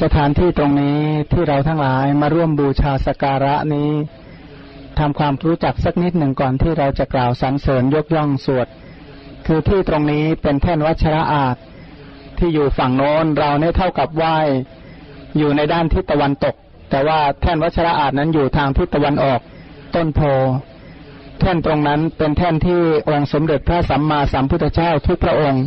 สถานที่ตรงนี้ที่เราทั้งหลายมาร่วมบูชาสการะนี้ทำความรู้จักสักนิดหนึ่งก่อนที่เราจะกล่าวสรรเสริญยกย่องสวด คือที่ตรงนี้เป็นแท่นวัชระอาจที่อยู่ฝั่งโน้นเราเนี่ยเท่ากับไหวอยู่ในด้านทิศตะวันตก แต่ว่าแท่นวัชระอาจนั้นอยู่ทางทิศตะวันออก ต้นโพแท่นตรงนั้นเป็นแท่นที่องค์สมเด็จพระสัมมาสัมพุทธเจ้าทุกพระองค์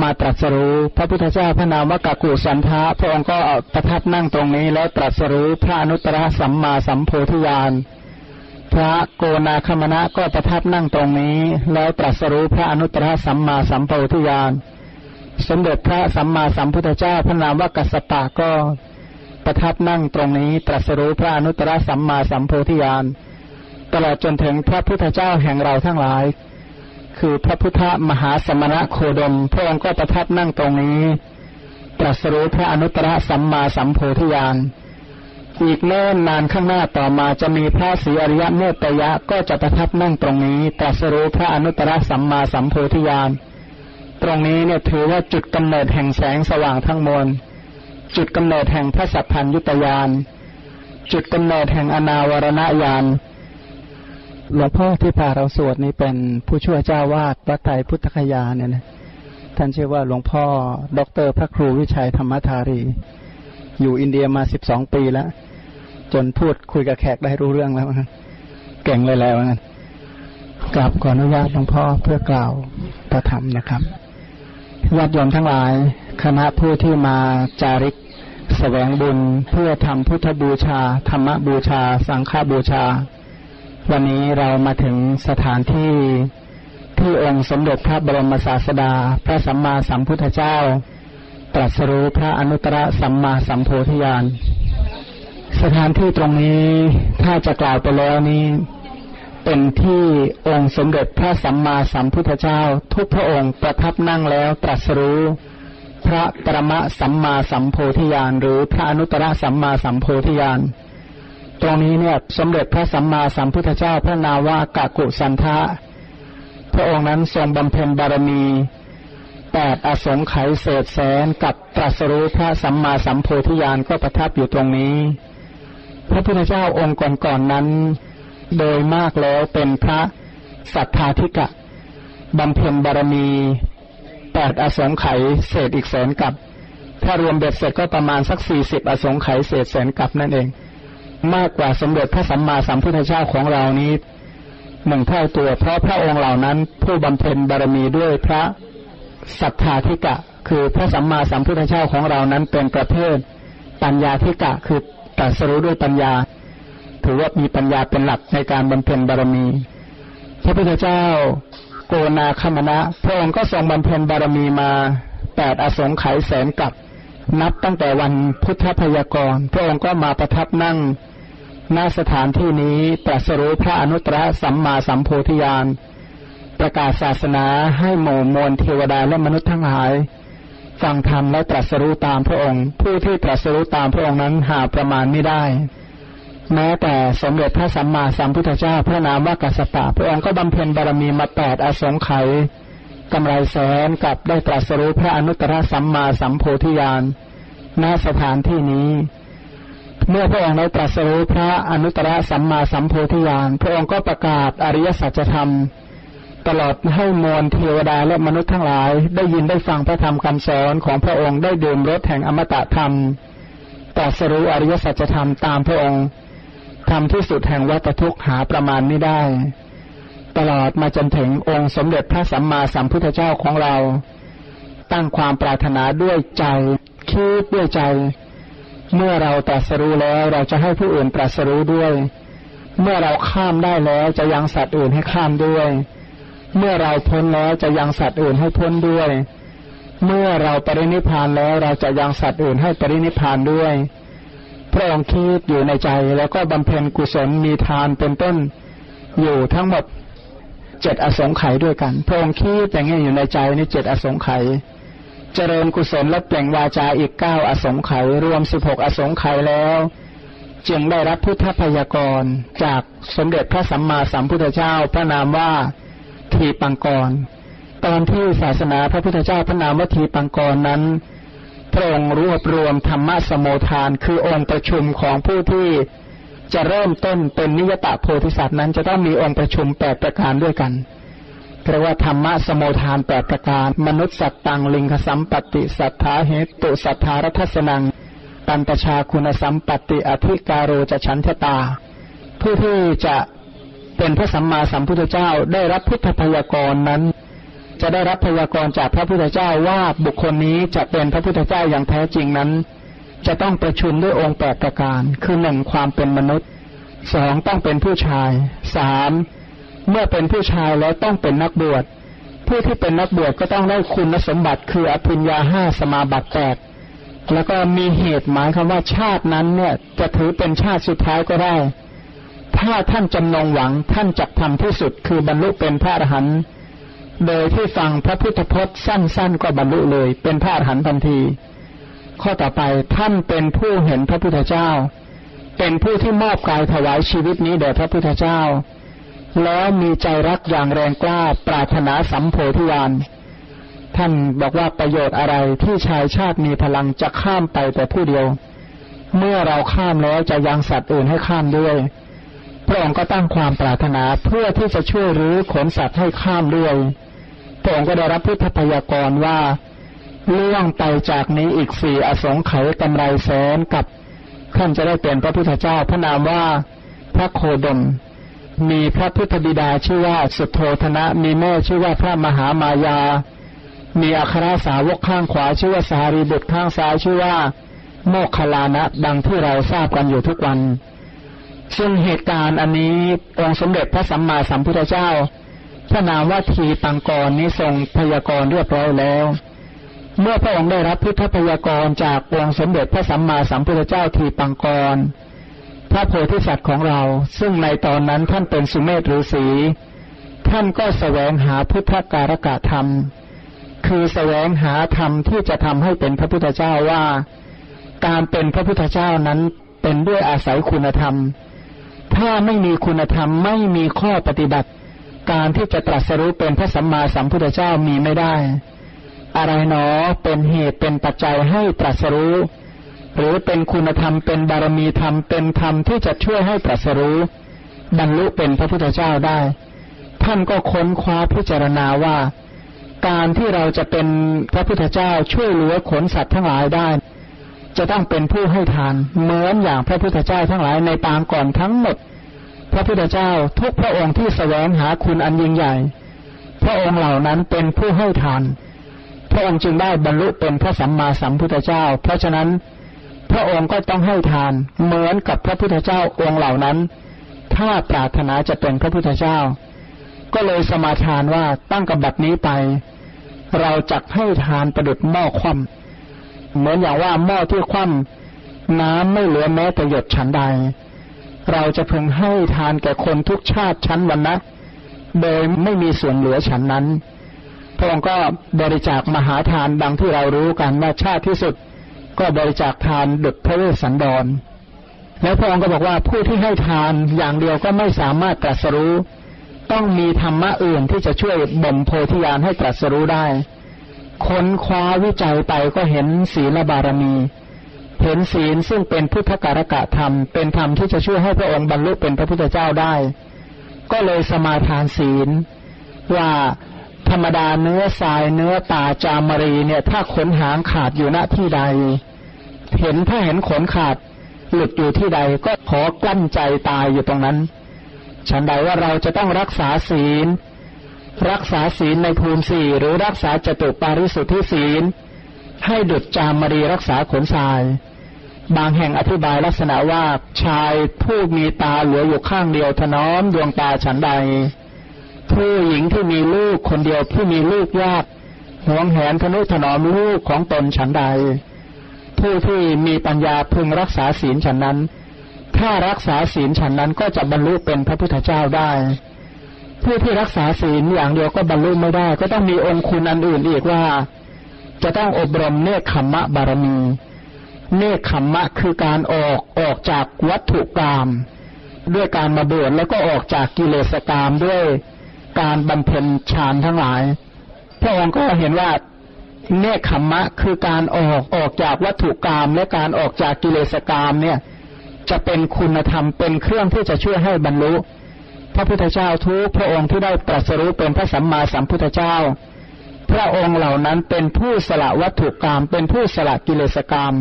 มาตรัสรู้ พระพุทธเจ้าพระนามวกากุสันทะพระองค์ก็ประทับนั่งตรงนี้ แล้วตรัสรู้พระอนุตตรสัมมาสัมโพธิญาณพระโกนาคมณะก็ประทับนั่งตรงนี้ แล้วตรัสรู้พระอนุตตรสัมมาสัมโพธิญาณสมเด็จพระสัมมาสัมพุทธเจ้าพระนามว่ากัสปะก็ประทับนั่งตรงนี้ ตรัสรู้พระอนุตตรสัมมาสัมโพธิญาณตลอดจนถึงพระพุทธเจ้าแห่งเราทั้งหลาย คือพระพุทธมหาสมณะโคดม พระองค์ก็ประทับนั่งตรงนี้ ตรัสรู้พระอนุตตรสัมมาสัมโพธิญาณอีกเนิ่นนานข้างหน้าต่อมาจะมีพระศรีอริยะเมตยะก็จะประทับนั่งตรงนี้ ตรัสรู้พระอนุตตรสัมมาสัมโพธิญาณตรงนี้เนี่ยถือว่าจุดกำเนิดแห่งแสงสว่างทั้งมวลจุดกำเนิดแห่งพระสัพพัญยุตยานจุดกำเนิดแห่งอนาวรณญาณ หลวงพ่อที่พาเราสวดนี้เป็นผู้ช่วยเจ้าวาดวัดไตรพุทธคยาเนี่ยนะท่านชื่อว่าหลวงพ่อ ดรพระครูวิชัยธรรมธารี อยู่อินเดียมาสิบสองปีแล้ว จนพูดคุยกับแขกได้รู้เรื่องแล้วเก่งเลยแล้วนะกราบขออนุญาตหลวงพ่อเพื่อกล่าวประธรรมนะครับญาติโยมทั้งหลาย คณะผู้ที่มาจาริกแสวงบุญเพื่อทำพุทธบูชา ธรรมบูชา สังฆบูชา วันนี้เรามาถึงสถานที่ที่องค์สมเด็จพระบรมศาสดา พระสัมมาสัมพุทธเจ้า ตรัสรู้พระอนุตตรสัมมาสัมโพธิญาณ สถานที่ตรงนี้ถ้าจะกล่าวไปแล้วนี้เป็นที่องค์สมเด็จพระสัมมาสัมพุทธเจ้า ทุกพระองค์ประทับนั่งแล้วตรัสรู้ พระปรมสัมมาสัมโพธิญาณหรือพระอนุตตรสัมมาสัมโพธิญาณ ตรงนี้เนี่ย สมเด็จพระสัมมาสัมพุทธเจ้าพระนาวากากุสันทะ พระองค์นั้นทรงบำเพ็ญบารมีแปดอสงไขยเศษแสนกับตรัสรู้พระสัมมาสัมโพธิญาณก็ประทับอยู่ตรงนี้ พระพุทธเจ้าองค์ก่อนๆนนั้น โดยมากแล้วเป็นพระสัทธาธิกะบำเพ็ญบารมีแปดอสงไขยเศษอีกแสนกับ ถ้ารวมเบ็ดเสร็จก็ประมาณสักสี่สิบอสงไขยเศษแสนกับนั่นเอง มากกว่าสมเด็จพระสัมมาสัมพุทธเจ้าของเรานี้หนึ่งเท่าตัว เพราะพระองค์เหล่านั้นผู้บำเพ็ญบารมีด้วยพระสัทธาธิกะ คือพระสัมมาสัมพุทธเจ้าของเรานั้นเป็นประเภทปัญญาธิกะคือตรัสรู้ด้วยปัญญา ถือว่ามีปัญญาเป็นหลักในการบำเพ็ญบารมี พระพุทธเจ้าโกนาคมณะพระองค์ก็ทรงบำเพ็ญบารมีมาแปดอสงไขยแสนกับนับตั้งแต่วันพุทธพยากรพระองค์ก็มาประทับนั่ง ณสถานที่นี้ตรัสรู้พระอนุตตรสัมมาสัมโพธิญาณ ประกาศศาสนาให้หมู่มวลเทวดาและมนุษย์ทั้งหลายฟังธรรมและตรัสรู้ตามพระองค์ ผู้ที่ตรัสรู้ตามพระองค์นั้นหาประมาณไม่ได้ แม้แต่สมเด็จพระสัมมาสัมพุทธเจ้าพระนามว่ากัสปะพระองค์ก็บำเพ็ญบารมีมาแปดอสงไขยกำไรแสนกับได้ตรัสรู้พระอนุตตรสัมมาสัมโพธิญาณณสถานที่นี้ เมื่อพระองค์ได้ตรัสรู้พระอนุตตรสัมมาสัมโพธิญาณพระองค์ก็ประกาศอริยสัจธรรม ตลอดให้มวลเทวดาและมนุษย์ทั้งหลาย ได้ยินได้ฟังพระธรรมคำสอนของพระองค์ได้ดื่มรสแห่งอมตะธรรมตรัสรู้อริยสัจธรรมตามพระองค์ทำที่สุดแห่งวัฏทุกข์หาประมาณไม่ได้ ตลอดมาจนถึงองค์สมเด็จพระสัมมาสัมพุทธเจ้าของเรา ตั้งความปรารถนาด้วยใจคิดด้วยใจ เมื่อเราตรัสรู้แล้วเราจะให้ผู้อื่นตรัสรู้ด้วย เมื่อเราข้ามได้แล้วจะยังสัตว์อื่นให้ข้ามด้วย เมื่อเราพ้นแล้วจะยังสัตว์อื่นให้พ้นด้วย เมื่อเราปรินิพานแล้วเราจะยังสัตว์อื่นให้ปรินิพานด้วย พระองค์คิดอยู่ในใจแล้วก็บำเพ็ญกุศลมีทานเป็นต้น อยู่ทั้งหมดเจ็ดอสงไขยด้วยกัน พระองค์คิดอย่างนี้อยู่ในใจนี่เจ็ดอสงไขย เจริญกุศลและเปล่งวาจาอีกเก้าอสงไขยรวมสิบหกอสงไขยแล้ว จึงได้รับพุทธพยากรจากสมเด็จพระสัมมาสัมพุทธเจ้าพระนามว่าทีปังกร ตอนที่ศาสนาพระพุทธเจ้าพระนามว่าทีปังกรนั้นพระองค์รวบรวมธรรมะสมุทาน คือองค์ประชุมของผู้ที่จะเริ่มต้นเป็นนิยตะโพธิสัตว์นั้นจะต้องมีองค์ประชุมแปดประการด้วยกัน เรียกว่าธรรมะสมุทานแปดประการ มนุษย์สัตตังลิงคสัมปติสัทธาเหตุสัทธารัตสนังปันตชาคุณสัมปติอธิการโรจะฉันทตา ผู้ที่จะเป็นพระสัมมาสัมพุทธเจ้าได้รับพุทธพยากรนั้น จะได้รับพยากรณ์จากพระพุทธเจ้าว่าบุคคลนี้จะเป็นพระพุทธเจ้าอย่างแท้จริงนั้น จะต้องประชุมด้วยองค์แปดประการ คือหนึ่งความเป็นมนุษย์สองต้องเป็นผู้ชายสาม เมื่อเป็นผู้ชายแล้วต้องเป็นนักบวช ผู้ที่เป็นนักบวชก็ต้องได้คุณสมบัติคืออภิญญาห้าสมาบัติแปดแล้วก็มีเหตุหมายคำว่าชาตินั้นเนี่ยจะถือเป็นชาติสุดท้ายก็ได้ ถ้าท่านจำนงหวังท่านจะทำที่สุดคือบรรลุเป็นพระอรหันต์โดยที่ฟังพระพุทธพจน์สั้น ๆ ก็บรรลุเลย เป็นพระอรหันต์ทันที ข้อต่อไปท่านเป็นผู้เห็นพระพุทธเจ้า เป็นผู้ที่มอบกายถวายชีวิตนี้แด่พระพุทธเจ้า แล้วมีใจรักอย่างแรงกล้าปรารถนาสัมโพธิญาณท่านบอกว่าประโยชน์อะไรที่ชายชาติมีพลังจะข้ามไปแต่ผู้เดียว เมื่อเราข้ามแล้วจะยังสัตว์อื่นให้ข้ามด้วยพระองค์ก็ตั้งความปรารถนาเพื่อที่จะช่วยรื้อขนสัตว์ให้ข้ามด้วยพระองค์ก็ได้รับพุทธพยากรณ์ว่าล่วงไปจากนี้อีกสี่อสงไขยกำไรแสนกับท่านจะได้เป็นพระพุทธเจ้าพระนามว่าพระโคดม มีพระพุทธบิดาชื่อว่าสุโธธนะ มีแม่ชื่อว่าพระมหามายา มีอัครสาวกข้างขวาชื่อว่าสารีบุตรข้างซ้ายชื่อว่า โมคคลานะ ดังที่เราทราบกันอยู่ทุกวัน ซึ่งเหตุการณ์อันนี้องค์สมเด็จพระสัมมาสัมพุทธเจ้าพระนามว่าทีปังกรนี้ทรงพยากรณ์เรียบร้อยแล้ว เมื่อพระองค์ได้รับพุทธพยากรณ์จากองค์สมเด็จพระสัมมาสัมพุทธเจ้าทีปังกร พระโพธิสัตว์ของเรา ซึ่งในตอนนั้นท่านเป็นสุเมธฤาษีท่านก็แสวงหาพุทธการกะธรรม คือแสวงหาธรรมที่จะทำให้เป็นพระพุทธเจ้าว่า การเป็นพระพุทธเจ้านั้นเป็นด้วยอาศัยคุณธรรม ถ้าไม่มีคุณธรรมไม่มีข้อปฏิบัติ การที่จะตรัสรู้เป็นพระสัมมาสัมพุทธเจ้ามีไม่ได้ อะไรหนอเป็นเหตุเป็นปัจจัยให้ตรัสรู้ หรือเป็นคุณธรรมเป็นบารมีธรรมเป็นธรรมที่จะช่วยให้ตรัสรู้บรรลุเป็นพระพุทธเจ้าได้ ท่านก็ค้นคว้าพิจารณาว่า การที่เราจะเป็นพระพุทธเจ้าช่วยเหลือขนสัตว์ทั้งหลายได้ จะต้องเป็นผู้ให้ทานเหมือนอย่างพระพุทธเจ้าทั้งหลายในปางก่อนทั้งหมด พระพุทธเจ้าทุกพระองค์ที่แสวงหาคุณอันยิ่งใหญ่ พระองค์เหล่านั้นเป็นผู้ให้ทาน พระองค์จึงได้บรรลุเป็นพระสัมมาสัมพุทธเจ้า เพราะฉะนั้น พระองค์ก็ต้องให้ทาน เหมือนกับพระพุทธเจ้าองค์เหล่านั้น ถ้าปรารถนาจะเป็นพระพุทธเจ้า ก็เลยสมาทานว่าตั้งกับบัดนี้ไป เราจักให้ทานประดุดหม้อคว่ำเหมือนอย่างว่าหม้อที่คว่ำน้ำไม่เหลือแม้แต่หยดฉันใด เราจะพึงให้ทานแก่คนทุกชาติชั้นวันนะโดยไม่มีส่วนเหลือฉันนั้นพระองค์ก็บริจาคมหาทานดังที่เรารู้กันว่าชาติที่สุด ก็บริจาคทานดุจพระเวสสันดร แล้วพระองค์ก็บอกว่าผู้ที่ให้ทานอย่างเดียวก็ไม่สามารถตรัสรู้ ต้องมีธรรมะอื่นที่จะช่วยบ่มโพธิญาณให้ตรัสรู้ได้ ค้นคว้าวิจัยไปก็เห็นศีลบารมี เห็นศีลซึ่งเป็นพุทธการกะธรรม เป็นธรรมที่จะช่วยให้พระองค์บรรลุเป็นพระพุทธเจ้าได้ ก็เลยสมาทานศีลว่า ธรรมดาเนื้อทรายเนื้อตาจามรีเนี่ย ถ้าขนหางขาดอยู่ณที่ใด เห็นถ้าเห็นขนขาดหลุดอยู่ที่ใดก็ขอกลั้นใจตายอยู่ตรงนั้น ฉันใดว่าเราจะต้องรักษาศีล รักษาศีลในภูมิสี่หรือรักษาจตุปาริสุทธิศีล ให้ดุจจามมรีรักษาขนทราย บางแห่งอธิบายลักษณะว่าชายผู้มีตาเหลืออยู่ข้างเดียวถนอมดวงตาฉันใด ผู้หญิงที่มีลูกคนเดียวที่มีลูกยากหวงแหนทนุถนอมลูกของตนฉันใด ผู้ที่มีปัญญาพึงรักษาศีลฉันนั้น ถ้ารักษาศีลฉันนั้นก็จะบรรลุเป็นพระพุทธเจ้าได้ ผู้ที่รักษาศีลอย่างเดียวก็บรรลุไม่ได้ ก็ต้องมีองค์คุณอันอื่นอีกว่า จะต้องอบรมเนคขมมะบารมี เนคขมมะคือการออกออกจากวัตถุกรรมด้วยการมาบวชแล้วก็ออกจากกิเลสกรรมด้วย การบำเพ็ญฌานทั้งหลาย พระองค์ก็เห็นว่าเนคขมมะคือการออกออกจากวัตถุกรรมและการออกจากกิเลสกรรมเนี่ย จะเป็นคุณธรรมเป็นเครื่องที่จะช่วยให้บรรลุ พระพุทธเจ้าทุกพระองค์ที่ได้ตรัสรู้เป็นพระสัมมาสัมพุทธเจ้า พระองค์เหล่านั้นเป็นผู้สละวัตถุกรรมเป็นผู้สละกิเลสกรรม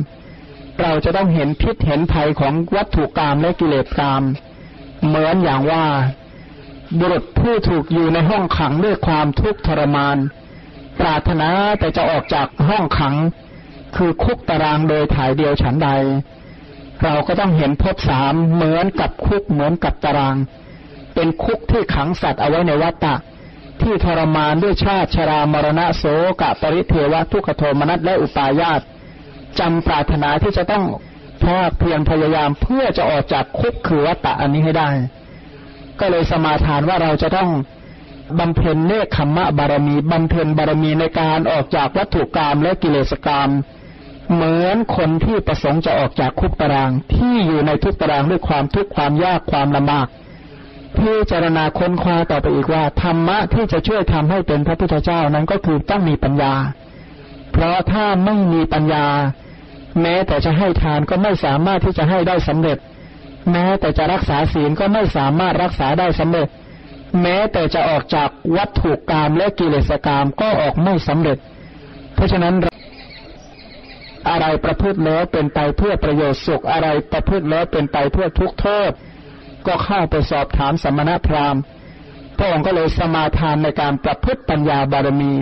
เราจะต้องเห็นพิษเห็นภัยของวัตถุกรรมและกิเลสกรรมเหมือนอย่างว่า บุรุษผู้ถูกอยู่ในห้องขังด้วยความทุกข์ทรมาน ปรารถนาแต่จะออกจากห้องขัง คือคุกตารางโดยถ่ายเดียวฉันใด เราก็ต้องเห็นภพสามเหมือนกับคุกเหมือนกับตาราง เป็นคุกที่ขังสัตว์เอาไว้ในวัฏฏะที่ทรมานด้วยชาติชรามรณะโสกะปริเทวะทุกขโทมนัสและอุปาญาตจำปรารถนาที่จะต้องพาเพียรพยายามเพื่อจะออกจากคุกคือวัฏฏะอันนี้ให้ได้ ก็เลยสมาทานว่าเราจะต้องบำเพ็ญเนคขมมะบารมีบำเพ็ญบารมีในการออกจากวัตถุกรรมและกิเลสกรรม เหมือนคนที่ประสงค์จะออกจากคุกตาราง ที่อยู่ในทุกตารางด้วยความทุกข์ความยากความลำบากพิจารณาค้นคว้าต่อไปอีกว่าธรรมะที่จะช่วยทำให้เป็นพระพุทธเจ้านั้นก็คือต้องมีปัญญา เพราะถ้าไม่มีปัญญา แม้แต่จะให้ทานก็ไม่สามารถที่จะให้ได้สำเร็จ แม้แต่จะรักษาศีลก็ไม่สามารถรักษาได้สำเร็จ แม้แต่จะออกจากวัตถุกรรมและกิเลสกรรมก็ออกไม่สำเร็จ เพราะฉะนั้นอะไรประพฤติแล้วเป็นไปเพื่อประโยชน์สุขอะไรประพฤติแล้วเป็นไปเพื่อทุกโทษ ก็เข้าไปสอบถามสมณพราหมณ์พระองค์ก็เลยสมาทานในการประพฤติปัญญาบารมี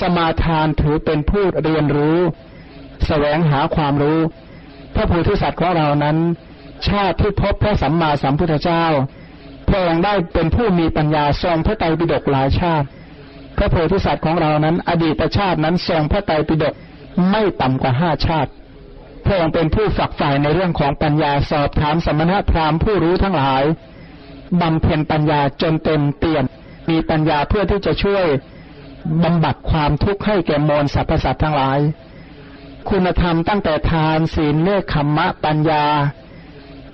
สมาทานถือเป็นผู้เรียนรู้สแสวงหาความรู้ พระโพธิสัตว์ของเรานั้น ชาติที่พบพระสัมมาสัมพุทธเจ้า พระองค์ได้เป็นผู้มีปัญญาทรงพระไตรปิฎกหลายชาติ พระโพธิสัตว์ของเรานั้น อดีตชาตินั้นทรงพระไตรปิฎกไม่ต่ำกว่าห้าชาติ พระองค์เป็นผู้ฝักใฝ่ในเรื่องของปัญญาสอบถามสมณพราหมณ์ผู้รู้ทั้งหลายบำเพ็ญปัญญาจนเต็มเปี่ยมมีปัญญาเพื่อที่จะช่วยบำบัดความทุกข์ให้แก่มวลสรรพสัตว์ทั้งหลาย คุณธรรมตั้งแต่ทานศีลเนคขมมะปัญญา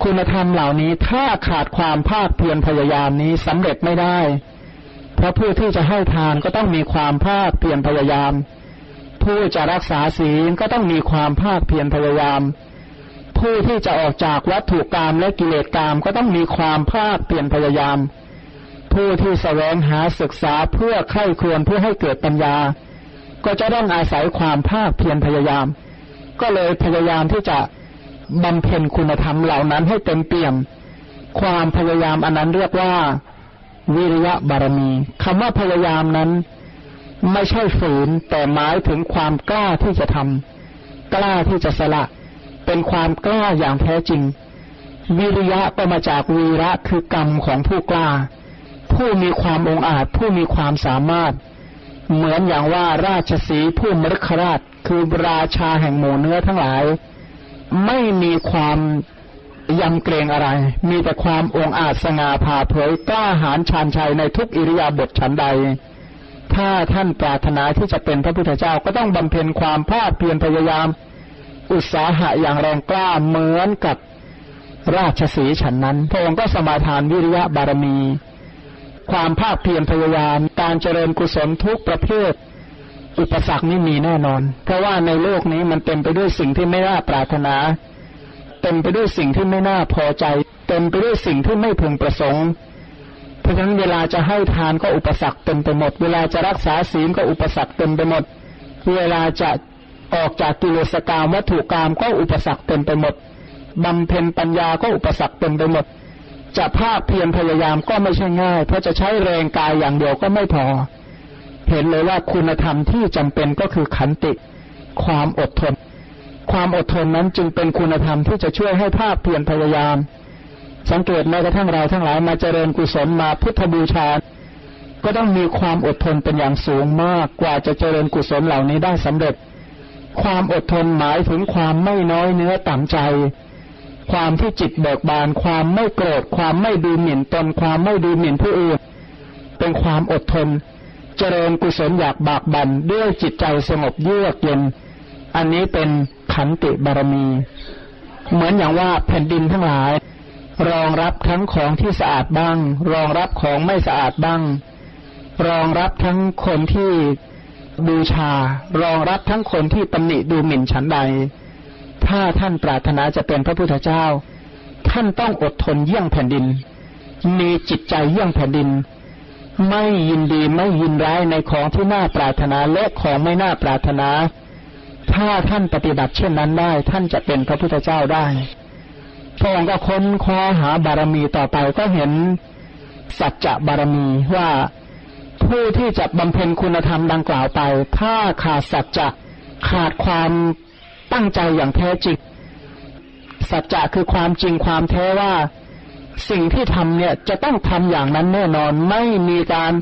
คุณธรรมเหล่านี้ถ้าขาดความภาคเพียรพยายามนี้สำเร็จไม่ได้ เพราะผู้ที่จะให้ทานก็ต้องมีความภาคเพียรพยายาม ผู้จะรักษาศีลก็ต้องมีความภาคเพียรพยายาม ผู้ที่จะออกจากวัตถุกรรมและกิเลสกรรมก็ต้องมีความภาคเพียรพยายาม ผู้ที่แสวงหาศึกษาเพื่อไข้ควรเพื่อให้เกิดปัญญา ก็จะต้องอาศัยความภาคเพียรพยายาม ก็เลยพยายามที่จะ บำเพ็ญคุณธรรมเหล่านั้นให้เต็มเปี่ยม ความพยายามอันนั้นเรียกว่าวิริยะบารมีคำว่าพยายามนั้น ไม่ใช่ฝืนแต่หมายถึงความกล้าที่จะทำกล้าที่จะสละ เป็นความกล้าอย่างแท้จริง วิริยะก็มาจากวีระคือกรรมของผู้กล้า ผู้มีความองอาจ ผู้มีความสามารถ เหมือนอย่างว่าราชสีผู้มรคราช คือราชาแห่งหมู่เนื้อทั้งหลาย ไม่มีความยำเกรงอะไร มีแต่ความองอาจสง่าผ่าเผยกล้าหาญชาญชัยในทุกอิริยาบถฉันใด ถ้าท่านปรารถนาที่จะเป็นพระพุทธเจ้าก็ต้องบำเพ็ญความภาคเพียรพยายาม อุตสาหะอย่างแรงกล้าเหมือนกับราชสีฉันนั้น พระองค์ก็สมาทานวิริยะบารมี ความภาคเพียรพยายาม การเจริญกุศลทุกประเภท อุปสรรคนี่มีแน่นอน เพราะว่าในโลกนี้มันเต็มไปด้วยสิ่งที่ไม่น่าปรารถนา เต็มไปด้วยสิ่งที่ไม่น่าพอใจ เต็มไปด้วยสิ่งที่ไม่พึงประสงค์ เพราะฉะนั้นเวลาจะให้ทานก็อุปสรรคเต็มไปหมด เวลาจะรักษาศีลก็อุปสรรคเต็มไปหมด เวลาจะออกจากกิเลสกรรมวัตถุกรรมก็อุปสรรคเต็มไปหมดบำเพ็ญปัญญาก็อุปสรรคเต็มไปหมด จะภาคเพียรพยายามก็ไม่ใช่ง่าย เพราะจะใช้แรงกายอย่างเดียวก็ไม่พอ เห็นเลยว่าคุณธรรมที่จำเป็นก็คือขันติ ความอดทน ความอดทนนั้นจึงเป็นคุณธรรมที่จะช่วยให้ภาคเพียรพยายาม สังเกตแม้กระทั่งเราทั้งหลายมาเจริญกุศลมาพุทธบูชา ก็ต้องมีความอดทนเป็นอย่างสูงมากกว่าจะเจริญกุศลเหล่านี้ได้สำเร็จ ความอดทนหมายถึงความไม่น้อยเนื้อต่ำใจ ความที่จิตเบิกบาน ความไม่โกรธ ความไม่ดูหมิ่นตน ความไม่ดูหมิ่นผู้อื่น เป็นความอดทน เจริญกุศลอยากบากบันด้วยจิตใจสงบเยือกเย็น อันนี้เป็นขันติบารมี เหมือนอย่างว่าแผ่นดินทั้งหลาย รองรับทั้งของที่สะอาดบ้าง รองรับของไม่สะอาดบ้าง รองรับทั้งคนที่บูชา รองรับทั้งคนที่ตำหนิดูหมิ่นฉันใด ถ้าท่านปรารถนาจะเป็นพระพุทธเจ้า ท่านต้องอดทนเยี่ยงแผ่นดิน มีจิตใจเยี่ยงแผ่นดิน ไม่ยินดีไม่ยินร้ายในของที่น่าปรารถนาและของไม่น่าปรารถนา ถ้าท่านปฏิบัติเช่นนั้นได้ ท่านจะเป็นพระพุทธเจ้าได้พระองค์ก็ค้นคว้าหาบารมีต่อไปก็เห็นสัจจะบารมีว่าผู้ที่จะบำเพ็ญคุณธรรมดังกล่าวไป ถ้าขาดสัจจะขาดความตั้งใจอย่างแท้จริงสัจจะคือความจริงความแท้ว่า สิ่งที่ทำเนี่ยจะต้องทำอย่างนั้นแน่นอนไม่มีการ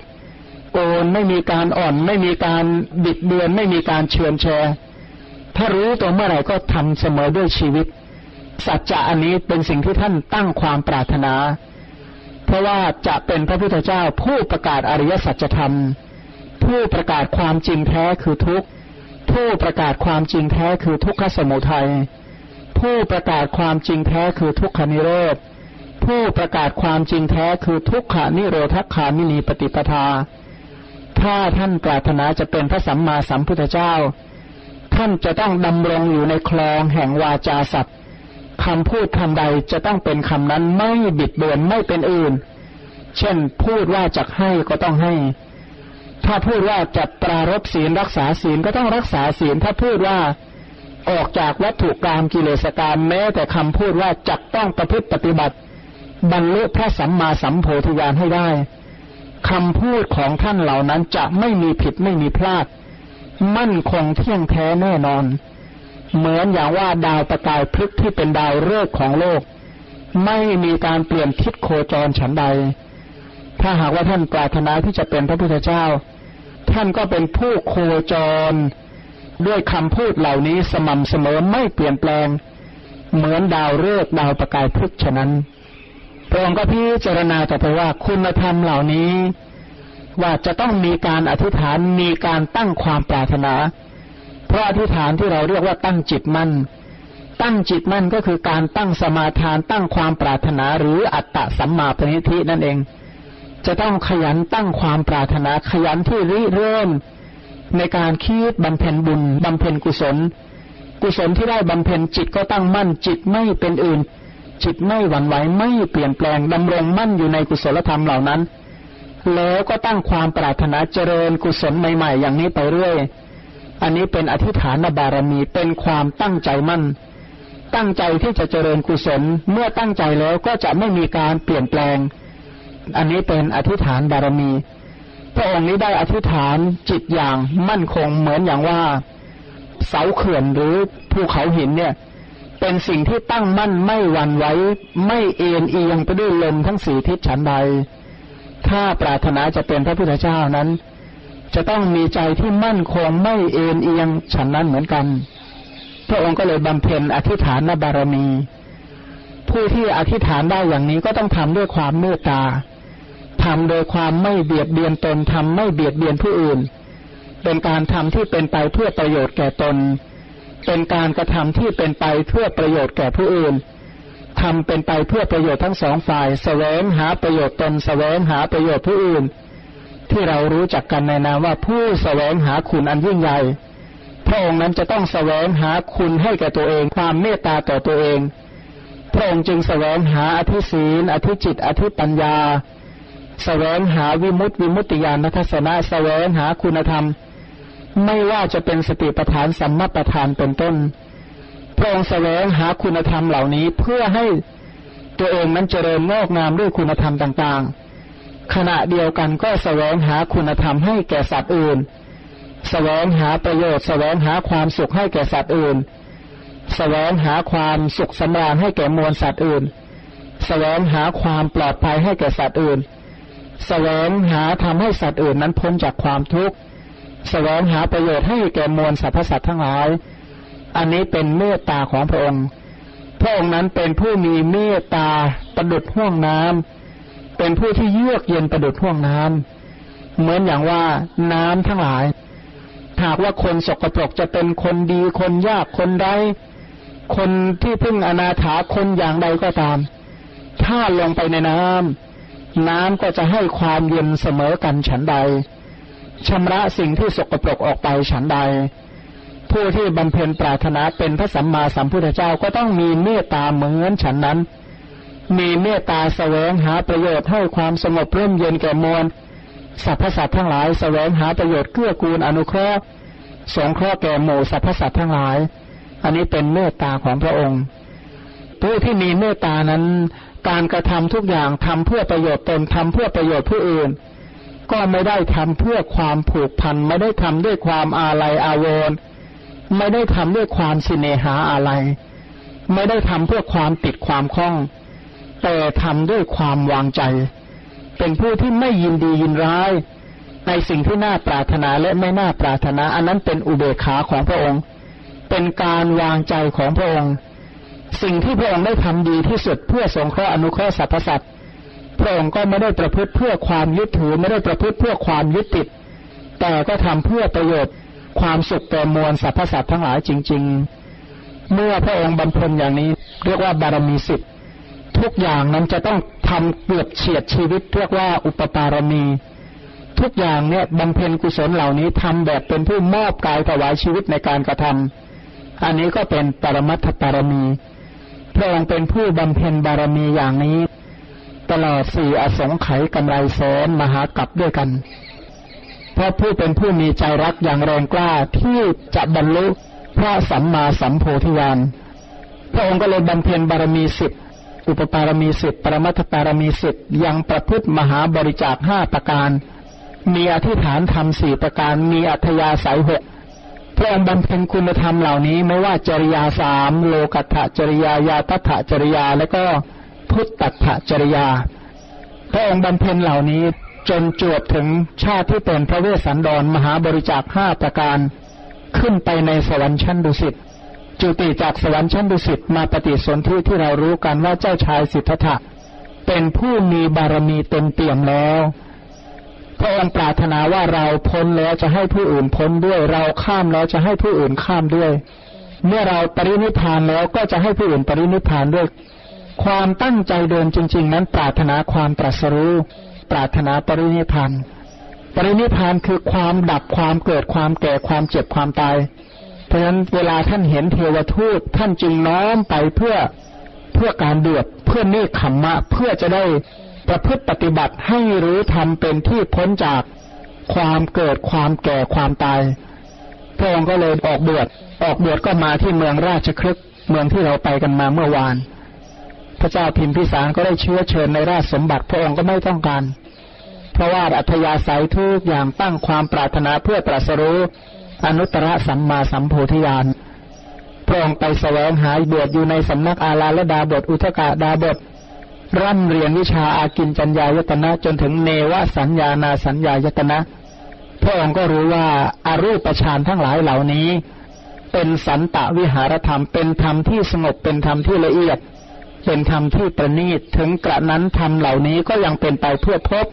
โอนไม่มีการอ่อน ไม่มีการบิดเบือน ไม่มีการเชือนแชร์ถ้ารู้ตัวเมื่อไหร่ก็ทำเสมอด้วยชีวิต สัจจะอันนี้เป็นสิ่งที่ท่านตั้งความปรารถนา เพราะว่าจะเป็นพระพุทธเจ้าผู้ประกาศอริยสัจธรรม ผู้ประกาศความจริงแท้คือทุกข์ผู้ประกาศความจริงแท้คือทุกขสมุทัยผู้ประกาศความจริงแท้คือทุกขานิโรธ ผู้ประกาศความจริงแท้คือทุกขานิโรธคามินีปฏิปทา ถ้าท่านปรารถนาจะเป็นพระสัมมาสัมพุทธเจ้า ท่านจะต้องดำรงอยู่ในคลองแห่งวาจาสัตว์คำพูดคำใดจะต้องเป็นคำนั้นไม่บิดเบือนไม่เป็นอื่น เช่นพูดว่าจะให้ก็ต้องให้ ถ้าพูดว่าจะปรารบศีลรักษาศีลก็ต้องรักษาศีล ถ้าพูดว่าออกจากวัตถุกรรมกิเลสกรรมแม้แต่คำพูดว่าจักต้องประพฤติปฏิบัติ บรรลุพระสัมมาสัมโพธิญาณให้ได้คำพูดของท่านเหล่านั้นจะไม่มีผิดไม่มีพลาด มั่นคงเที่ยงแท้แน่นอน เหมือนอย่างว่าดาวประกายพลึกที่เป็นดาวฤกษ์ของโลก ไม่มีการเปลี่ยนทิศโคจรฉันใด ถ้าหากว่าท่านปรารถนาที่จะเป็นพระพุทธเจ้า ท่านก็เป็นผู้โคจร ด้วยคำพูดเหล่านี้สม่ำเสมอไม่เปลี่ยนแปลง เหมือนดาวฤกษ์ดาวประกายพฤกฉะนั้น พระองค์ก็พิจารณาต่อไปว่าคุณธรรมเหล่านี้ ว่าจะต้องมีการอธิษฐานมีการตั้งความปรารถนา เพราะอธิษฐานที่เราเรียกว่าตั้งจิตมั่น ตั้งจิตมั่นก็คือการตั้งสมาทานตั้งความปรารถนาหรืออัตตะสัมมาปณิธินั่นเอง จะต้องขยันตั้งความปรารถนาขยันที่ริเริ่ม ในการคิดบำเพ็ญบุญบำเพ็ญกุศล กุศลที่ได้บำเพ็ญจิตก็ตั้งมั่นจิตไม่เป็นอื่น จิตไม่หวั่นไหวไม่เปลี่ยนแปลงดำรงมั่นอยู่ในกุศลธรรมเหล่านั้น แล้วก็ตั้งความปรารถนาเจริญกุศลใหม่ๆ อย่างนี้ไปเรื่อย อันนี้เป็นอธิฐานบารมีเป็นความตั้งใจมั่น ตั้งใจที่จะเจริญกุศลเมื่อตั้งใจแล้วก็จะไม่มีการเปลี่ยนแปลง อันนี้เป็นอธิษฐานบารมี พระองค์นี้ได้อธิษฐานจิตอย่างมั่นคงเหมือนอย่างว่า เสาเขื่อนหรือภูเขาหินเนี่ย เป็นสิ่งที่ตั้งมั่นไม่หวั่นไหวไม่เอ็นเอียงไปด้วยลมทั้งสี่ทิศฉันใด ถ้าปรารถนาจะเป็นพระพุทธเจ้านั้น จะต้องมีใจที่มั่นคงไม่เอ็นเอียงฉันนั้นเหมือนกัน พระองค์ก็เลยบำเพ็ญอธิษฐานบารมี ผู้ที่อธิษฐานได้อย่างนี้ก็ต้องทำด้วยความเมตตาทำโดยความไม่เบียดเบียนตนทำไม่เบียดเบียนผู้อื่น เป็นการทำที่เป็นไปเพื่อประโยชน์แก่ตน เป็นการกระทำที่เป็นไปเพื่อประโยชน์แก่ผู้อื่นทำเป็นไปเพื่อประโยชน์ทั้งสองฝ่ายสแสวงหาประโยชน์ตนสแสวงหาประโยชน์ผู้อื่น ที่เรารู้จักกันในนามว่าผู้สแสวงหาคุณอันยิ่งใหญ่ พระองค์นั้นจะต้องสแสวงหาคุณให้แก่ตัวเองความเมตตาต่อตัวเอง พระองค์จึงสแสวงหาอธิศีนอธิจิต อธิปัญญาแสวงหาวิมุตติวิมุตติญาณทัศนะแสวงหาคุณธรรม ไม่ว่าจะเป็นสติปัฏฐานสัมมาปัฏฐานเป็นต้น พระองค์แสวงหาคุณธรรมเหล่านี้เพื่อให้ตัวเองนั้นเจริญงอกงามด้วยคุณธรรมต่างๆ ขณะเดียวกันก็แสวงหาคุณธรรมให้แก่สัตว์อื่น แสวงหาประโยชน์ แสวงหาความสุขให้แก่สัตว์อื่น แสวงหาความสุขสำราญให้แก่มวลสัตว์อื่น แสวงหาความปลอดภัยให้แก่สัตว์อื่น แสวงหาทำให้สัตว์อื่นนั้นพ้นจากความทุกข์ แสวงหาประโยชน์ให้แก่มวลสรรพสัตว์ทั้งหลาย อันนี้เป็นเมตตาของพระองค์ พระองค์นั้นเป็นผู้มีเมตตาประดุดห่วงน้ำเป็นผู้ที่เยือกเย็นประดุดห่วงน้ำเหมือนอย่างว่าน้ำทั้งหลาย หากว่าคนสกปรกจะเป็นคนดีคนยากคนไร้คนที่พึ่งอนาถาคนอย่างใดก็ตาม ถ้าลงไปในน้ำน้ำก็จะให้ความเย็นเสมอกันฉันใด ชำระสิ่งที่สกปรกออกไปฉันใด ผู้ที่บำเพ็ญปรารถนาเป็นพระสัมมาสัมพุทธเจ้าก็ต้องมีเมตตาเหมือนฉันนั้น มีเมตตาแสวงหาประโยชน์ให้ความสงบร่มเย็นแก่มวลสรรพสัตว์ทั้งหลายแสวงหาประโยชน์เกื้อกูลอนุเคราะห์สงเคราะห์แก่หมู่สรรพสัตว์ทั้งหลาย อันนี้เป็นเมตตาของพระองค์ ผู้ที่มีเมตตานั้น การกระทำทุกอย่างทำเพื่อประโยชน์ตนทำเพื่อประโยชน์ผู้อื่น ก็ไม่ได้ทำเพื่อความผูกพัน ไม่ได้ทำด้วยความอาลัยอาวรณ์ไม่ได้ทำด้วยความสิเนหาอะไร ไม่ได้ทำเพื่อความติดความคล้อง แต่ทำด้วยความวางใจ เป็นผู้ที่ไม่ยินดียินร้าย ในสิ่งที่น่าปรารถนาและไม่น่าปรารถนา อันนั้นเป็นอุเบกขาของพระองค์ เป็นการวางใจของพระองค์ สิ่งที่พระองค์ได้ทำดีที่สุดเพื่อสงเคราะห์อนุเคราะห์สรรพสัตว์ พระองค์ก็ไม่ได้ประพฤติเพื่อความยึดถือไม่ได้ประพฤติเพื่อความยึดติด แต่ก็ทำเพื่อประโยชน์ความสุขแก่มวลสรรพสัตว์ทั้งหลายจริง ๆ เมื่อพระองค์บำเพ็ญอย่างนี้ เรียกว่าบารมีสิบทุกอย่างนั้นจะต้องทำเกือบเฉียดชีวิต เรียกว่าอุปปารมี ทุกอย่างเนี่ยบำเพ็ญกุศลเหล่านี้ทำแบบเป็นผู้มอบกายถวายชีวิตในการกระทำอันนี้ก็เป็นปรมัตถบารมีพระองค์เป็นผู้บำเพ็ญบารมีอย่างนี้ ตลอดสี่อสงไขยกำไรแสนมหากับด้วยกัน เพราะผู้เป็นผู้มีใจรักอย่างแรงกล้าที่จะบรรลุพระสัมมาสัมโพธิญาณพระองค์ก็เลยบำเพ็ญบารมีสิบอุปปารมีสิบปรมัตถปารมีสิบยังประพฤติมหาบริจาคห้าประการ มีอธิษฐานธรรมสี่ประการ มีอัธยาศัยหกพระองค์บำเพ็ญคุณธรรมเหล่านี้ไม่ว่าจริยาสามโลกัตถจริยายาตัถจริยาและก็ พุทธัตถจริยา พระองค์บำเพ็ญเหล่านี้จนจวบถึงชาติที่เป็นพระเวสสันดรมหาบริจาคห้าประการขึ้นไปในสวรรค์ชั้นดุสิตจุติจากสวรรค์ชั้นดุสิตมาปฏิสนธิที่เรารู้กันว่าเจ้าชายสิทธัตถะเป็นผู้มีบารมีเต็มเปี่ยมแล้วพระองค์ปรารถนาว่าเราพ้นแล้วจะให้ผู้อื่นพ้นด้วย เราข้ามแล้วจะให้ผู้อื่นข้ามด้วย เมื่อเราปรินิพานแล้วก็จะให้ผู้อื่นปรินิพานด้วย ความตั้งใจเดินจริง ๆ นั้นปรารถนาความตรัสรู้ ปรารถนาปรินิพานปรินิพานคือความดับความเกิดความแก่ความเจ็บความตาย เพราะฉะนั้นเวลาท่านเห็นเทวทูตท่านจึงน้อมไปเพื่อเพื่อการเดือดเพื่อเนคขมมะ เพื่อจะได้ประพฤติปฏิบัติให้รู้ทำเป็นที่พ้นจากความเกิดความแก่ความตายพระองค์ก็เลยออกบวชออกบวชก็มาที่เมืองราชครึกเมืองที่เราไปกันมาเมื่อวาน พระเจ้าพิมพิสารก็ได้เชื้อเชิญในราชสมบัติพระองค์ก็ไม่ต้องการ เพราะว่าอัธยาศัยทุกอย่างตั้งความปรารถนาเพื่อตรัสรู้อนุตตรสัมมาสัมโพธิญาณพระองค์ไปแสวงหาบวชอยู่ในสำนักอาลาและดาบทอุทกาดาบทร่ำเรียนวิชาอากินจัญญายตนะจนถึงเนวสัญญานาสัญญายตนะ พระองค์ก็รู้ว่าอารูปฌานทั้งหลายเหล่านี้ เป็นสันตะวิหารธรรมเป็นธรรมที่สงบเป็นธรรมที่ละเอียด เป็นธรรมที่ประณีตถึงกระนั้นธรรมเหล่านี้ก็ยังเป็นไปเพื่อพบ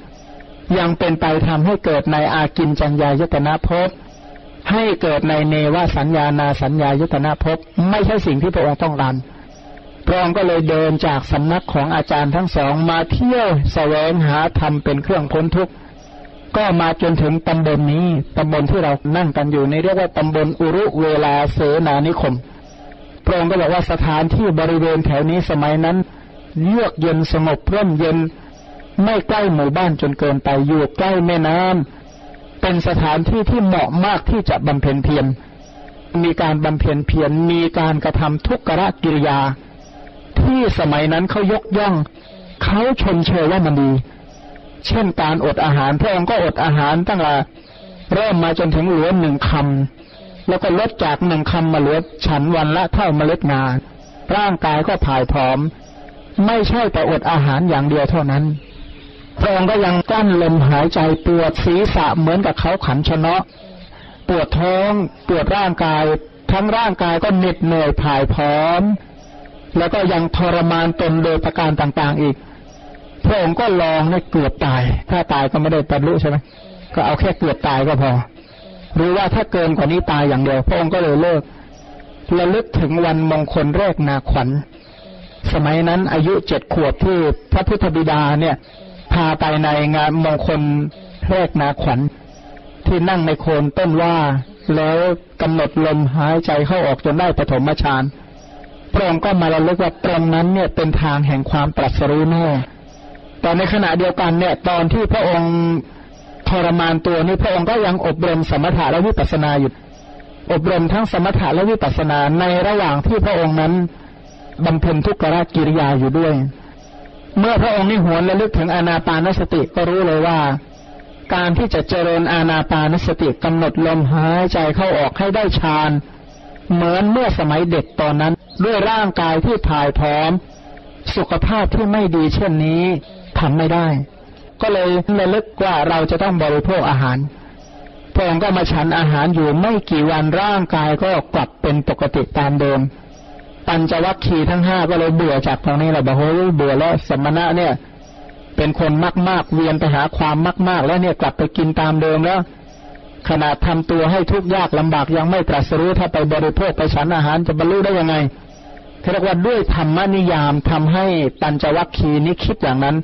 ยังเป็นไปทำให้เกิดในอากินจัญญายตนะภพให้เกิดในเนวสัญญานาสัญญายตนะภพไม่ใช่สิ่งที่พระองค์ต้องการพระองค์ก็เลยเดินจากสำนักของอาจารย์ทั้งสองมาเที่ยวแสวงหาธรรมเป็นเครื่องพ้นทุกข์ก็มาจนถึงตำบลนนี้ตำบลที่เรานั่งกันอยู่ในเรียกว่าตำบลอุรุเวลาเสนานิคม ระองค์ก็บอกว่าสถานที่บริเวณแถวนี้สมัยนั้น เยือกเย็นสงบร่มเย็นไม่ใกล้หมู่บ้านจนเกินไปอยู่ใกล้แม่น้ำไปเป็นสถานที่ที่เหมาะมากที่จะบำเพ็ญเพียรมีการบำเพ็ญเพียรมีการกระทำทุกขะกิริยา ที่สมัยนั้นเขายกย่องเขาชมเชยว่ามันดี เช่นการอดอาหารพระองค์ก็อดอาหารตั้งแต่เริ่มมาจนถึงเหลือหนึ่งคำ แล้วก็ลดจากหนึ่งคำมาเลือฉันวันละเท่าเมล็ดงาร่างกายก็ผายผอม ไม่ใช่แต่อดอาหารอย่างเดียวเท่านั้นพระองค์ก็ยังกั้นลมหายใจปวดศีรษะเหมือนกับเขาขันชนะปวดท้องปวดร่างกาย ทั้งร่างกายก็เหน็ดเหนื่อยผายพร้อม แล้วก็ยังทรมานตนโดยประการต่างๆอีก พระองค์ก็ลองให้เกือบตาย ถ้าตายก็ไม่ได้บรรลุใช่ไหมก็เอาแค่เกือบตายก็พอ หรือว่าถ้าเกินกว่านี้ตายอย่างเดียวพระองค์ก็เลยเลิกระลึกถึงวันมงคลแรกนาขวัญ สมัยนั้นอายุเจ็ดขวบที่พระพุทธบิดาเนี่ย พาไปในงานมงคลแรกนาขวัญ ที่นั่งในโคนต้นว่าแล้วกำหนดลมหายใจเข้าออกจนได้ปฐมฌานพระองค์ก็มาระลึกว่าตรงนั้นเนี่ยเป็นทางแห่งความตรัสรู้แน่แต่ในขณะเดียวกันเนี่ย ตอนที่พระองค์ ทรมานตัวนี้พระองค์ก็ยังอบรมสมถะและวิปัสนาอยู่ อบรมทั้งสมถะและวิปัสนาในระหว่างที่พระองค์นั้นบำเพ็ญทุกขกิริยาอยู่ด้วย เมื่อพระองค์นิหวนและลึกถึงอานาปานสติก็รู้เลยว่า การที่จะเจริญอานาปานสติกำหนดลมหายใจเข้าออกให้ได้ฌานเหมือนเมื่อสมัยเด็กตอนนั้น ด้วยร่างกายที่ถ่ายพร้อม สุขภาพที่ไม่ดีเช่นนี้ทำไม่ได้ ก็เลยระลึกว่าเราจะต้องบริโภคอาหารพระองค์ก็มาฉันอาหารอยู่ไม่กี่วันร่างกายก็กลับเป็นปกติตามเดิม ปัญจวัคคีย์ทั้งห้าก็เลยเบื่อจากตรงนี้แหละบอกเฮ้ยเบื่อแล้วสมณะเนี่ย เป็นคนมากมากเวียนไปหาความมากมากแล้วเนี่ยกลับไปกินตามเดิมแล้วขนาดทำตัวให้ทุกข์ยากลำบากยังไม่ตรัสรู้ถ้าไปบริโภคไปฉันอาหารจะบรรลุได้ยังไงเรียกว่าด้วยธรรมนิยามทำให้ปัญจวัคคีย์นี้คิดอย่างนั้น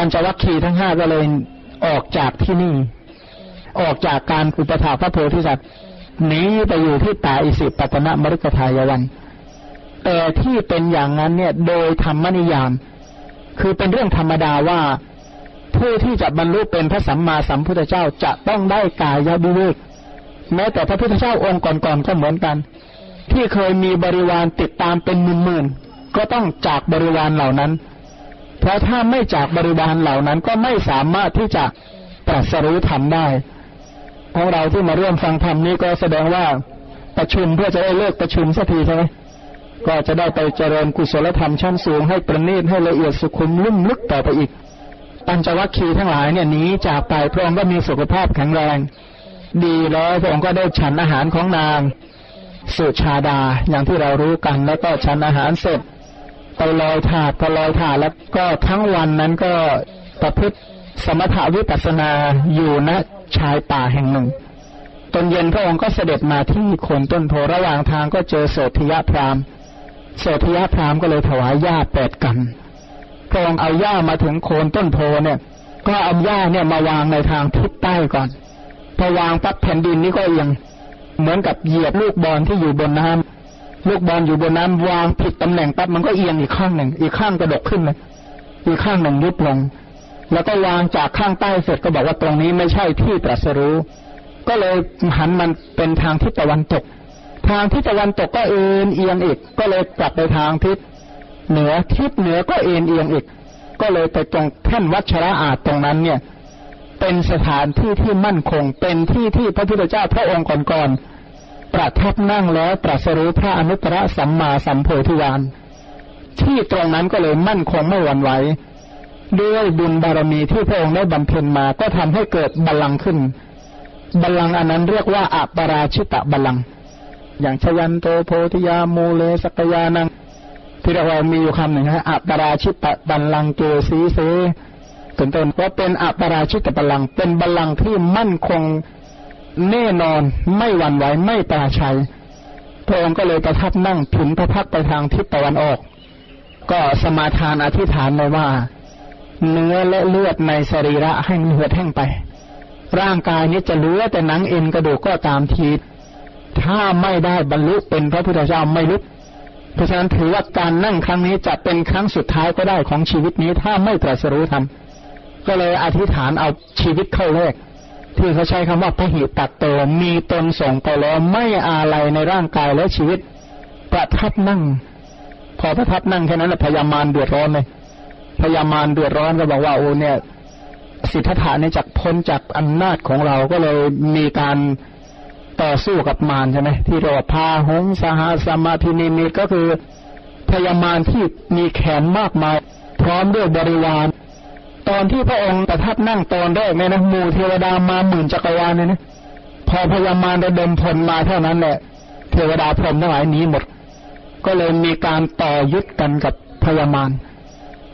ปัญจวัคคีย์ทั้งห้าก็เลยออกจากที่นี่ ออกจากการอุปถาพระโพธิสัตว์หนีไปอยู่ที่ป่าอิสิปตนมฤคทายวัน แต่ที่เป็นอย่างนั้นเนี่ยโดยธรรมนิยาม คือเป็นเรื่องธรรมดาว่าผู้ที่จะบรรลุเป็นพระสัมมาสัมพุทธเจ้าจะต้องได้กายวิเวกแม้แต่พระพุทธเจ้าองค์ก่อนๆก็เหมือนกัน ที่เคยมีบริวารติดตามเป็นหมื่นๆก็ต้องจากบริวารเหล่านั้น เพราะถ้าไม่จากบริวารเหล่านั้นก็ไม่สามารถที่จะตรัสรู้ธรรมได้ของเราที่มาร่วมฟังธรรมนี้ก็แสดงว่าประชุมเพื่อจะได้เลิกประชุมสักทีใช่ไหมก็จะได้ไปเจริญกุศลธรรมชั้นสูงให้ประณีตให้ละเอียดสุขุมลุ่มลึกต่อไปอีก ปัญจวัคคีย์ทั้งหลายเนี่ยนี้จากไปพระองค์ก็มีสุขภาพแข็งแรง ดีแล้วพระองค์ก็ได้ฉันอาหารของนางสุชาดาอย่างที่เรารู้กันแล้วก็ฉันอาหารเสร็จ ไปลอยถาดพอลอยถาดแล้วก็ทั้งวันนั้นก็ประพฤติสมถาวิปัสนาอยู่ณชายป่าแห่งหนึ่งตอนเย็นพระองค์ก็เสด็จมาที่โคนต้นโพระหว่างทางก็เจอโสธิยพรามโสธิยพรามก็เลยถวายหญ้าแปดกันพระองค์เอาหญ้ามาถึงโคนต้นโพเนี่ย ก็เอาหญ้าเนี่ยมาวางในทางทิศใต้ก่อนพอวางปั๊บแผ่นดินนี้ก็เอียงเหมือนกับเหยียบลูกบอลที่อยู่บนน้ำ ลูกบอลอยู่บนน้ำวางผิดตำแหน่งปั๊บมันก็เอียงอีกข้างหนึ่ง อีกข้างกระดกขึ้นเลยอีกข้างหนึ่งยุบลง แล้วก็วางจากข้างใต้เสร็จก็บอกว่าตรงนี้ไม่ใช่ที่ตรัสรู้ ก็เลยหันมันเป็นทางทิศตะวันตก ทางทิศตะวันตกก็เอ็นเอียงอีก ก็เลยกลับไปทางทิศเหนือทิศเหนือก็เอ็นเอียงอีก ก็เลยไปตรงแท่นวัชระอาจตรงนั้นเนี่ย เป็นสถานที่ที่มั่นคง เป็นที่ที่พระพุทธเจ้าพระองค์ก่อนๆ ประทับนั่งแล้วตรัสรู้พระอนุตตรสัมมาสัมโพธิญาณที่ตรงนั้นก็เลยมั่นคงไม่หวั่นไหวด้วยบุญบารมีที่พระองค์ได้บำเพ็ญมาก็ทำให้เกิดบัลลังก์ขึ้น บัลลังก์อันนั้นเรียกว่าอัปราชิตะบัลลังก์อย่างชยันโตโพธิยามูเลสกยานังที่เรามีอยู่คำหนึ่งฮะอัปราชิตะบัลลังเกสีเสเป็นต้นว่าเป็นอัปราชิตะบัลลังเป็นบัลลังที่มั่นคง แน่นอนไม่หวั่นไหวไม่ปราชัยพระองค์ก็เลยประทับนั่งถึงพระพักไปทางทิศตะวันออก ก็สมาทานอธิษฐานเลยว่า เนื้อและเลือดในสรีระให้มันเหือดแห้งไป ร่างกายนี้จะเหลือแต่หนังเอ็นกระดูกก็ตามทีถ้าไม่ได้บรรลุเป็นพระพุทธเจ้าไม่ลุกเพราะฉะนั้นถือว่าการนั่งครั้งนี้จะเป็นครั้งสุดท้ายก็ได้ของชีวิตนี้ถ้าไม่ตรัสรู้ธรรมก็เลยอธิษฐานเอาชีวิตเข้าแรก ที่เขาใช้คำว่าพหิตัดโตมีตนส่งไปแล้วไม่อะไรในร่างกายและชีวิต ประทับนั่ง พอประทับนั่งแค่นั้นแหละพยามารเดือดร้อนเลยพยามารเดือดร้อนก็บอกว่าโอ้เนี่ย สิทธัตถะเนี่ยจากพ้นจากอำนาจของเราก็เลยมีการต่อสู้กับมารใช่ไหมที่เราพาหงสหสมาธินิมิตก็คือพยามารที่มีแขนมากมาย พร้อมด้วยบริวาร ตอนที่พระองค์ประทับนั่งตอนแรกเนี่ยนะหมู่เทวดามาหมื่นจักรวาลเนี่ยนะพอพยามารระดมพลมาเท่านั้นแหละเทวดาพรหมทั้งหลายหนีหมด ก็เลยมีการต่อยุดกันกับพยามาร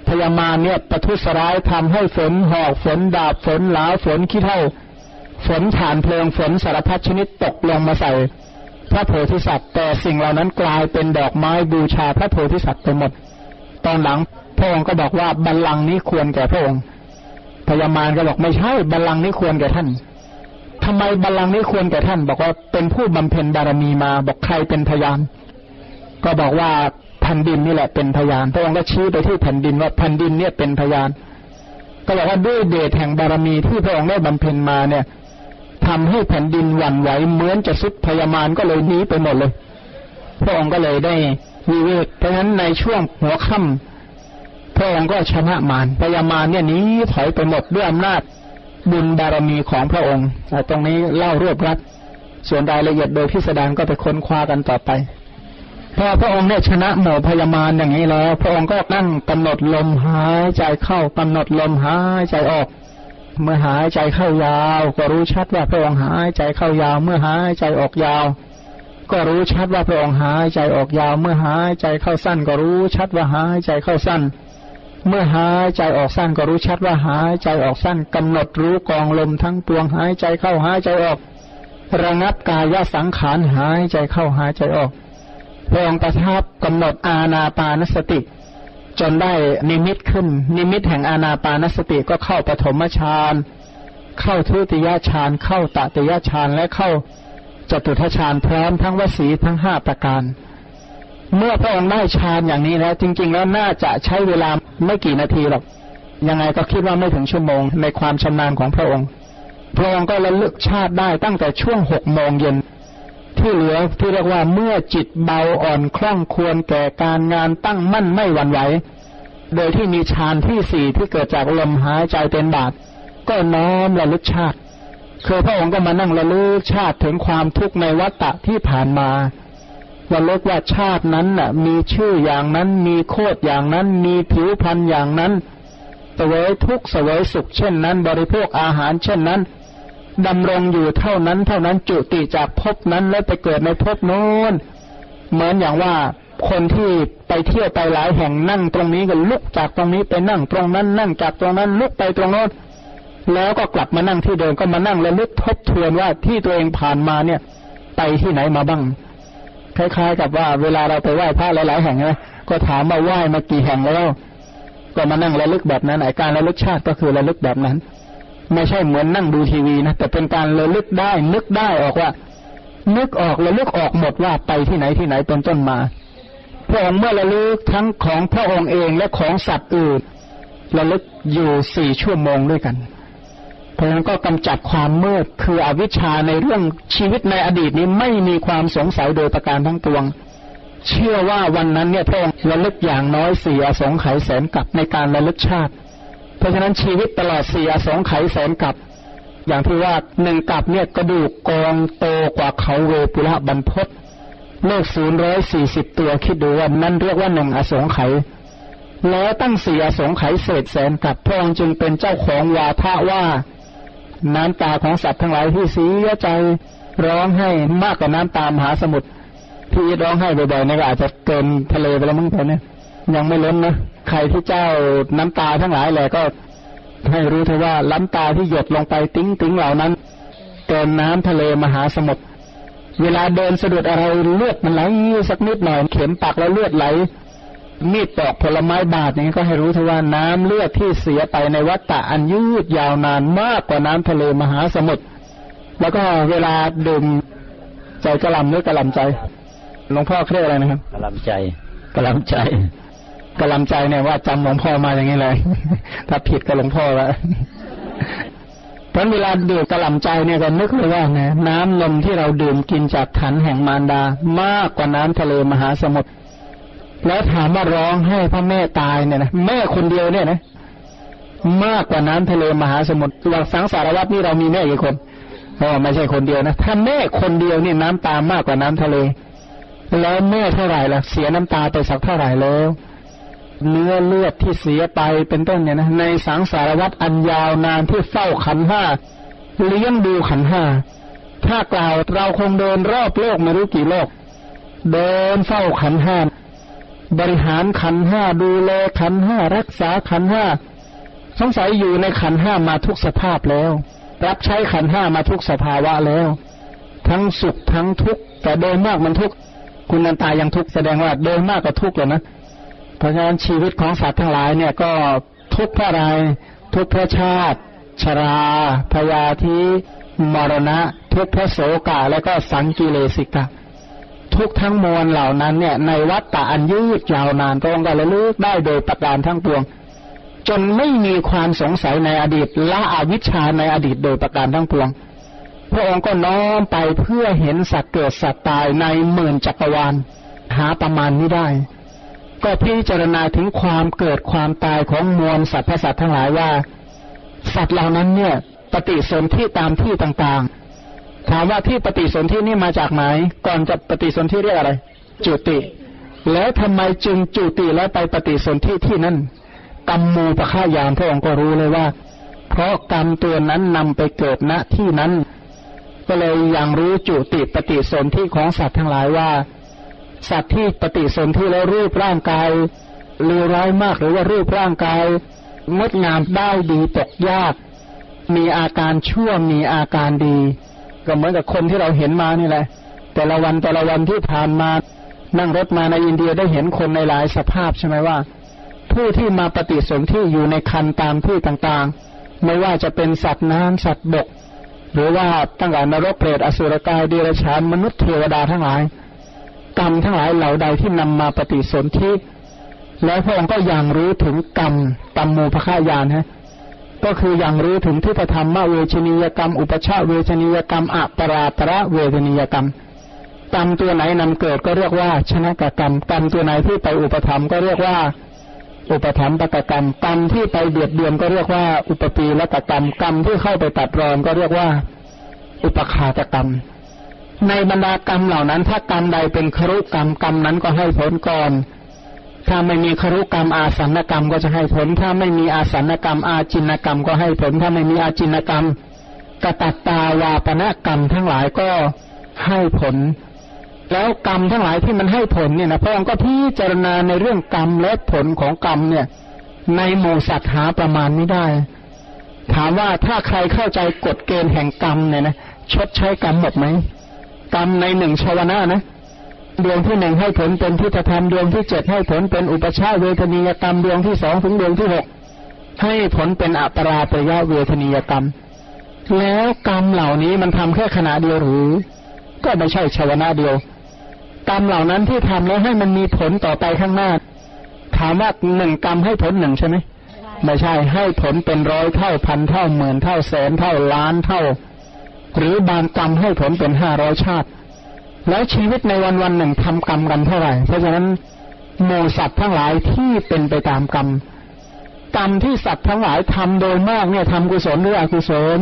พยามารเนี่ยประทุษร้ายทำให้ฝนหอกฝนดาบฝนหลาฝนขี้เท่า ฝนฐานเพลิงฝนสารพัดชนิดตกลงมาใส่ พระโพธิสัตว์แต่สิ่งเหล่านั้นกลายเป็นดอกไม้บูชาพระโพธิสัตว์ไปหมด ตอนหลัง พระองค์ก็บอกว่าบัลลังก์นี้ควรแก่พระองค์พญามารก็บอกไม่ใช่บัลลังก์นี้ควรแก่ท่านทำไมบัลลังก์นี้ควรแก่ท่าน บอกว่าเป็นผู้บำเพ็ญบารมีมาบอกใครเป็นพยาน ก็บอกว่าแผ่นดินนี่แหละเป็นพยาน พระองค์ก็ชี้ไปที่แผ่นดินว่าแผ่นดินเนี่ยเป็นพยาน ก็บอกว่าด้วยเดชแห่งบารมีที่พระองค์ได้บำเพ็ญมาเนี่ยทำให้แผ่นดินหวั่นไหวเหมือนจะสุดพยามารก็เลยหนีไปหมดเลย พระองค์ก็เลยได้วิเวกเพราะฉะนั้นในช่วงหัวค่ำ พระองค์ก็ชนะมารพยามารเนี่ยหนีถอยไปหมดด้วยอำนาจบุญบารมีของพระองค์แต่ตรงนี้เล่ารวบรัดส่วนรายละเอียดโดยพิสดารก็ไปค้นคว้ากันต่อไปพอพระองค์เนี่ยชนะหมู่พยามารอย่างนี้แล้ว พระองค์ก็นั่งกำหนดลมหายใจเข้ากำหนดลมหายใจออก เมื่อหายใจเข้ายาว ก็รู้ชัดว่าพระองค์หายใจเข้ายาว เมื่อหายใจออกยาว ก็รู้ชัดว่าพระองค์หายใจออกยาว เมื่อหายใจเข้าสั้น ก็รู้ชัดว่าหายใจเข้าสั้น เมื่อหายใจออกสั้นก็รู้ชัดว่าหายใจออกสั้นกำหนดรู้กองลมทั้งปวงหายใจเข้าหายใจออก ระงับกายสังขารหายใจเข้าหายใจออกพรองประทับกำหนดอาณาปานสติ จนได้นิมิตขึ้น นิมิตแห่งอาณาปานสติก็เข้าปฐมฌานเข้าทุติยฌานเข้าตติยฌานและเข้าจตุทฌานพร้อมทั้งวสีทั้งห้าประการ เมื่อพระองค์ได้ฌานอย่างนี้แล้ว จริง ๆ แล้วน่าจะใช้เวลาไม่กี่นาทีหรอก ยังไงก็คิดว่าไม่ถึงชั่วโมงในความชำนาญของพระองค์ พระองค์ก็ระลึกชาติได้ตั้งแต่ช่วงหกโมงเย็นที่เหลือที่เรียกว่าเมื่อจิตเบาอ่อนคล่องควรแก่การงานตั้งมั่นไม่หวั่นไหวโดยที่มีฌานที่สี่ที่เกิดจากลมหายใจเป็นบาท ก็น้อมระลึกชาติคือพระองค์ก็มานั่งระลึกชาติถึงความทุกข์ในวัฏฏะที่ผ่านมา ระลึกว่าชาตินั้นน่ะ มีชื่ออย่างนั้น มีโคดอย่างนั้น มีผิวพรรณอย่างนั้นเสวยทุกข์เสวยสุข เช่นนั้น บริโภคอาหาร เช่นนั้นดำรงอยู่เท่านั้น เท่านั้นจุติจากภพนั้นแล้วไปเกิดในภพโน้น เหมือนอย่างว่าคนที่ไปเที่ยวไปหลายแห่งนั่งตรงนี้ก็ลุกจากตรงนี้ไปนั่งตรงนั้น นั่งจากตรงนั้นลุกไปตรงโน้นแล้วก็กลับมานั่งที่เดิมก็มานั่งแล้วลึกทบทวนว่าที่ตัวเองผ่านมาเนี่ย ไปที่ไหนมาบ้าง คล้าย ๆ กับว่าเวลาเราไปไหว้พระหลาย ๆ แห่งนะก็ถามว่าไหว้มากี่แห่งแล้ว ก็มานั่งระลึกแบบนั้นไอการระลึกชาติก็คือระลึกแบบนั้น ไม่ใช่เหมือนนั่งดูทีวีนะแต่เป็นการระลึกได้ นึกได้ออกว่า นึกออกระลึกออกหมดว่าไปที่ไหนที่ไหนเป็นต้นมาพระองค์เมื่อระลึกทั้งของพระองค์เองและของสัตว์อื่นระลึกอยู่สี่ชั่วโมงด้วยกัน เพราะฉะนั้นก็กำจัดความมืดคืออวิชชาในเรื่องชีวิตในอดีตนี้ไม่มีความสงสัยโดยประการทั้งปวง เชื่อว่าวันนั้นเนี่ยพระองค์ระลึกอย่างน้อยสี่อสงไขยแสนกับในการระลึกชาติ เพราะฉะนั้นชีวิตตลอดสี่อสงไขยแสนกับอย่างที่ว่าหนึ่งกับเนี่ยกระดูกกองโตกว่าเขาเวปุระบรรพตโลกศูนย์ร้อยสี่สิบตัวคิดดูว่านั่นเรียกว่าหนึ่งอสงไขยแล้วตั้งสี่อสงไขยเศษแสนกับพระองค์จึงเป็นเจ้าของวาทะว่า น้ำตาของสัตว์ทั้งหลายที่เสียใจร้องให้มากกว่าน้ำตามหาสมุทรที่ร้องให้บ่อยๆนี่ก็อาจจะเกินทะเลไปแล้วมั้งแต่เนี่ยยังไม่ล้นนะใครที่เจ้าน้ำตาทั้งหลายแหละก็ให้รู้เถอะว่าล้ำตาที่หยดลงไปติ้งติ้งเหล่านั้นเกินน้ำทะเลมหาสมุทรเวลาเดินสะดุดอะไรเลือดมันไหลสักนิดหน่อย เข็มปักแล้วเลือดไหล มีดปอกผลไม้บาดนี้ก็ให้รู้เถอะว่าน้ำเลือดที่เสียไปในวัฏฏะอันยืดยาวนานมากกว่าน้ำทะเลมหาสมุทรแล้วก็เวลาดื่มใจกระลำหรือกระลำใจหลวงพ่อเรียกอะไรนะครับกำลังใจกำลังใจกระลำใจเนี่ยว่าจำหลวงพ่อมาอย่างนี้เลย ถ้าผิดก็หลวงพ่อละราะเวลาดื่มกระหล่ำใจเนี่ยก็นึกเลยว่านะน้ำนมที่เราดื่มกินจากขันแห่งมารดามากกว่าน้ำทะเลมหาสมุทร แล้วถามว่าร้องให้พ่อแม่ตายเนี่ยนะแม่คนเดียวเนี่ยนะ มากกว่าน้ำทะเลมหาสมุทรหลังสังสารวัตนี่เรามีแม่กี่คนอ๋อไม่ใช่คนเดียวนะถ้าแม่คนเดียวเนี่ยน้ำตามากกว่าน้ำทะเล แล้วแม่เท่าไหร่ล่ะ เสียน้ำตาไปสักเท่าไหร่แล้วเนื้อเลือดที่เสียไปเป็นต้นเนี่ยนะในสังสารวัตอันยาวนานที่เฝ้าขันห้าเลี้ยงดูขันห้าถ้ากล่าวเราคงเดินรอบโลกไม่รู้กี่โลก เดินเฝ้าขันห้า บริหารขันห้าดูแลขันห้ารักษาขันห้าสงสัยอยู่ในขันห้ามาทุกสภาพแล้ว รับใช้ขันห้ามาทุกสภาวะแล้ว ทั้งสุขทั้งทุกข์แต่โดยมากมันทุกข์คุณนันตายังทุกข์แสดงว่าโดยมากก็ทุกข์เลยนะเพราะฉะนั้นชีวิตของสัตว์ทั้งหลายเนี่ยก็ทุกข์เพราะอะไรทุกข์เพราะชาติ ชราพยาธิมรณะ ทุกข์เพราะโศกะ และก็สังกิเลสิกะ ทุกทั้งมวลเหล่านั้นเนี่ย ในวัฏฏะอันยืดยาวนานพระองค์ก็ระลึกได้โดยประการทั้งปวง จนไม่มีความสงสัยในอดีตละอวิชชาในอดีตโดยประการทั้งปวง พระองค์ก็น้อมไปเพื่อเห็นสัตว์เกิดสัตว์ตายในหมื่นจักรวาล หาประมาณไม่ได้ ก็พิจารณาถึงความเกิดความตายของมวลสัตว์พสัตว์ทั้งหลายว่า สัตว์เหล่านั้นเนี่ย ปฏิสนธิตามที่ต่างๆ ถามว่าที่ปฏิสนธินี่มาจากไหนก่อนจะปฏิสนธิเรียกอะไร จุติ แล้วทำไมจึงจุติแล้วไปปฏิสนธิที่นั่นกรรมมูปฆ่ายามพระองค์ก็รู้เลยว่า เพราะกรรมตัวนั้นนำไปเกิดณที่นั้น ก็เลยยังรู้จุติปฏิสนธิของสัตว์ทั้งหลายว่า สัตว์ที่ปฏิสนธิแล้วรูปร่างกายเลวร้ายมากหรือว่ารูปร่างกายงดงามได้ดีตกยาก มีอาการชั่วมีอาการดี ก็เหมือนกับคนที่เราเห็นมานี่แหละ แต่ละวันแต่ละวันที่ผ่านมานั่งรถมาในอินเดียได้เห็นคนในหลายสภาพใช่ไหมว่า ผู้ที่มาปฏิสนธิอยู่ในคันตามที่ต่างๆ ไม่ว่าจะเป็นสัตว์น้ำสัตว์บก หรือว่าตั้งแต่นรกเปรตอสุรกายเดรัจฉานมนุษย์เทวดาทั้งหลายกรรมทั้งหลายเหล่าใดที่นำมาปฏิสนธิแล้วพระองค์ก็ยังรู้ถึงกรรมตัมมูพฆายานฮะ ก็คืออยังรู้ถึงทิฏฐธรรมเวชนียกรรม อุปชาเวชนียกรรมอัปราตระเวชนียกรรมกรรมตัวไหนนำเกิดก็เรียกว่าชนะกกรรมกรรมตัวไหนที่ไปอุปธรรมก็เรียกว่า อุปธรรมปกกรรมกรรมที่ไปเบียดเบียนก็เรียกว่า อุปปีละกกรรมกรรมที่เข้าไปตัดรอนก็เรียกว่า อุปคาตกรรม ในบรรดากรรมเหล่านั้น ถ้ากรรมใดเป็นครุกรรมกรรมนั้นก็ให้ผลก่อน ถ้าไม่มีครุกรรมอาสันกรรมก็จะให้ผล ถ้าไม่มีอาสันกรรม อาจินกรรมก็ให้ผล ถ้าไม่มีอาจินกรรมกตัตตาวาปณกรรมทั้งหลายก็ให้ผล แล้วกรรมทั้งหลายที่มันให้ผลเนี่ยนะพระองค์ก็พิจารณาในเรื่องกรรมและผลของกรรมเนี่ย ในหมู่สัตว์หาประมาณไม่ได้ ถามว่าถ้าใครเข้าใจกฎเกณฑ์แห่งกรรมเนี่ยนะชดใช้กรรมหมดไหมกรรมในหนึ่งชาวนะนะ ดวงที่หนึ่งให้ผลเป็นทิฏฐธรรมดวงที่เจ็ดให้ผลเป็นอุปชาเวทนียกรรมดวงที่สองถึงดวงที่หกให้ผลเป็นอัปราปยาเวทนียกรรม แล้วกรรมเหล่านี้มันทำแค่ขณะเดียวหรือ ก็ไม่ใช่ชาวนะเดียว กรรมเหล่านั้นที่ทำแล้วให้มันมีผลต่อไปข้างหน้า ถามว่าหนึ่งกรรมให้ผลหนึ่งใช่ไหมไม่ใช่ให้ผลเป็นร้อยเท่าพันเท่าหมื่นเท่าแสนเท่าล้านเท่า หรือบางกรรมให้ผลเป็นห้าร้อยชาติ แล้วชีวิตในวันวันหนึ่งทำกรรมกันเท่าไหร่ เพราะฉะนั้นโมสัตว์ทั้งหลายที่เป็นไปตามกรรมกรรมที่สัตว์ทั้งหลายทำโดยมากเนี่ยทำกุศลหรืออกุศล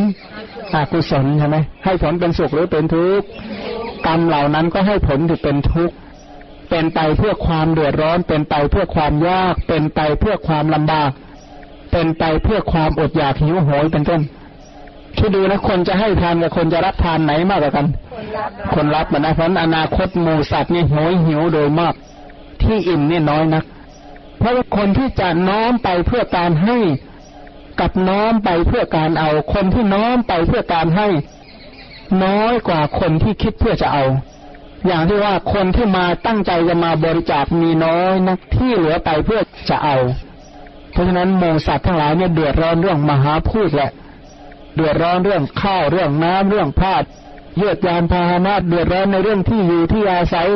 อกุศลใช่ไหมให้ผลเป็นสุขหรือเป็นทุกข์กรรมเหล่านั้นก็ให้ผลที่เป็นทุกข์เป็นไปเพื่อความเดือดร้อน เป็นไปเพื่อความยาก เป็นไปเพื่อความลำบาก เป็นไปเพื่อความอดอยากหิวโหยเป็นต้น คิดดูนะคนจะให้ทานกับคนจะรับทานไหนมากกว่ากัน คนรับมันนะเพราะอนาคตหมูสัตว์นี่หอยหิวโดยมาก ที่อิ่มนี่น้อยนัก เพราะว่าคนที่จะน้อมไปเพื่อการให้กับน้อมไปเพื่อการเอา คนที่น้อมไปเพื่อการให้ น้อยกว่าคนที่คิดเพื่อจะเอา อย่างที่ว่าคนที่มาตั้งใจจะมาบริจาคมีน้อยนักที่เหลือไปเพื่อจะเอา เพราะฉะนั้นหมูสัตว์ทั้งหลายเนี่ยเดือดร้อนเรื่องมหาพูดแหละ เดือดร้อนเรื่องข้าวเรื่องน้ำเรื่องผ้าเยือดยานพาหนะเดือดร้อนในเรื่องที่อยู่ที่อาศัย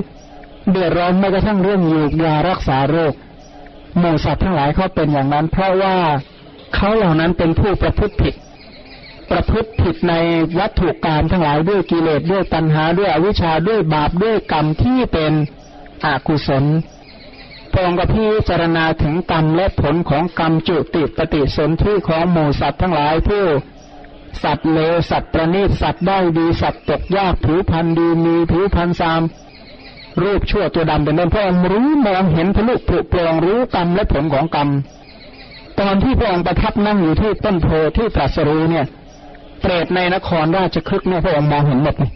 เดือดร้อนแม้กระทั่งเรื่องอยู่ยารักษาโรคหมูสัตว์ทั้งหลายเขาเป็นอย่างนั้น เพราะว่าเขาเหล่านั้นเป็นผู้ประพฤติผิด ประพฤติผิดในวัตถุกรรมทั้งหลายด้วยกิเลสด้วยตัณหาด้วยอวิชชาด้วยบาปด้วยกรรมที่เป็นอกุศลพระองค์ก็พิจารณาถึงกรรมและผลของกรรมจุติปฏิสนธิของหมู่สัตว์ทั้งหลายผู้ สัตว์เลวสัตว์ประณีตสัตว์ได้ดีสัตว์ตกยากผิวพันธ์ดีมีผิวพันธ์ซาม รูปชั่วตัวดำเป็นต้นพระองค์รู้มองเห็นทะลุปลุกปลงรู้กรรมและผลของกรรม ตอนที่พระองค์ประทับนั่งอยู่ที่ต้นโพที่ตรัสรู้เนี่ย เปรตในนครราชคลึกเนี่ยพระองค์มองเห็นหมดเลย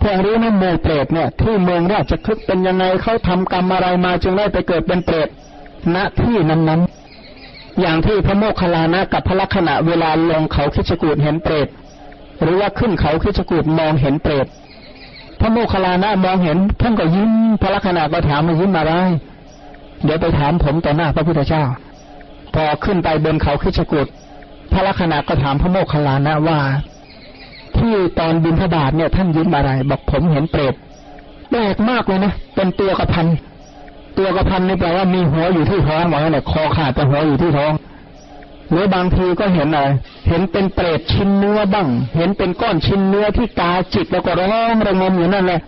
พระองค์รู้นะโมเปรตเนี่ย ที่เมืองราชคลึกเป็นยังไงเขาทำกรรมอะไรมาจึงได้ไปเกิดเป็นเปรตณที่นั้นๆ อย่างที่พระโมคคัลลานะกับพระลักษณะเวลาลงเขาคิชกูดเห็นเปรต หรือว่าขึ้นเขาคิชกูดมองเห็นเปรต พระโมคคัลลานะมองเห็นท่านก็ยิ้มพระลักษณะก็ถามมายิ้มอะไรเดี๋ยวไปถามผมต่อหน้าพระพุทธเจ้า พอขึ้นไปบนเขาคิชกูดพระลักษณะก็ถามพระโมคคัลลานะว่า ที่ตอนบินทบาทเนี่ยท่านยิ้มอะไร บอกผมเห็นเปรตแปลกมากเลยนะเป็นตัวกระพัน ตัวกระพันนี่แปลว่ามีหัวอยู่ที่ท้องหมายเนี่ยคอขาดแต่หัวอยู่ที่ท้องหรือบางทีก็เห็นอะไรเห็นเป็นเปรตชิ้นเนื้อบ้าง เห็นเป็นก้อนชิ้นเนื้อที่ตาจิตแล้วก็ร้องระงมอยู่นั่นแหละ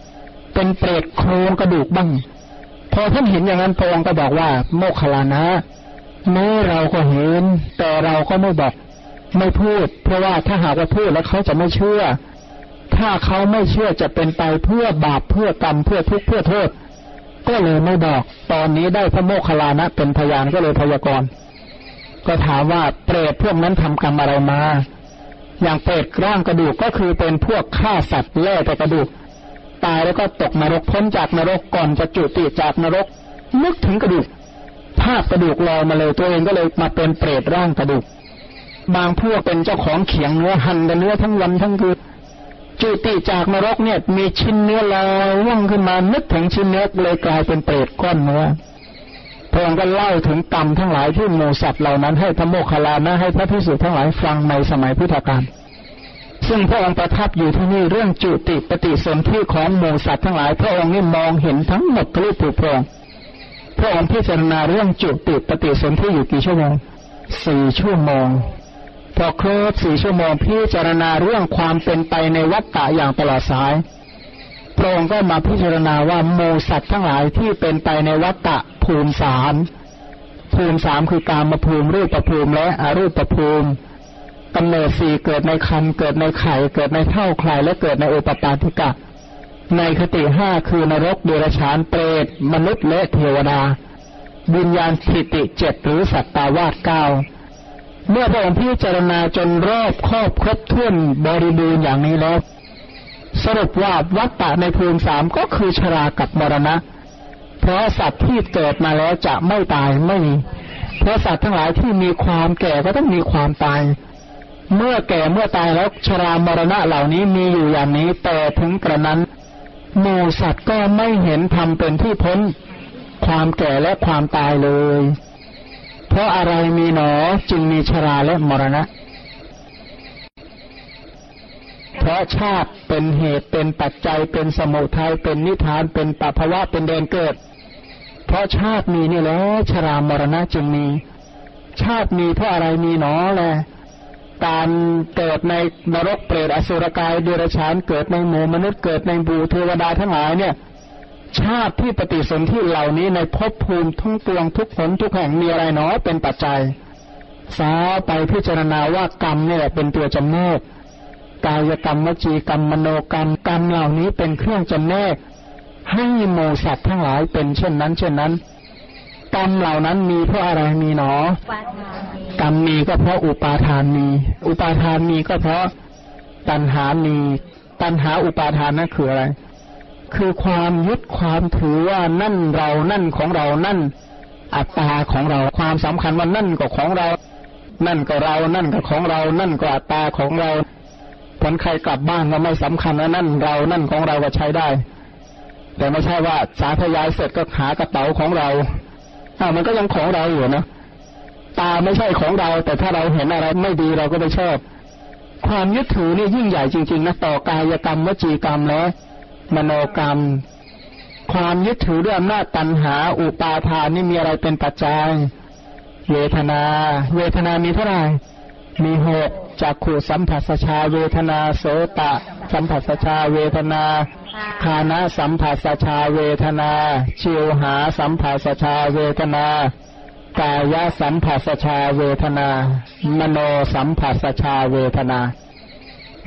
เป็นเปรตโครงกระดูกบ้าง พอท่านเห็นอย่างนั้นพระองค์ก็บอกว่า โมคคลลานะแม้เราก็เห็น แต่เราก็ไม่บอกไม่พูด เพราะว่าถ้าหากว่าพูดแล้วเขาจะไม่เชื่อ ถ้าเขาไม่เชื่อจะเป็นไปเพื่อบาปเพื่อกรรมเพื่อทุกข์เพื่อโทษ ก็เลยไม่บอก ตอนนี้ได้พระโมคคัลลานะ เป็นพยานก็เลยพยากรณ์ก็ถามว่าเปรตพวกนั้นทำกรรมอะไรมา อย่างเปรตร่างกระดูกก็คือเป็นพวกฆ่าสัตว์แล่แต่กระดูก ตายแล้วก็ตกนรกพ้นจากนรกก่อนจะจุติจากนรก นึกถึงกระดูก ภาพกระดูกลอยมาเลยตัวเองก็เลยมาเป็นเปรตร่างกระดูก บางพวกเป็นเจ้าของเขียงเนื้อหั่นเนื้อทั้งวันทั้งคืน จุติจากนรกเนี่ย มีชิ้นเนื้อลอยว่องขึ้นมานึกถึงชิ้นเนื้อเลยกลายเป็นเปรตก้อนเนื้อพระองค์ก็เล่าถึงกรรมทั้งหลายที่หมูสัตว์เหล่านั้นให้พระโมคคัลลานะให้พระพิสุทั้งหลายฟังในสมัยพุทธกาลซึ่งพระองค์ประทับอยู่ที่นี่เรื่องจุติปฏิสนธิของหมูสัตว์ทั้งหลาย พระองค์นี่มองเห็นทั้งหมดทะลุปลุกโปร่งพระองค์พิจารณาเรื่องจุติปฏิสนธิอยู่กี่ชั่วโมงสี่ชั่วโมง พอครบสี่ชั่วโมงพิจารณาเรื่องความเป็นไปในวัฏฏะอย่างตลอดสาย พระองค์ก็มาพิจารณาว่าโมสัตว์ทั้งหลายที่เป็นไปในวัฏฏะภูมิสามภูมิสามคือการมาภูมิรูปประภูมิและอรูปประภูมิกำเนิดสี่เกิดในคันเกิดในไข่เกิดในเท่าใครและเกิดในโอปปาติกะ ในคติห้าคือนรกเดรัจฉานเปรตมนุษย์และเทวดาวิญญาณสิติเจ็ดหรือสัตตาวาสเก้า เมื่อพระองค์พิจารณาจนรอบครอบครบถ้วนบริบูรณ์อย่างนี้แล้ว สรุปว่าวัฏฏะในภูมิสามก็คือชรากับมรณะ เพราะสัตว์ที่เกิดมาแล้วจะไม่ตายไม่มีเพราะสัตว์ทั้งหลายที่มีความแก่ก็ต้องมีความตาย เมื่อแก่เมื่อตายแล้วชรามรณะเหล่านี้มีอยู่อย่างนี้แต่ถึงกระนั้นหมูสัตว์ก็ไม่เห็นทำเป็นที่พ้น ความแก่และความตายเลย เพราะอะไรมีหนอจึงมีชราและมรณะ เพราะชาติเป็นเหตุเป็นปัจจัยเป็นสมุทัยเป็นนิทานเป็นปภาวะเป็นเดนเกิด เพราะชาติมีนี่แหละชรามรณะจึงมี ชาติมีเพราะอะไรมีหนอแหละการเกิดในนรกเปรตอสุรกายเดรัจฉานเกิดในหมู่มนุษย์เกิดในบูเทวดาทั้งหลายเนี่ย ชาติที่ปฏิสนธิเหล่านี้ในภพภูมิทั้งปวงทุกผลทุกแห่งมีอะไรหนอเป็นปัจจัยสาไปพิจารณาว่ากรรมนี่แหละเป็นตัวจำแนกกายกรรมวจีกรรมมโนกรรมกรรมเหล่านี้เป็นเครื่องจำแนก ให้โมสัตว์ทั้งหลายเป็นเช่นนั้น เช่นนั้น กรรมเหล่านั้นมีเพราะอะไรมีหนอ กรรมมีก็เพราะอุปาทานมี อุปาทานมีก็เพราะตัณหามี ตัณหาอุปาทานนั่นคืออะไร คือความยึดความถือว่านั่นเรา นั่นของเรา นั่น อัตตาของเรา ความสำคัญว่านั่นก็ของเรา นั่นก็เรา นั่นก็ของเรา นั่นก็อัตตาของเราผลใครกลับบ้านก็ไม่สำคัญว่านั่นเรา นั่นของเราก็ใช้ได้ แต่ไม่ใช่ว่าสาธยายเสร็จก็หากระเป๋าของเราอ้าวมันก็ยังของเราอยู่นะ ตาไม่ใช่ของเรา แต่ถ้าเราเห็นอะไรไม่ดีเราก็ไม่ชอบ ความยึดถือนี่ยิ่งใหญ่จริง ๆนะต่อกายกรรมวจีกรรมและ มโนกรรม ความยึดถือด้วยอำนาจตัณหา อุปาทานนี่มีอะไรเป็นปัจจัย เวทนา เวทนามีเท่าไหร่มีหกจักขุสัมผัสชาเวทนาโสตะ สัมผัสชาเวทนาคานะสัมผัสชาเวทนาชิวหาสัมผัสชาเวทนากายสัมผัสชาเวทนา มโนสัมผัสชาเวทนา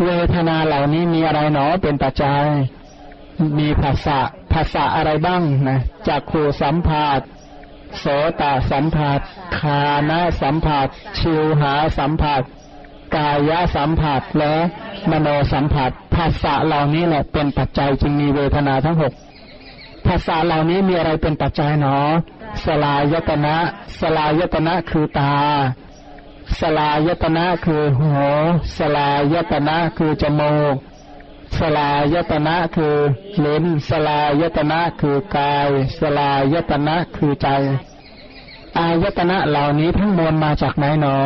เวทนาเหล่านี้มีอะไรหนอเป็นปัจจัย มีภาษาภาษาอะไรบ้างนะจักขูสัมผัสโสตสัมผัสคานะสัมผัส ชิวหาสัมผัส กายสัมผัสและมโนสัมผัส ภาษาเหล่านี้แหละเป็นปัจจัยจึงมีเวทนาทั้งหกภาษาเหล่านี้มีอะไรเป็นปัจจัยหนอสลายตนะ สลายตนะคือตา สลายตนะคือหู สลายตนะคือจมูก สลายตนะคือลิ้นสลายตนะคือกายสลายตนะคือใจ อายตนะเหล่านี้ทั้งมวลมาจากไหนหนอ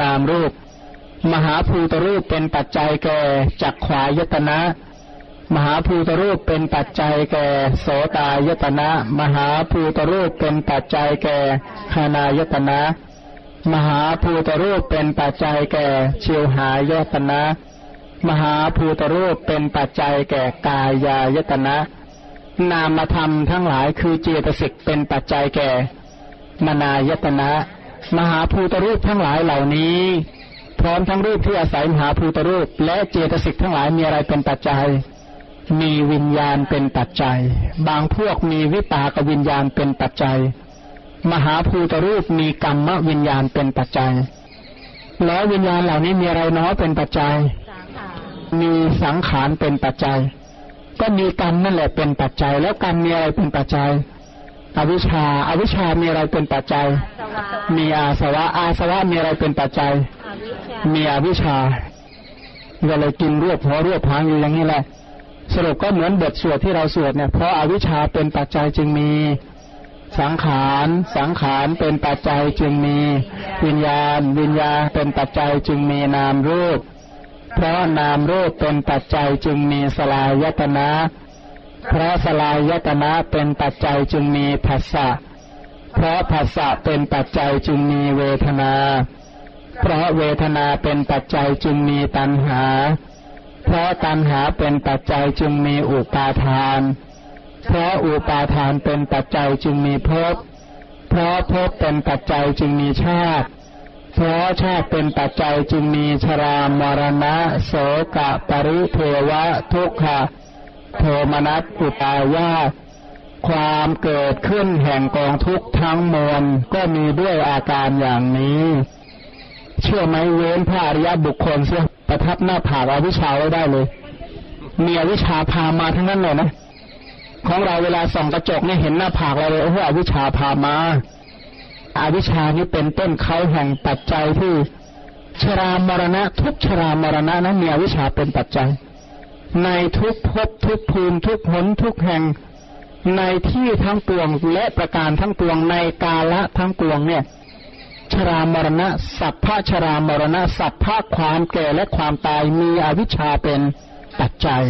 นามรูป มหาภูตรูปเป็นปัจจัยแก่จักขวายตนะ มหาภูตรูปเป็นปัจจัยแก่โสตายตนะ มหาภูตรูปเป็นปัจจัยแก่คานายตนะ มหาภูตรูปเป็นปัจจัยแก่ชิวหายตนะ มหาภูตรูปเป็นปัจจัยแก่กายายตนะ นามธรรมทั้งหลายคือเจตสิกเป็นปัจจัยแก่มนายตนะ มหาภูตรูปทั้งหลายเหล่านี้ พร้อมทั้งรูปที่อาศัยมหาภูตรูป และเจตสิกทั้งหลายมีอะไรเป็นปัจจัย มีวิญญาณเป็นปัจจัย บางพวกมีวิปากวิญญาณเป็นปัจจัย มหาภูตรูปมีกรรมวิญญาณเป็นปัจจัย แล้ววิญญาณเหล่านี้มีอะไรเนาะเป็นปัจจัย มีสังขารเป็นปัจจัย ก็มีกรรมนั่นแหละเป็นปัจจัย แล้วกรรมมีอะไรเป็นปัจจัย อวิชชาอวิชชามีอะไรเป็นปัจจัย มีอาสวะ อาสวะมีอะไรเป็นปัจจัย มีอวิชชาก็เลยกินรวบหัวรวบหางอยู่อย่างนี้แหละ สรุปก็เหมือนบทสวดที่เราสวดเนี่ย เพราะอาวิชชาเป็นปัจจัยจึงมีสังขาร สังขารเป็นปัจจัยจึงมี วิญญาณ วิญญาณเป็นปัจจัยจึงมีนามรูป เพราะนามรูปเป็นปัจจัยจึงมีสลายตนะ เพราะสลายตนะเป็นปัจจัยจึงมีภาษะเพราะภาษะเป็นปัจจัยจึงมีเวทนา เพราะเวทนาเป็นปัจจัยจึงมีตัณหา เพราะตัณหาเป็นปัจจัยจึงมีอุปาทาน เพราะอุปาทานเป็นปัจจัยจึงมีภพ เพราะภพเป็นปัจจัยจึงมีชาติ เพราะชาติเป็นปัจจัยจึงมีชรามรณะ โสกะ ปริเทวะ ทุกขะ โทมนัสอุปายาความเกิดขึ้นแห่งกองทุกข์ทั้งมวลก็มีด้วยอาการอย่างนี้ เชื่อไหมเว้นพระอริยบุคคลเสียประทับหน้าผากอวิชชาไว้ได้เลยมีอวิชชาพามาทั้งนั้นเลยนะ ของเราเวลาส่องกระจกเนี่ยเห็นหน้าผากเราเลยโอ้โหอวิชชาพามา อาวิชานี่เป็นต้นเขาแห่งปัจจัยที่ชรามรณะ ทุกชรามรณะนั้นมีอวิชชาเป็นปัจจัย ในทุกภพทุกภูมิทุกหนทุกแห่งในที่ทั้งปวงและประการทั้งปวงในกาละทั้งปวงเนี่ย ชรามรณะ สัพพะชรามรณะ สัพพะความแก่และความตายมีอวิชชาเป็นปัจจัย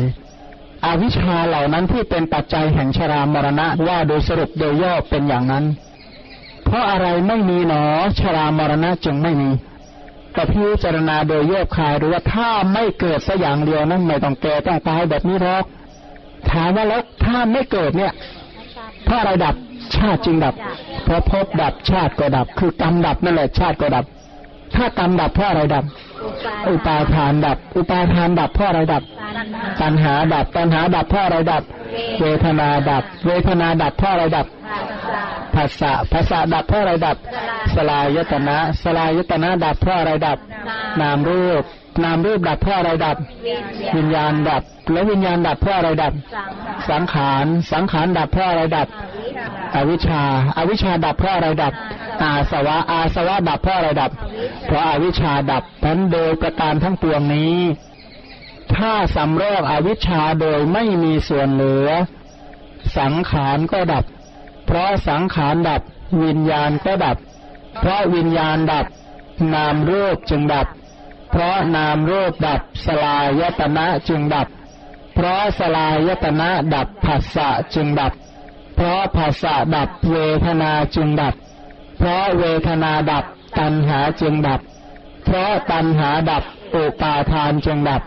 อวิชชาเหล่านั้นที่เป็นปัจจัยแห่งชรามรณะว่าโดยสรุปโดยย่อเป็นอย่างนั้น เพราะอะไรไม่มีหนอชรามรณะจึงไม่มีก็พิจารณาโดยโยบคายหรือว่าถ้าไม่เกิดสักอย่างเดียวนั้นไม่ต้องแก่ต้องตายแบบนี้หรอกถามว่าแล้วถ้าไม่เกิดเนี่ยเพราะอะไรดับชาติจึงดับเพราะภพดับชาติก็ดับ คือกรรมดับนั่นแหละชาติก็ดับ ถ้ากรรมดับเพราะอะไรดับ อุปาทานดับ อุปาทานดับเพราะอะไรดับ ตัณหาดับ ตัณหาดับเพราะอะไรดับ เวทนาดับ เวทนาดับเพราะอะไรดับภาษาภาษาดับเพราะอะไรดับ สลายตนะ สลายตนะดับเพราะอะไรดับ นามรูป นามรูปดับเพราะอะไรดับ วิญญาณดับ แล้ววิญญาณดับเพราะอะไรดับ สังขารสังขารดับเพราะอะไรดับ อวิชชาอวิชชาดับเพราะอะไรดับ อาสวะอาสวะดับเพราะอะไรดับ เพราะอาวิชชาดับพันโดยประการทั้งปวงนี้ ถ้าสำรอกอวิชชาโดยไม่มีส่วนเหลือ สังขารก็ดับ เพราะสังขารดับ วิญญาณก็ดับ เพราะวิญญาณดับ นามรูปจึงดับ เพราะนามรูปดับสลายตนะจึงดับ เพราะสลายตนะดับผัสสะจึงดับ เพราะภาษะดับเวทนาจึงดับ เพราะเวทนาดับตัณหาจึงดับเพเพราะตัณหาดับอุปาทานจึงดับ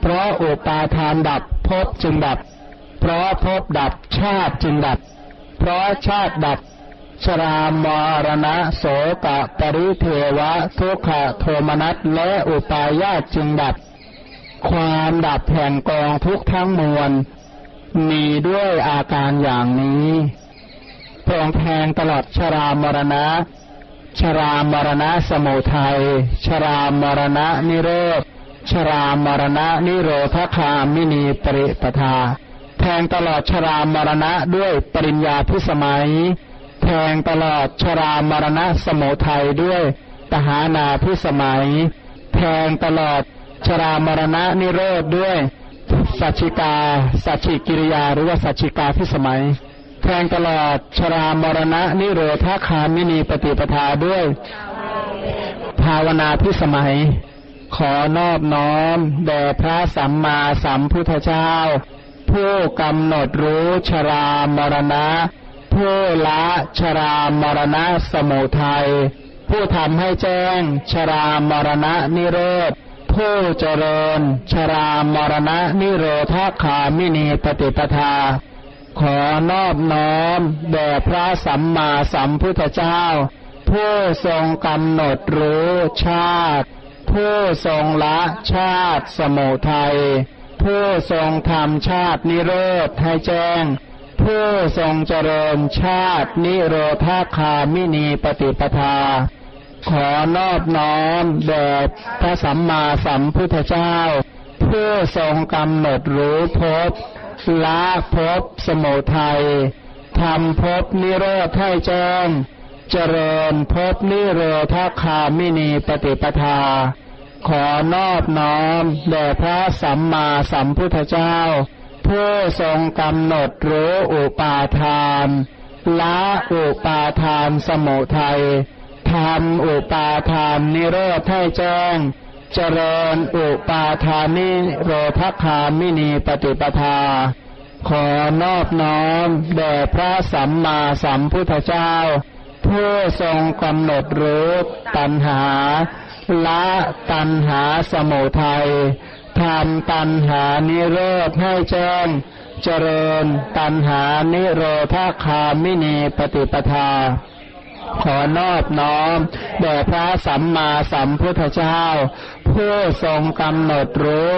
เพราะอุปาทานดับภพจึงดับ เพราะภพดับชาติจึงดับ เพราะชาติดับ ชรามรณะโสกะปริเทวะ ทุกขโทมนัสและอุปาญาจึงดับ ความดับแห่งกองทุกทั้งมวล มีด้วยอาการอย่างนี้พรองแทงตลอดชรามรณะ ชรามรณะสมุทัย ชรามรณะนิโรธ ชรามรณะนิโรธคามินีปริปทา แทงตลอดชรามรณะด้วยปริญญาพิสมัย แทงตลอดชรามรณะสมุทัยด้วยตหานาพิสมัย แทงตลอดชรามรณะนิโรธด้วยสัจจิกาสัจจิกิริยาหรือว่าสัจจิกาพิสมัย แทงตลอดชรามรณะนิโรธาคามินีปฏิปทาด้วย ภาวนาพิสมัย ขอนอบน้อมแด่พระสัมมาสัมพุทธเจ้า ผู้กำหนดรู้ชรามรณะ ผู้ละชรามรณะสมุทัย ผู้ทำให้แจ้งชรามรณะนิโรธ ผู้เจริญชรามรณะนิโรธาคามินีปฏิปทา ขอนอบน้อมแด่พระสัมมาสัมพุทธเจ้า ผู้ทรงกำหนดรู้ชาติ ผู้ทรงละชาติสมุทัย ผู้ทรงทำชาตินิโรธให้แจ้ง ผู้ทรงเจริญชาตินิโรธาคามินีปฏิปทา ขอนอบน้อมแด่พระสัมมาสัมพุทธเจ้า ผู้ทรงกำหนดรู้ภพละภพสมุทัยทำภพนิโรธให้แจ้งเจริญภพนิโรธาคามินีปฏิปทา ขอนอบน้อมแด่พระสัมมาสัมพุทธเจ้า ผู้ทรงกำหนดรู้อุปาทานละอุปาทานสมุทัยทำอุปาทานนิโรธให้แจ้ง เจริญอุปาทานิโรธคามินีปฏิปทา ขอนอบน้อมแด่พระสัมมาสัมพุทธเจ้า ผู้ทรงกำหนดรู้ตัณหา ละตัณหาสมุทัย ทำตัณหานิโรธให้แจ้งเจริญตัณหานิโรธาคามินีปฏิปทา ขอนอบน้อมแด่พระสัมมาสัมพุทธเจ้า ผู้ทรงกำหนดรู้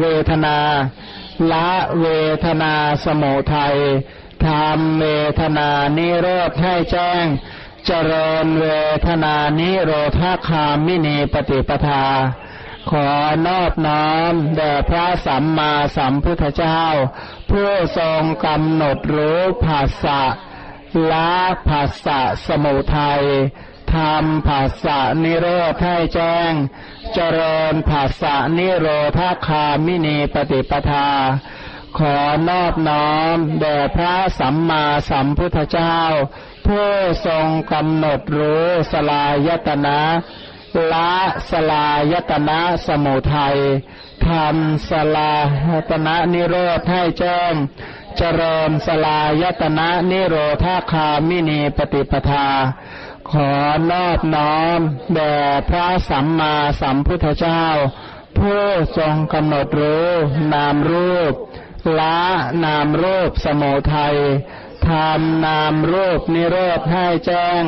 เวทนา ละเวทนาสมุทัยทำเวทนานิโรธให้แจ้ง เจริญเวทนานิโรธาคามินีปฏิปทา ขอนอบน้อมแด่พระสัมมาสัมพุทธเจ้า ผู้ทรงกำหนดรู้ภาษะละภาษะสมุทัยทำภาษะนิโรธให้แจ้ง เจริญภาษะนิโรธาคามินีปฏิปทา ขอนอบน้อมแด่พระสัมมาสัมพุทธเจ้า ผู้ทรงกำหนดรู้สลายตนะ ละสลายตนะสมุทัยทำสลายตนะนิโรธให้แจ้ง เจริญสลายตนะนิโรธาคามินีปฏิปทา ขอนอบน้อมแด่พระสัมมาสัมพุทธเจ้า ผู้ทรงกำหนดรู้นามรูป ละนามรูปสมุทัยทำนามรูปนิโรธให้แจ้ง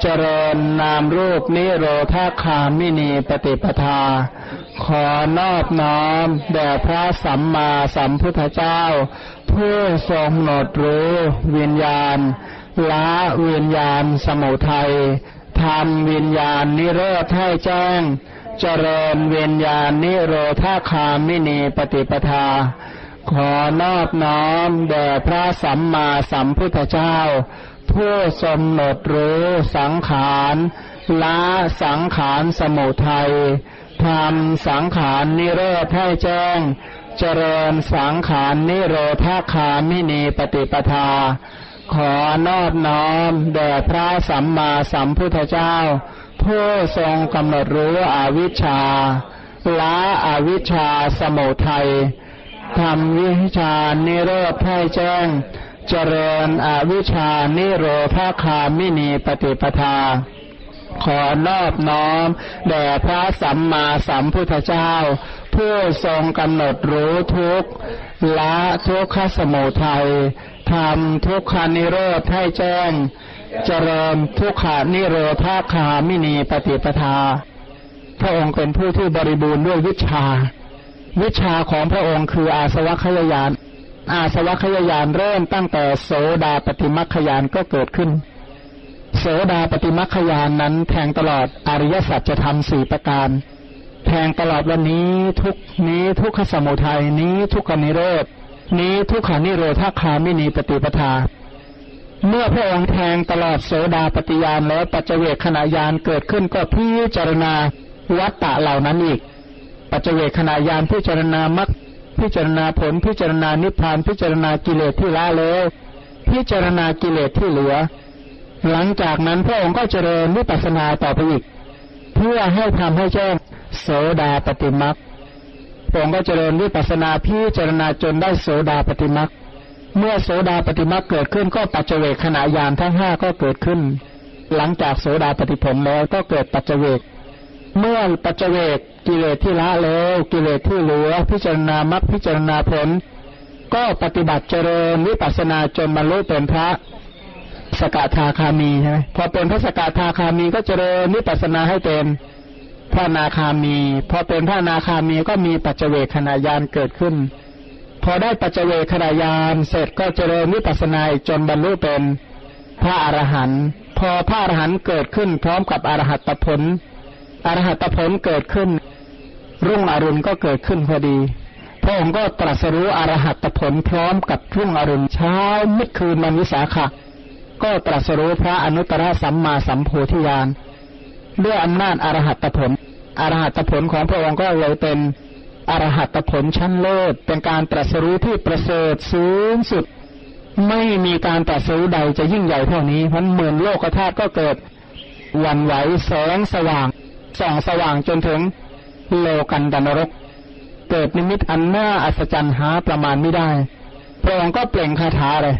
เจริญนามรูปนิโรธาคามินีปฏิปทา ขอนอบน้อมแด่พระสัมมาสัมพุทธเจ้าผู้ทรงหนดรู้วิญญาณละวิญญาณสมุทัยทำวิญญาณนิโรธให้แจ้ง เจริญวิญญาณนิโรธาคามินีปฏิปทา ขอนอบน้อมแด่พระสัมมาสัมพุทธเจ้า ผู้ทรงกำหนดรู้สังขารละสังขารสมุทัยทำสังขารนิโรธให้แจ้ง เจริญสังขารนิโรธาคามินีปฏิปทา ขอนอบน้อมแด่พระสัมมาสัมพุทธเจ้า ผู้ทรงกำหนดรู้อวิชชาละอวิชชาสมุทัยทำวิชานิโรธให้แจ้ง เจริญอวิชานิโรธาคามินีปฏิปทา ขอนอบน้อม แด่พระสัมมาสัมพุทธเจ้า ผู้ทรงกำหนดรู้ทุกละทุกขสมุทัยทำทุกขานิโรธให้แจ้ง เจริญทุกขานิโรธาคามินีปฏิปทา พระองค์เป็นผู้ที่บริบูรณ์ด้วยวิชา วิชาของพระองค์คืออาสวัคยายาน อาสวัคยายานเริ่มตั้งแต่โสดาปฏิมัคคยานก็เกิดขึ้น โสดาปฏิมัคคยานนั้นแทงตลอดอริยสัจจะทำสี่ประการ แทงตลอดวันนี้ทุกนี้ทุกขสมุทัยนี้ทุกขนิโรธนี้ทุกขานิโรธาคามินีปฏิปทา เมื่อพระองค์แทงตลอดโสดาปฏิยานแล้วปัจเจเวคขณะยานเกิดขึ้นก็พิจารณาวัตตะเหล่านั้นอีก ปัจเจเวคขณะยานพิจารณามรรค พิจารณาผลพิจารณานิพพานพิจารณากิเลสที่ละแล้วพิจารณากิเลสที่เหลือ หลังจากนั้นพระองค์ก็เจริญวิปัสสนาต่อไปอีก เพื่อให้ทำให้แจ้งโสดาปฏิมักพระองค์ก็เจริญวิปัสสนาพิจารณาจนได้โสดาปฏิมักเมื่อโสดาปฏิมักเกิดขึ้นก็ปัจเจเวกขณะยานทั้งห้าก็เกิดขึ้น หลังจากโสดาปฏิผลแล้วก็เกิดปัจเจเวก เมื่อปัจเจเวกกิเลสที่ละแล้วกิเลสที่เหลือ พิจารณามรรคพิจารณาผล ก็ปฏิบัติเจริญวิปัสนาจนบรรลุเป็นพระสกทาคามีใช่ไหมพอเป็นพระสกทาคามีก็เจริญวิปัสนาให้เป็นพระนาคามีพอเป็นพระนาคามีก็มีปัจเจเวคขณะยานเกิดขึ้น พอได้ปัจเจเวคขณะยานเสร็จก็เจริญวิปัสสนาจนบรรลุเป็นพระอรหันต์พอพระอรหันต์เกิดขึ้นพร้อมกับอรหัตผล อรหัตผลเกิดขึ้น รุ่งอรุณก็เกิดขึ้นพอดี พระองค์ก็ตรัสรู้อรหัตผลพร้อมกับรุ่งอรุณเช้ามืดคืนมันวิสาขะก็ตรัสรู้พระอนุตตรสัมมาสัมโพธิญาณด้วยอำนาจอรหัตผลอรหัตผลของพระองค์ก็เลยเป็นอรหัตผลชั้นเลิศเป็นการตรัสรู้ที่ประเสริฐสูงสุด ไม่มีการตรัสรู้ใดจะยิ่งใหญ่เท่านี้เพราะเหมือนโลกธาตุก็เกิดวันไหวแสงสว่าง ส่องสว่างจนถึงโลกันดานรก เกิดนิมิตอันน่าอัศจรรย์หาประมาณไม่ได้พระองค์ก็เปล่งคาถาเลย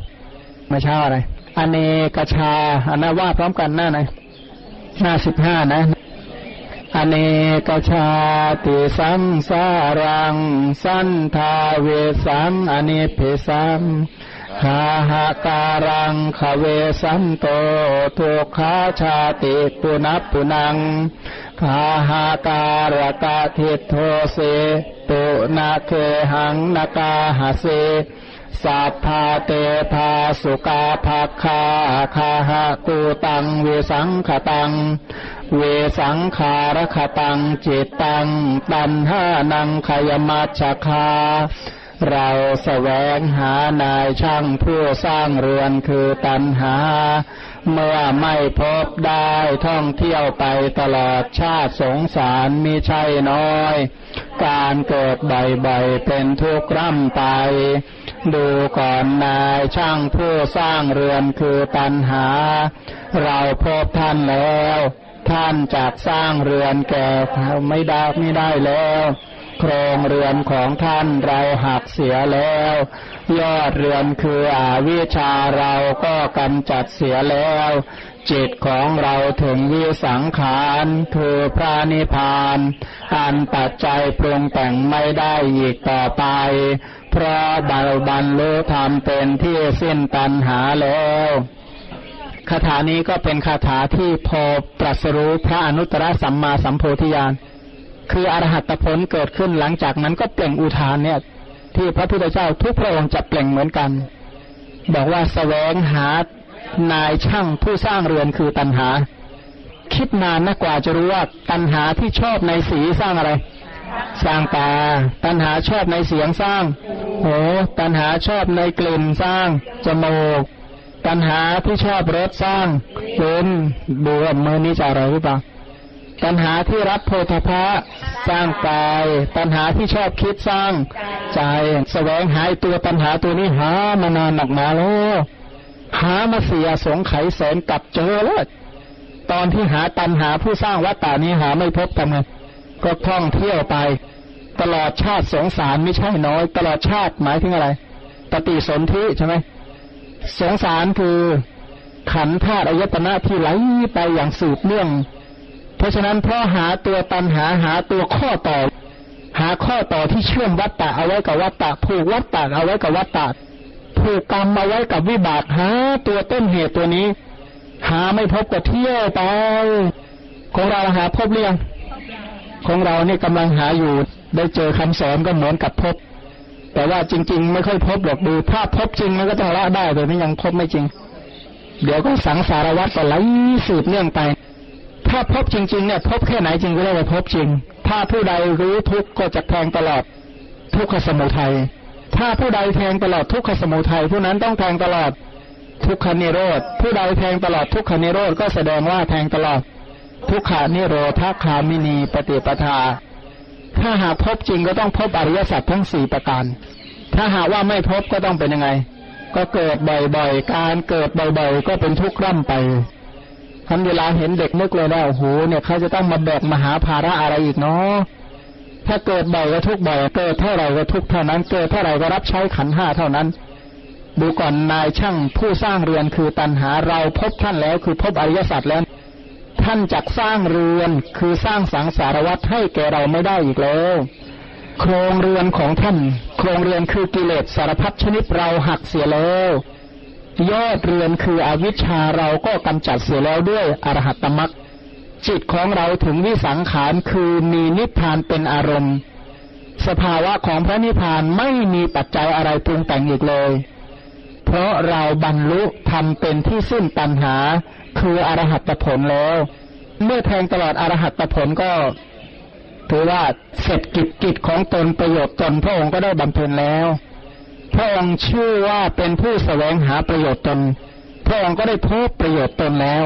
ไม่ใช่อะไรอเนกชาอันนาว่าพร้อมกันหน้าไหนหน้าสิบห้านะอเนกชาติสังสารัง สันทาเวสังอเนเพสังคาหาการังขเวสันโตทุกขาชาติปุนับปุนัง คาหาการกาทิโทเสตุนาเคหังนากาหาเสสัพพาเตภาสุกาภาคาคาหาตูตังเวสังขตัง เวสังขารขตังจิตตัง ตันหานังขยมัชคา เราแสวงหานายช่างผู้สร้างเรือนคือตันหา เมื่อไม่พบได้ท่องเที่ยวไปตลอดชาติสงสารมิใช่น้อย การเกิดบ่อยๆเป็นทุกข์ร่ำไป ดูก่อนนายช่างผู้สร้างเรือนคือตันหา เราพบท่านแล้ว ท่านจากสร้างเรือนแก่ไม่ได้ไม่ได้แล้ว ครงเรือนของท่านเราหักเสียแล้ว ยอดเรือนคืออาวิชาเราก็กำจัดเสียแล้ว จิตของเราถึงวิสังขารคือพระนิพพานอันปัจจัยปรุงแต่งไม่ได้อีกต่อไปเพราะบรรบรรลุธรรมเป็นที่สิ้นตัณหาแล้วคาถานี้ก็เป็นคาถาที่พอตรัสรู้พระอนุตตรสัมมาสัมโพธิญาณ คืออรหัตผลเกิดขึ้นหลังจากนั้นก็เปล่งอุทานเนี่ย ที่พระพุทธเจ้าทุกพระองค์จะเปล่งเหมือนกัน บอกว่าแสวงหานายช่างผู้สร้างเรือนคือตัณหา คิดนานนะกกว่าจะรู้ว่าตัณหาที่ชอบในสีสร้างอะไร สร้างตา ตัณหาชอบในเสียงสร้างโอ้ตัณหาชอบในกลิ่นสร้างจมูกตัณหาที่ชอบรสสร้างเป็นดูว่ามือนี้จะอะไรหรือเปล่า ตัณหาที่รับโพธพะสร้างกาย ตัณหาที่ชอบคิดสร้างใจแสวงหายตัวตัณหาตัวนี้หามานานหนักหนาแล้วหามาเสียสงไขแสนกลับเจอแล้วตอนที่หาตัณหาผู้สร้างวัตตานี้หาไม่พบทำไงก็ท่องเที่ยวไป ตลอดชาติสงสารไม่ใช่น้อย ตลอดชาติหมายถึงอะไรปฏิสนธิใช่ไหมสงสารคือขันธาตุอายตนะที่ไหลไปอย่างสืบเนื่อง เพราะฉะนั้นเพราะหาตัวตันหาหาตัวข้อต่อ หาข้อต่อที่เชื่อมวัตตะเอาไว้กับวัตตะผูกวัตตะเอาไว้กับวัตตะผูกกรรมเอาไว้กับวิบากหาตัวต้นเหตุตัวนี้ หาไม่พบก็เที่ยวไปของเราหาพบเรียงของเราเนี่ยกำลังหาอยู่ได้เจอคำสอนก็เหมือนกับพบ แต่ว่าจริง ๆ ไม่ค่อยพบหรอกดูถ้าพบจริงมันก็ต้องละได้แต่นี่ยังพบไม่จริง เดี๋ยวก็สังสารวัตรก็ไหลสืบเนื่องไป ถ้าพบจริงๆเนี่ยพบแค่ไหนจริงก็เรียกว่าพบจริง ถ้าผู้ใดรู้ทุกข์ก็จะแทงตลอดทุกขสมุทัย ถ้าผู้ใดแทงตลอดทุกขสมุทัยผู้นั้นต้องแทงตลอดทุกขนิโรธ ผู้ใดแทงตลอดทุกขนิโรธก็แสดงว่าแทงตลอดทุกขานิโรธาคามินีปฏิปทา ถ้าหากพบจริงก็ต้องพบอริยสัจทั้งสี่ประการ ถ้าหากว่าไม่พบก็ต้องเป็นยังไง ก็เกิดบ่อยๆ การเกิดบ่อยๆ ก็เป็นทุกข์ร่ำไป ทันเวลาเห็นเด็กนึกเลยว่าโอ้โหเนี่ยเขาจะต้องมาแบกมหาภาระอะไรอีกเนาะถ้าเกิดบ่อยก็ทุกบ่อยเกิดเท่าไหร่ก็ทุกเท่านั้น เกิดเท่าไหร่ก็รับใช้ขันห้าเท่านั้น ดูก่อนนายช่างผู้สร้างเรือนคือตันหาเราพบท่านแล้วคือพบอริยสัจแล้ว ท่านจักสร้างเรือนคือสร้างสังสารวัตให้แก่เราไม่ได้อีกแล้วโครงเรือนของท่าน โครงเรือนคือกิเลสสารพัดชนิดเราหักเสียแล้ว ยอดเรือนคืออวิชชาเราก็กำจัดเสียแล้วด้วยอรหัตตมรรคจิตของเราถึงวิสังขารคือมีนิพพานเป็นอารมณ์ สภาวะของพระนิพพานไม่มีปัจจัยอะไรปรุงแต่งอีกเลย เพราะเราบรรลุทำเป็นที่สิ้นตัณหา คืออรหัตผลแล้ว เมื่อแทงตลอดอรหัตผลก็ถือว่าเสร็จกิจกิจของตนประโยชน์ตนพระองค์ก็ได้บำเพ็ญแล้ว พระองค์ชื่อว่าเป็นผู้แสวงหาประโยชน์ตน พระองค์ก็ได้พบประโยชน์ตนแล้ว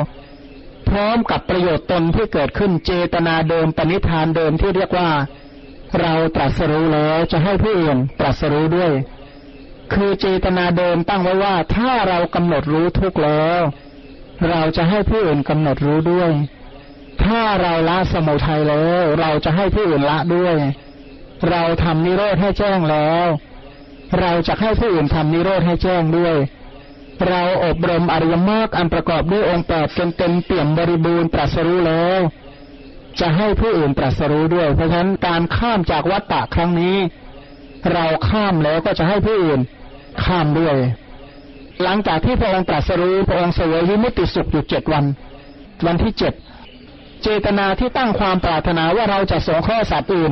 พร้อมกับประโยชน์ตนที่เกิดขึ้นเจตนาเดิมปณิธานเดิมที่เรียกว่า เราตรัสรู้แล้วจะให้ผู้อื่นตรัสรู้ด้วย คือเจตนาเดิมตั้งไว้ว่าถ้าเรากำหนดรู้ทุกแล้ว เราจะให้ผู้อื่นกำหนดรู้ด้วย ถ้าเราละสมุทัยแล้ว เราจะให้ผู้อื่นละด้วย เราทำนิโรธให้แจ้งแล้ว เราจะให้ผู้อื่นทำนิโรธให้แจ้งด้วย เราอบรมอริยมรรคอันประกอบด้วยองค์แปดจนเต็มเปี่ยมบริบูรณ์ตรัสรู้แล้ว จะให้ผู้อื่นตรัสรู้ด้วย เพราะฉะนั้นการข้ามจากวัฏฏะครั้งนี้ เราข้ามแล้วก็จะให้ผู้อื่นข้ามด้วย หลังจากที่พระองค์ตรัสรู้พระองค์เสวยวิมุตติสุขอยู่เจ็ดวัน วันที่เจ็ดเจตนาที่ตั้งความปรารถนาว่าเราจะสงเคราะห์สัตว์อื่น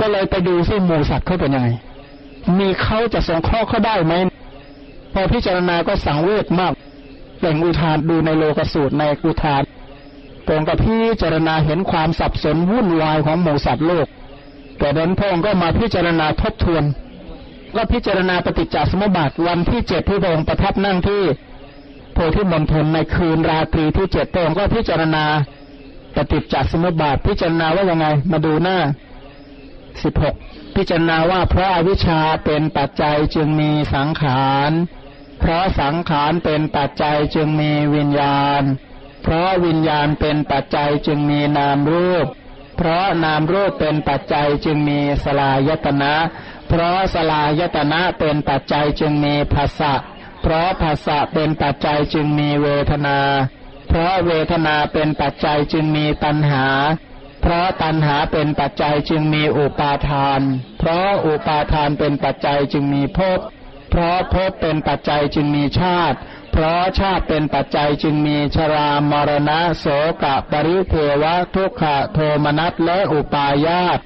ก็เลยไปดูซิหมูสัตว์เขาเป็นยังไง มีเขาจะสงเคราะห์เขาได้ไหมพอพิจารณาก็สังเวชมากแหล่งอุทานดูในโลกสูตรในอุทานพรงค์ก็พิจารณาเห็นความสับสนวุ่นวายของหมูสัตว์โลก แต่เดินพงก็มาพิจารณาทบทวนก็พิจารณาปฏิจจสมุปบาทวันที่เจ็ดที่พระองค์ประทับนั่งที่โพธิมณฑลในคืนราตรีที่เจ็ดพระองค์ก็พิจารณาปฏิจจสมุปบาทพิจารณาว่ายังไง มาดูหน้าสิบหก พิจารณาว่าเพราะอวิชชาเป็นปัจจัยจึงมีสังขาร เพราะสังขารเป็นปัจจัยจึงมีวิญญาณ เพราะวิญญาณเป็นปัจจัยจึงมีนามรูป เพราะนามรูปเป็นปัจจัยจึงมีสลายตนะ เพราะสลายตนะเป็นปัจจัยจึงมีภาษะเพราะภาษะเป็นปัจจัยจึงมีเวทนา เพราะเวทนาเป็นปัจจัยจึงมีตัณหา เพราะตัณหาเป็นปัจจัยจึงมีอุปาทาน เพราะอุปาทานเป็นปัจจัยจึงมีภพ เพราะภพเป็นปัจจัยจึงมีชาติ เพราะชาติเป็นปัจจัยจึงมีชรามรณะโสกะปริเทวะทุกขะโทมนัสและอุปาญาต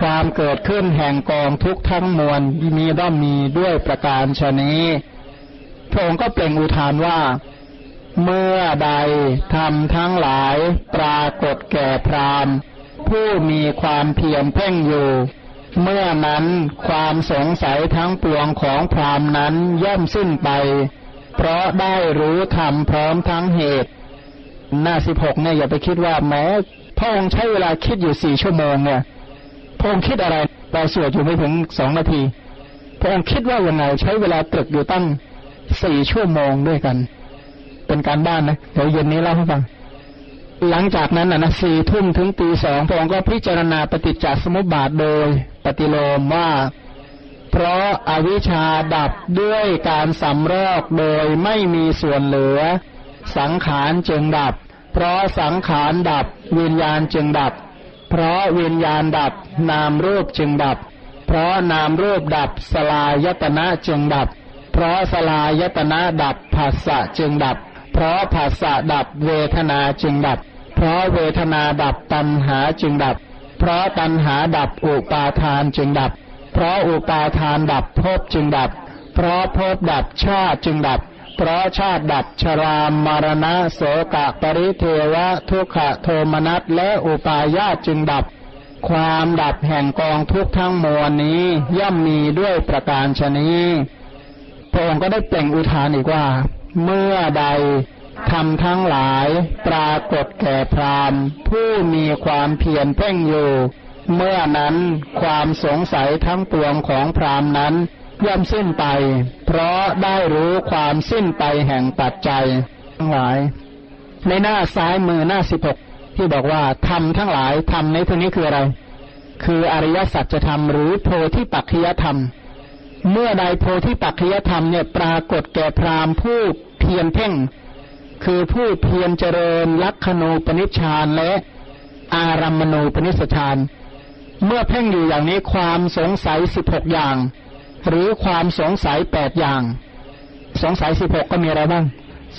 ความเกิดขึ้นแห่งกองทุกทั้งมวลมีด้อมมีด้วยประการชนี้ พระองค์ก็เปล่งอุทานว่า เมื่อใดทำทั้งหลายปรากฏแก่พราม ผู้มีความเพียรเพ่งอยู่ เมื่อนั้นความสงสัยทั้งปวงของพรามนั้นย่อมสิ้นไป เพราะได้รู้ธรรมพร้อมทั้งเหตุ หน้าสิบหกเนี่ยอย่าไปคิดว่าแม้พระองค์ใช้เวลาคิดอยู่สี่ชั่วโมงเนี่ยพระองค์คิดอะไรเราสวดอยู่ไม่ถึงสองนาทีพระองค์คิดว่ายังไงใช้เวลาตรึกอยู่ตั้งสี่ชั่วโมงด้วยกัน เป็นการบ้านนะเดี๋ยวเย็นนี้เล่าให้ฟัง หลังจากนั้นนะสี่ทุ่มถึงตีสองพระองค์ก็พิจารณาปฏิจจสมุปบาทโดยปฏิโลมว่า เพราะอาวิชชาดับด้วยการสำรอกโดยไม่มีส่วนเหลือ สังขารจึงดับ เพราะสังขารดับวิญญาณจึงดับ เพราะวิญญาณดับ นามรูปจึงดับ เพราะนามรูปดับสลายตนะจึงดับ เพราะสลายตนะดับภาษะจึงดับ เพราะภาษะดับเวทนาจึงดับ เพราะเวทนาดับตัณหาจึงดับ เพราะตัณหาดับอุปาทานจึงดับ เพราะอุปาทานดับภพจึงดับ เพราะภพดับชาติจึงดับ เพราะชาติดับชรามรณะโสกะปริเทวะทุกขะโทมนัสและอุปาญาตจึงดับ ความดับแห่งกองทุกข์ทั้งมวลนี้ย่อมมีด้วยประการชนี้พระองค์ก็ได้เปล่งอุทานอีกว่า เมื่อใด ทำทั้งหลายปรากฏแก่พรามผู้มีความเพียรเพ่งอยู่ เมื่อนั้นความสงสัยทั้งปวงของพรามนั้นย่อมสิ้นไป เพราะได้รู้ความสิ้นไปแห่งปัจจัย ทั้งหลาย ในหน้าซ้ายมือหน้าสิบหกที่บอกว่าทำทั้งหลายทำในที่นี้คืออะไร คืออริยสัจธรรมหรือโพธิปัจจยธรรม เมื่อใดโพธิปัจจยธรรมเนี่ยปรากฏแก่พรามผู้เพียรเพ่ง คือผู้เพียรเจริญลักขณูปนิชฌานและอารัมมณูปนิสฌาน เมื่อเพ่งอยู่อย่างนี้ความสงสัยสิบหกอย่าง หรือความสงสัยแปดอย่าง สงสัยสิบหกก็มีอะไรบ้าง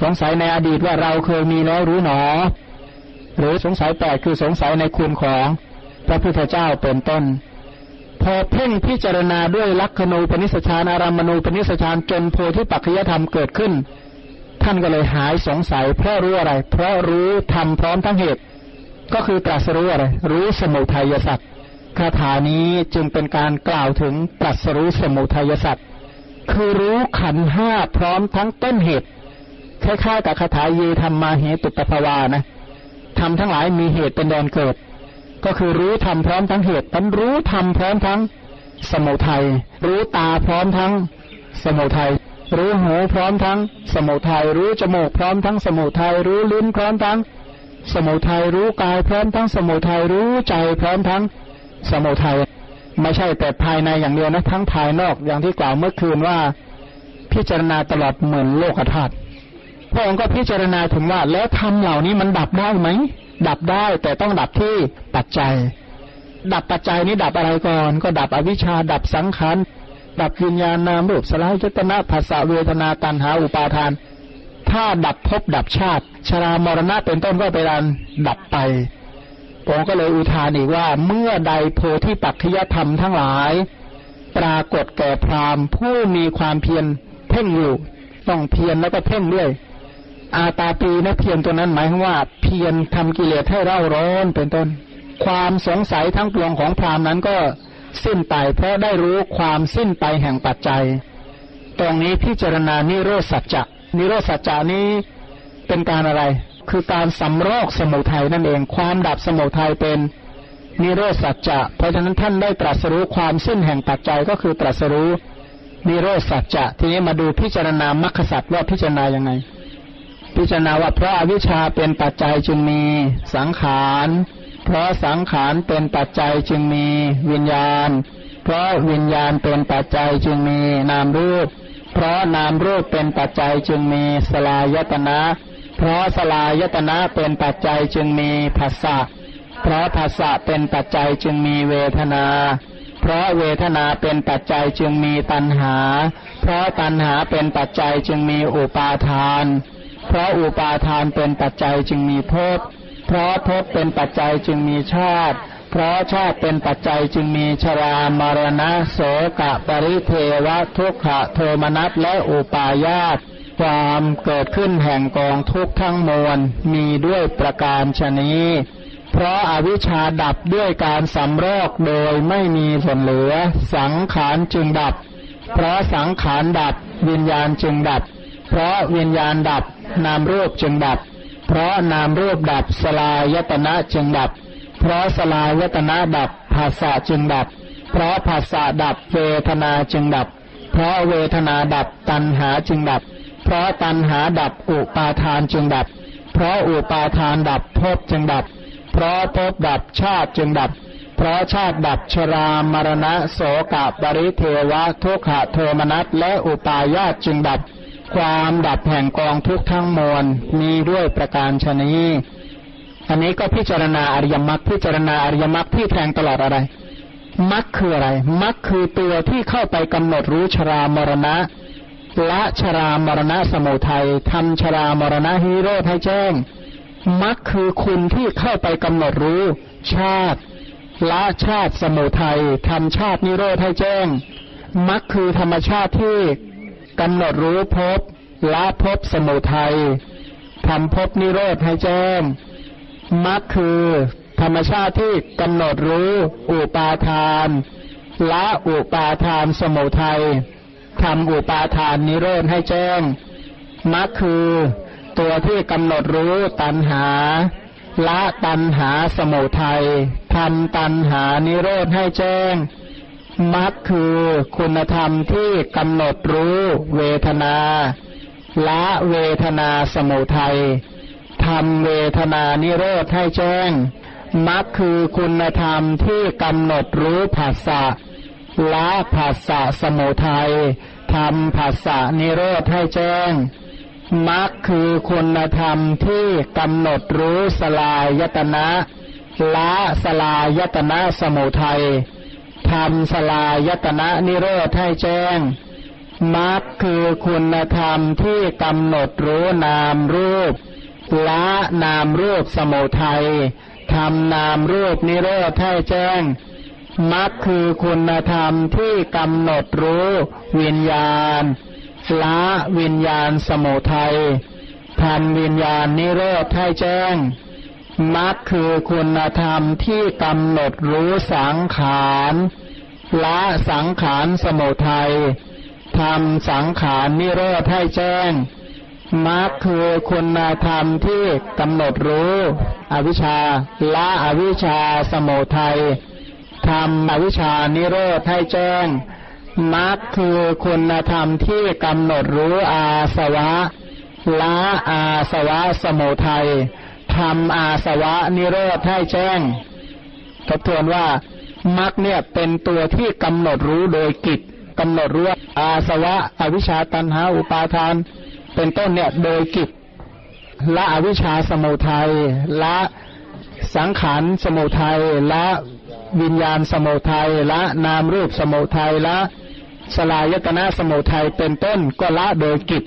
สงสัยในอดีตว่าเราเคยมีแล้วรือหนอ หรือสงสัยแปดคือสงสัยในคุณของพระพุทธเจ้าเป็นต้น พอเพ่งพิจารณาด้วยลักขณูปนิสฌานอารัมมณูปนิสฌานจนโพธิปัจจยธรรมเกิดขึ้น ท่านก็เลยหายสงสัย เพราะรู้อะไร เพราะรู้ทำพร้อมทั้งเหตุ ก็คือตรัสรู้อะไร รู้สมุทัยสัตว์คาถานี้จึงเป็นการกล่าวถึงตรัสรู้สมุทัยสัตว์คือรู้ขันห้าพร้อมทั้งต้นเหตุคล้ายๆกับคาถาเยธรรมมาเหตุตภาวานะทำทั้งหลายมีเหตุเป็นแดนเกิด ก็คือรู้ทำพร้อมทั้งเหตุทั้นรู้ทำพร้อมทั้งสมุทัยรู้ตาพร้อมทั้งสมุทัย รู้หูพร้อมทั้งสมุทัยรู้จมูกพร้อมทั้งสมุทัยรู้ลิ้นพร้อมทั้ง สมุทัยรู้กายพร้อมทั้งสมุทัยรู้ใจพร้อมทั้งสมุทัยไม่ใช่แต่ภายในอย่างเดียวนะทั้งภายนอกอย่างที่กล่าวเมื่อคืนว่า พิจารณาตลอดเหมือนโลกธาตุพระองค์ก็พิจารณาถึงว่าแล้วธรรมเหล่านี้มันดับได้ไหมดับได้แต่ต้องดับที่ปัจจัย ดับปัจจัยนี้ดับอะไรก่อน ก็ดับอวิชชาดับสังขาร ดับวิญญาณนามรูปสลายจตนะภาษาเวทนาตันหาอุปาทาน ถ้าดับภพดับชาติ ชรามรณะเป็นต้นก็ไปดันดับไปผมก็เลยอุทานอีกว่า เมื่อใดโพธิปัจจยธรรมทั้งหลาย ปรากฏแก่พรามผู้มีความเพียรเพ่งอยู่ต้องเพียรแล้วก็เพ่งด้วยอาตาปีนะเพียรตัวนั้นหมายถึงว่า เพียรทำกิเลสให้เร่าร้อนเป็นต้น ความสงสัยทั้งปวงของพรามนั้นก็ สิ้นไป เพราะได้รู้ความสิ้นไปแห่งปัจจัย ตรงนี้พิจารณานิโรธสัจจะนิโรธสัจจานี้เป็นการอะไร คือการสำรอกสมุทัยนั่นเอง ความดับสมุทัยเป็นนิโรธสัจจะ เพราะฉะนั้นท่านได้ตรัสรู้ความสิ้นแห่งปัจจัยก็คือตรัสรู้นิโรธสัจจะ ทีนี้มาดูพิจารณามรรคสัจว่าพิจารณายังไง พิจารณาว่าเพราะอาวิชชาเป็นปัจจัยจึงมีสังขาร เพราะสังขารเป็นปัจจัยจึงมีวิญญาณ เพราะวิญญาณเป็นปัจจัยจึงมีนามรูป เพราะนามรูปเป็นปัจจัยจึงมีสลายตนะ เพราะสลายตนะเป็นปัจจัยจึงมีภาษะเพราะภาษะเป็นปัจจัยจึงมีเวทนา เพราะเวทนาเป็นปัจจัยจึงมีตัณหา เพราะตัณหาเป็นปัจจัยจึงมีอุปาทาน เพราะอุปาทานเป็นปัจจัยจึงมีภพ เพราะภพเป็นปัจจัยจึงมีชาติ เพราะชาติเป็นปัจจัยจึงมีชรามรณะโสกะปริเทวะทุกขะโทมนัสและอุปาญาตความเกิดขึ้นแห่งกองทุกข์ทั้งมวลมีด้วยประการชนี้ เพราะอาวิชชาดับด้วยการสำรอกโดยไม่มีส่วนเหลือ สังขารจึงดับ เพราะสังขารดับวิญญาณจึงดับ เพราะวิญญาณดับนามรูปจึงดับ เพราะนามรูปดับสลายตนะจึงดับ เพราะสลายตนะดับภาษาจึงดับ เพราะภาษาดับเวทนาจึงดับ เพราะเวทนาดับตัณหาจึงดับ เพราะตัณหาดับอุปาทานจึงดับ เพราะอุปาทานดับภพจึงดับ เพราะภพดับชาติจึงดับ เพราะชาติดับชรามรณะโสกะปริเทวะทุกขะโทมนัสและอุปาญาตจึงดับ ความดับแห่งกองทุกข์ทั้งมวลมีด้วยประการชนี้อันนี้ก็พิจารณาอริยมรรคพิจารณาอริยมรรคที่แทงตลอดอะไรมรรคคืออะไรมรรคคือตัวที่เข้าไปกำหนดรู้ชรามรณะละชรามรณะสมุทัยทำชรามรณะฮิโรธให้แจ้งมรรคคือคุณที่เข้าไปกำหนดรู้ ชาติละชาติสมุทัยทำชาตินิโรธให้แจ้งมรรคคือธรรมชาติที่ กำหนดรู้พบละพบสมุทัยทำพบนิโรธให้แจ้งมรรคคือ ธรรมชาติที่กำหนดรู้อุปาทานละอุปาทานสมุทัยทำอุปาทานนิโรธให้แจ้งมรรคคือ ตัวที่กำหนดรู้ตัณหาละตัณหาสมุทัยทำตัณหานิโรธให้แจ้ง มรรคคือคุณธรรมที่กำหนดรู้เวทนาละเวทนาสมุทัยทำเวทนานิโรธให้แจ้งมรรคคือคุณธรรมที่กำหนดรู้ภาษะละภาษะสมุทัยทำภาษะนิโรธให้แจ้งมรรคคือคุณธรรมที่กำหนดรู้สลายตนะละสลายตนะสมุทัย ทำสลายตนะนิโรธให้แจ้งมรรคคือคุณธรรมที่กำหนดรู้นามรูปละนามรูปสมุทัยทำนามรูปนิโรธให้แจ้งมรรคคือคุณธรรมที่กำหนดรู้วิญญาณละวิญญาณสมุทัยทำวิญญาณนิโรธให้แจ้ง มรรคคือคุณธรรมที่กำหนดรู้สังขารละสังขารสมุทัยทำสังขารนิโรธให้แจ้งมรรคคือคุณธรรมที่กำหนดรู้ อวิชชาละอวิชชาสมุทัยทำอวิชชานิโรธให้แจ้งมรรคคือคุณธรรมที่กำหนดรู้อาสวะละอาสวะสมุทัย ทำอาสวะนิโรธให้แจ้ง ทบทวนว่ามรรคเนี่ยเป็นตัวที่กำหนดรู้โดยกิจกำหนดรู้อาสวะ อวิชชาตันหาอุปาทาน เป็นต้นเนี่ยโดยกิจละอวิชชาสมุทัยละสังขารสมุทัยละวิญญาณสมุทัยละนามรูปสมุทัยละสลายตนะสมุทัยเป็นต้นก็ละโดยกิจ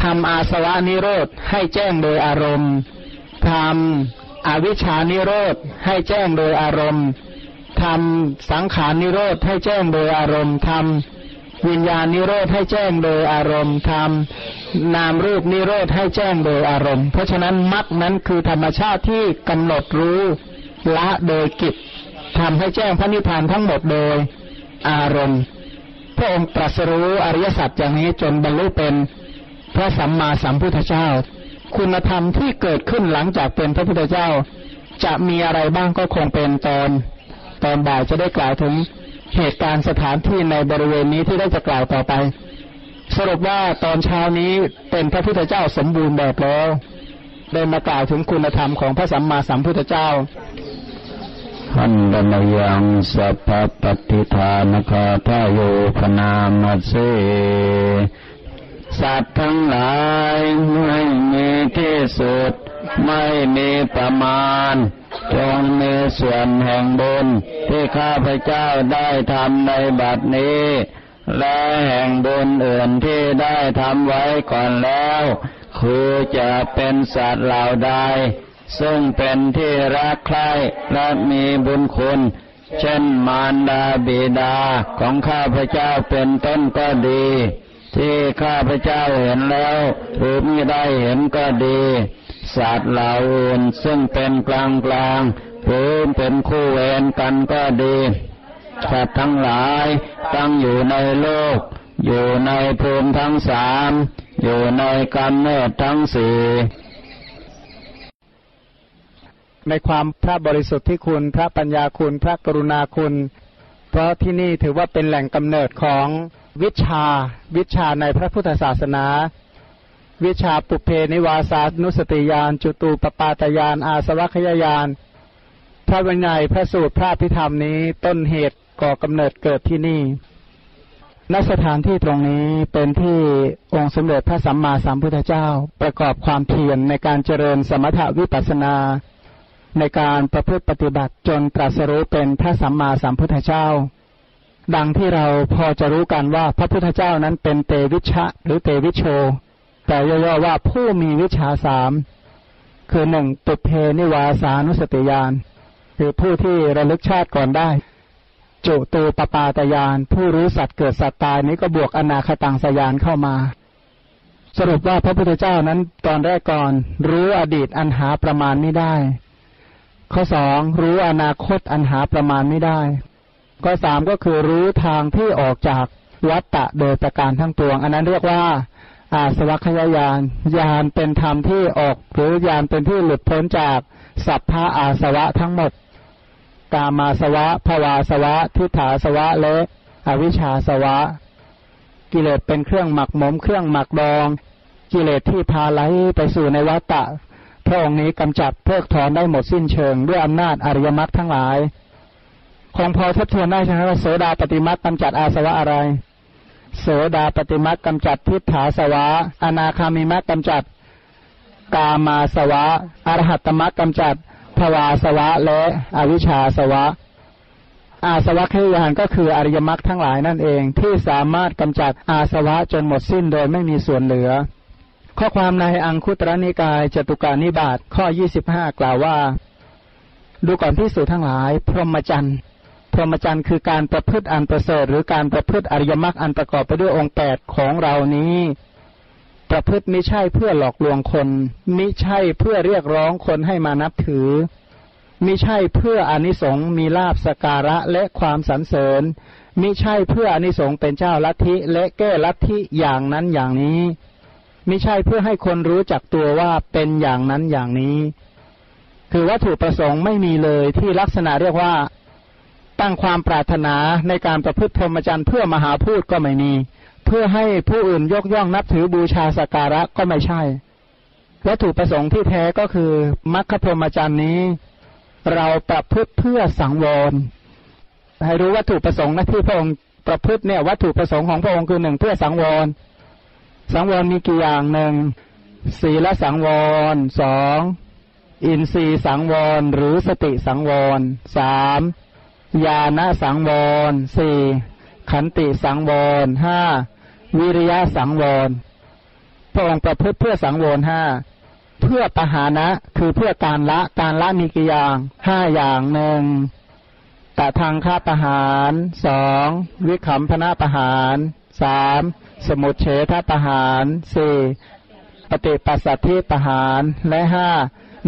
ทำอาสวะนิโรธให้แจ้งโดยอารมณ์ ทำอวิชานิโรธให้แจ้งโดยอารมณ์ทำสังขารนิโรธให้แจ้งโดยอารมณ์ทำวิญญาณนิโรธให้แจ้งโดยอารมณ์ทำนามรูปนิโรธให้แจ้งโดยอารมณ์ เพราะฉะนั้นมรรคนั้นคือธรรมชาติที่กำหนดรู้ละโดยกิจทำให้แจ้งพระนิพพานทั้งหมดโดยอารมณ์พระองค์ตรัสรู้อริยสัจอย่างนี้จนบรรลุเป็นพระสัมมาสัมพุทธเจ้า คุณธรรมที่เกิดขึ้นหลังจากเป็นพระพุทธเจ้า จะมีอะไรบ้างก็คงเป็นตอน ตอนบ่ายจะได้กล่าวถึงเหตุการณ์สถานที่ในบริเวณนี้ที่ได้จะกล่าวต่อไป สรุปว่าตอนเช้านี้เป็นพระพุทธเจ้าสมบูรณ์แบบแล้วได้มากล่าวถึงคุณธรรมของพระสัมมาสัมพุทธเจ้าขันดนยังสัพพปฏิทานคาทาโยพนามาเส สัตว์ทั้งหลายไม่มีที่สุด ไม่มีประมาณ จงมีส่วนแห่งบุญที่ข้าพเจ้าได้ทำในบัดนี้ และแห่งบุญอื่นที่ได้ทำไว้ก่อนแล้ว คือจะเป็นสัตว์เหล่าใด ซึ่งเป็นที่รักใคร่และมีบุญคุณเช่นมารดาบิดาของข้าพเจ้าเป็นต้นก็ดี ที่ข้าพเจ้าเห็นแล้ว หรือไม่ได้เห็นก็ดีสัตว์เหล่าอื่นซึ่งเป็นกลางกลางหรือเป็นคู่เวรกันก็ดีสัตว์ทั้งหลายตั้งอยู่ในโลก อยู่ในภูมิทั้งสามอยู่ในกำเนิดทั้งสี่ในความพระบริสุทธิ์ที่คุณพระปัญญาคุณพระกรุณาคุณ เพราะที่นี่ถือว่าเป็นแหล่งกำเนิดของ วิชาวิชาในพระพุทธศาสนา วิชาปุเพนิวาสานุสติยาน จุตูปปาตยาน อาสวัคยายาน พระวินัยพระสูตรพระพิธรรมนี้ต้นเหตุก่อกำเนิดเกิดที่นี่ณสถานที่ตรงนี้เป็นที่องค์สมเด็จพระสัมมาสัมพุทธเจ้า ประกอบความเพียรในการเจริญสมถวิปัสสนา ในการประพฤติปฏิบัติจนตรัสรู้เป็นพระสัมมาสัมพุทธเจ้า ดังที่เราพอจะรู้กันว่าพระพุทธเจ้านั้นเป็นเตวิชะหรือเตวิโช แต่ย่อๆว่าผู้มีวิชาสามคือหนึ่งปุเพนิวาสานุสติยานคือผู้ที่ระลึกชาติก่อนได้ จุตูปปาตยาน ผู้รู้สัตว์เกิดสัตว์ตายนี้ก็บวกอนาคตังสยานเข้ามา สรุปว่าพระพุทธเจ้านั้นตอนแรกก่อน รู้อดีตอันหาประมาณไม่ได้ ข้อสองรู้อนาคตอันหาประมาณไม่ได้ ข้อสามก็คือรู้ทางที่ออกจากวัตตะโดยประการทั้งปวง อันนั้นเรียกว่าอาสวัคยายานยานเป็นธรรมที่ออก หรือยานเป็นที่หลุดพ้นจากสัพพะอาสวะทั้งหมด กามาสวะภวาสวะ ทิฏฐาสวะและอวิชชาสวะ กิเลสเป็นเครื่องหมักหมม เครื่องหมักดอง กิเลสที่พาไหลไปสู่ในวัฏฏะพระองค์นี้กำจัดเพิกถอนได้หมดสิ้นเชิง ด้วยอำนาจอริยมรรคทั้งหลาย คงพอทบทวนได้ใช่ไหมว่าโสดาปฏิมรรคกำจัดอาสวะอะไร โสดาปฏิมรรคกำจัดทิฏฐาสวะ อนาคามิมรรคกำจัดกามาสวะอรหัตตมรรคกำจัดภวาสวะและอวิชชาสวะ อาสวะขยานก็คืออริยมรรคทั้งหลายนั่นเองที่สามารถกำจัดอาสวะจนหมดสิ้นโดยไม่มีส่วนเหลือ ข้อความในอังคุตรนิกายจตุการนิบาตข้อ 25 กล่าวว่า ดูก่อนที่สู่ทั้งหลาย พรหมจรรย์ รหมจรรย์คือการประพฤติอันประเสริฐหรือการประพฤติอริยมรรคอันประกอบไปด้วยองค์แปดของเรานี้ ประพฤติไม่ใช่เพื่อหลอกลวงคนมิใช่เพื่อเรียกร้องคนให้มานับถือมิใช่เพื่ออนิสงส์มีลาบสการะและความสรรเสริญมิใช่เพื่ออนิสงส์เป็นเจ้าลัทธิและแก้ลัทธิอย่างนั้นอย่างนี้มิใช่เพื่อให้คนรู้จักตัวว่าเป็นอย่างนั้นอย่างนี้ คือวัตถุประสงค์ไม่มีเลยที่ลักษณะเรียกว่า ตั้งความปรารถนาในการประพฤติพรหมจรรย์เพื่อมหาพูดก็ไม่มี เพื่อให้ผู้อื่นยกย่องนับถือบูชาสักการะก็ไม่ใช่วัตถุประสงค์ที่แท้ก็คือมรรคพรหมจรรย์นี้ เราประพฤติเพื่อสังวรให้รู้วัตถุประสงค์นะที่พระองค์ประพฤติเนี่ยวัตถุประสงค์ของพระองค์คือหนึ่งเพื่อสังวร สังวรมีกี่อย่างหนึ่งศีลสังวรสองอินทรีย์สังวรหรือสติสังวรสาม ญาณสังวรสี่ขันติสังวรห้าวิริยะสังวรพระองค์ประพฤติเพื่อสังวรห้าเพื่อปหานะ คือเพื่อการละการละมีกี่อย่างห้าอย่างหนึ่งตะทางค่าประหารสองวิขำพนะประหารสามสมุเฉทประหารสี่ปฏิปัสสัทธิประหารและห้า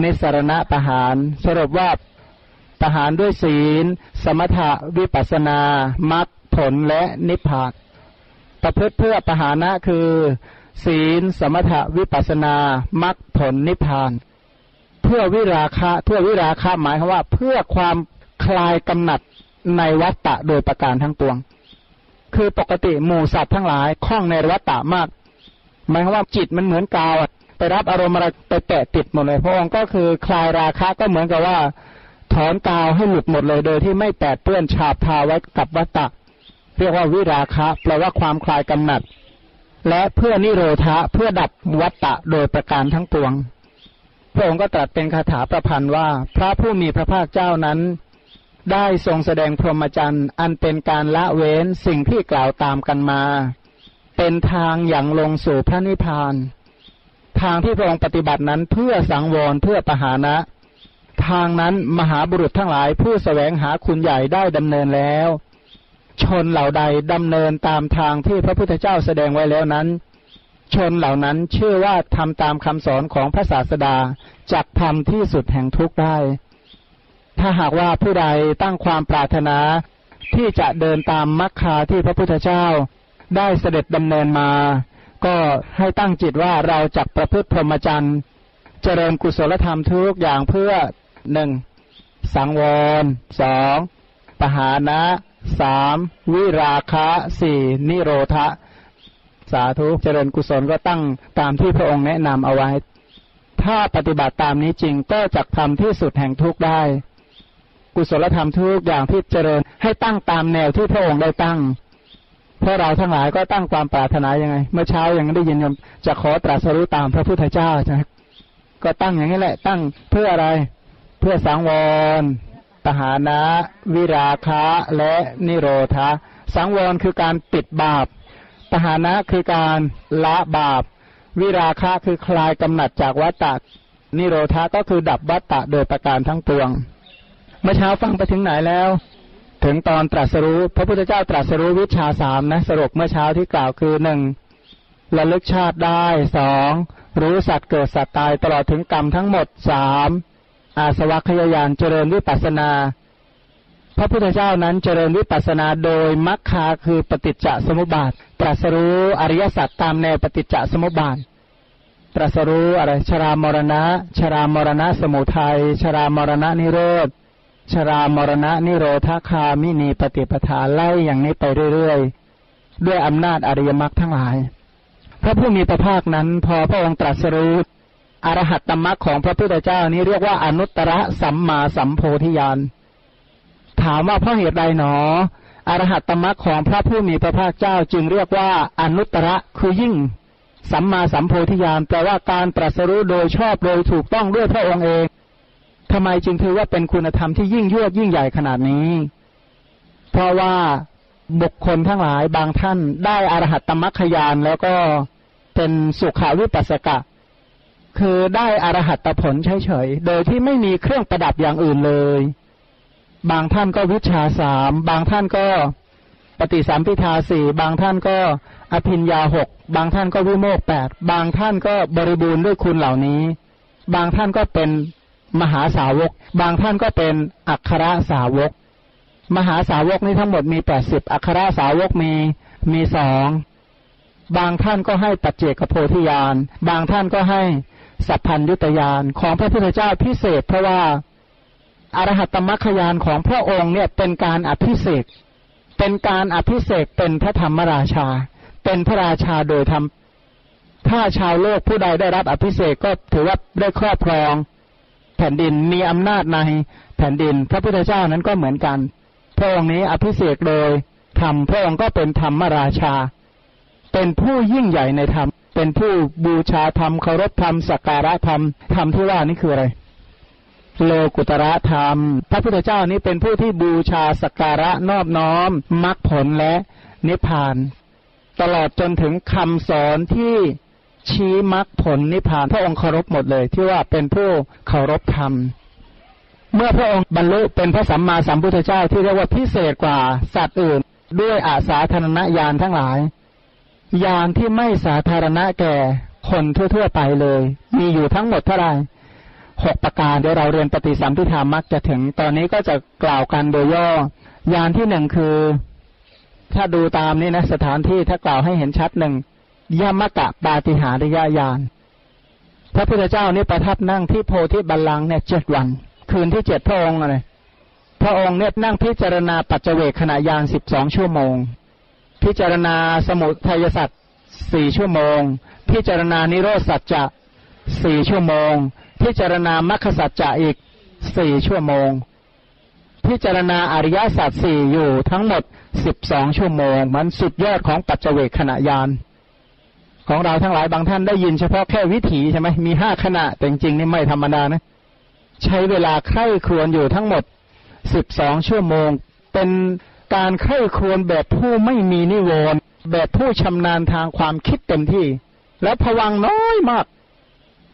นิสรณะประหาร สรุปว่า ประหารด้วยศีล สมถะวิปัสนามรรคผลและนิพพานประพฤติเพื่อประหานะคือ ศีล สมถะวิปัสนามรรคผลนิพพาน เพื่อวิราคะเพื่อวิราคะหมายความว่า เพื่อความคลายกำหนัดในวัฏฏะโดยประการทั้งปวง คือปกติหมู่สัตว์ทั้งหลายคล้องในวัฏฏะมาก หมายความว่าจิตมันเหมือนกาวไปรับอารมณ์อะไรไปแตะติดหมดเลยพระองค์ก็คือคลายราคะก็เหมือนกับว่า ถอนกาวให้หลุดหมดเลยโดยที่ไม่แปดเปื้อนฉาบทาไว้กับวัตตะ เรียกว่าวิราคะแปลว่าความคลายกำหนัด และเพื่อนิโรธะเพื่อดับวัตตะโดยประการทั้งปวง พระองค์ก็ตรัสเป็นคาถาประพันธ์ว่า พระผู้มีพระภาคเจ้านั้น ได้ทรงแสดงพรหมจรรย์ อันเป็นการละเว้นสิ่งที่กล่าวตามกันมา เป็นทางอย่างลงสู่พระนิพพาน ทางที่พระองค์ปฏิบัตินั้นเพื่อสังวรเพื่อปหานะ ทางนั้นมหาบุรุษทั้งหลายผู้สแสวงหาคุณใหญ่ได้ดำเนินแล้ว ชนเหล่าใดดำเนินตามทางที่พระพุทธเจ้าแสดงไว้แล้วนั้น ชนเหล่านั้นเชื่อว่าทำตามคำสอนของพระศาสดาจักทำที่สุดแห่งทุกข์ได้ ถ้าหากว่าผู้ใดตั้งความปรารถนาที่จะเดินตามมรรคาที่พระพุทธเจ้า ได้เสด็จดำเนินมา ก็ให้ตั้งจิตว่าเราจักประพฤติพรหมจรรย์ เจริญกุศลธรรมทุกอย่างเพื่อหนึ่งสังวรสองปหานะสามวิราคะสี่นิโรธะสาธุเจริญกุศลก็ตั้งตามที่พระองค์แนะนำเอาไว้ ถ้าปฏิบัติตามนี้จริงก็จะทำที่สุดแห่งทุกข์ได้ กุศลธรรมทุกอย่างที่เจริญให้ตั้งตามแนวที่พระองค์ได้ตั้งพราะเราทั้งหลายก็ตั้งความปรารถนายังไง เมื่อเช้ายังได้ยินยมจะขอตรัสรู้ตามพระพุทธเจ้าใช่ไหม ก็ตั้งอย่างนี้แหละ ตั้งเพื่ออะไร เพื่อสังวรปหานะ วิราคะและนิโรธะสังวรคือการปิดบาปปหานะคือการละบาป วิราคะคือคลายกำหนัดจากวัตตะนิโรธาก็คือดับวัตตะโดยประการทั้งปวง เมื่อเช้าฟังไปถึงไหนแล้ว ถึงตอนตรัสรู้ พระพุทธเจ้าตรัสรู้วิชาสามนะสรุปเมื่อเช้าที่กล่าวคือหนึ่งระลึกชาติได้สอง รู้สัตว์เกิดสัตว์ตายตลอดถึงกรรมทั้งหมดสามอาสวัคยายานเจริญวิปัสนา พระพุทธเจ้านั้นเจริญวิปัสนาโดยมัคคาคือปฏิจจสมุปบาท ตรัสรู้อริยสัจตามแนวปฏิจจสมุปบาท ตรัสรู้อะไรชรามรณะ ชรามรณะสมุทัยชรามรณะนิโรธชรามรณะนิโรธคามินีปฏิปทาไล่อย่างนี้ไปเรื่อยๆ ด้วยอำนาจอริยมรรคทั้งหลาย พระผู้มีพระภาคนั้น พอพระองค์ตรัสรู้อรหัตตมรรคของพระพุทธเจ้านี้เรียกว่าอนุตตรสัมมาสัมโพธิญาณถามว่าเพราะเหตุใดหนออรหัตตมรรคของพระผู้มีพระภาคเจ้าจึงเรียกว่าอนุตตรคือยิ่ง สัมมาสัมโพธิญาณแปลว่าการตรัสรู้โดยชอบโดยถูกต้องด้วยพระองค์เองทำไมจึงถือว่าเป็นคุณธรรมที่ยิ่งยวดยิ่งใหญ่ขนาดนี้ เพราะว่า บุคคลทั้งหลายบางท่านได้อรหัตตมรรคญาณแล้วก็เป็นสุขาวิปัสสกะ คือได้อรหัตผลเฉยๆ โดยที่ไม่มีเครื่องประดับอย่างอื่นเลย บางท่านก็วิชาสาม บางท่านก็ปฏิสามพิทาสี่ บางท่านก็อภิญญาหก บางท่านก็วิโมกแปด บางท่านก็บริบูรณ์ด้วยคุณเหล่านี้ บางท่านก็เป็นมหาสาวก บางท่านก็เป็นอัครสาวก มหาสาวกนี้ทั้งหมดมีแปดสิบอัครสาวกมีมีสองบางท่านก็ให้ปัจเจกโพธิญาณ บางท่านก็ให้สัพพัญยุตยานของพระพุทธเจ้าพิเศษ เพราะว่าอรหัตตมรรคยานของพระองค์เนี่ยเป็นการอภิเศกเป็นการอภิเศกเป็นพระธรรมราชา เป็นพระราชาโดยธรรมถ้าชาวโลกผู้ใดได้รับอภิเศกก็ถือว่าได้ครอบครอง แผ่นดินมีอำนาจในแผ่นดิน พระพุทธเจ้านั้นก็เหมือนกัน พระองค์นี้อภิเศกโดยธรรมพระองค์ก็เป็นธรรมราชา เป็นผู้ยิ่งใหญ่ในธรรม เป็นผู้บูชาธรรมเคารพธรรมสักการะธรรมธรรมที่ว่านี่คืออะไร โลกุตระธรรม พระพุทธเจ้านี้เป็นผู้ที่บูชาสักการะนอบน้อมมรรคผลและนิพพาน ตลอดจนถึงคำสอนที่ชี้มรรคผลนิพพานพระองค์เคารพหมดเลย ที่ว่าเป็นผู้เคารพธรรม เมื่อพระองค์บรรลุเป็นพระสัมมาสัมพุทธเจ้าที่เรียกว่าพิเศษกว่าสัตว์อื่น ด้วยอาสาธารณญาณทั้งหลายญาณที่ไม่สาธารณะแก่คนทั่ว ๆ ไปเลย มีอยู่ทั้งหมดเท่าไหร่หกประการเดี๋ยวเราเรียนปฏิสัมพิธามักจะถึงตอนนี้ก็จะกล่าวกันโดยย่อยานที่หนึ่งคือ ถ้าดูตามนี้นะ สถานที่ถ้ากล่าวให้เห็นชัดหนึ่งยมกะปาติหาริยญาณพระพุทธเจ้านี่ประทับนั่งที่โพธิบัลลังก์เนี่ยเจ็ดวัน คืนที่เจ็ดพระองค์อะไรพระองค์เนี่ยนั่งพิจารณาปัจเจเวกขณะยานสิบสองชั่วโมง พิจารณาสมุทัยสัตว์สี่ชั่วโมง พิจารณานิโรธสัจจะสี่ชั่วโมง พิจารณามรรคสัจจะอีกสี่ชั่วโมง พิจารณาอริยสัจสี่อยู่ทั้งหมดสิบสองชั่วโมง มันสุดยอดของปัจเจเวกขณะยานของเราทั้งหลายบางท่านได้ยินเฉพาะแค่วิถีใช่ไหมมีห้าขณะแต่จริงๆนี่ไม่ธรรมดานะ ใช้เวลาใคร่ครวญอยู่ทั้งหมดสิบสองชั่วโมง เป็นการใคร่ครวญแบบผู้ไม่มีนิวรณ์แบบผู้ชำนาญทางความคิดเต็มที่ แล้วผวังน้อยมาก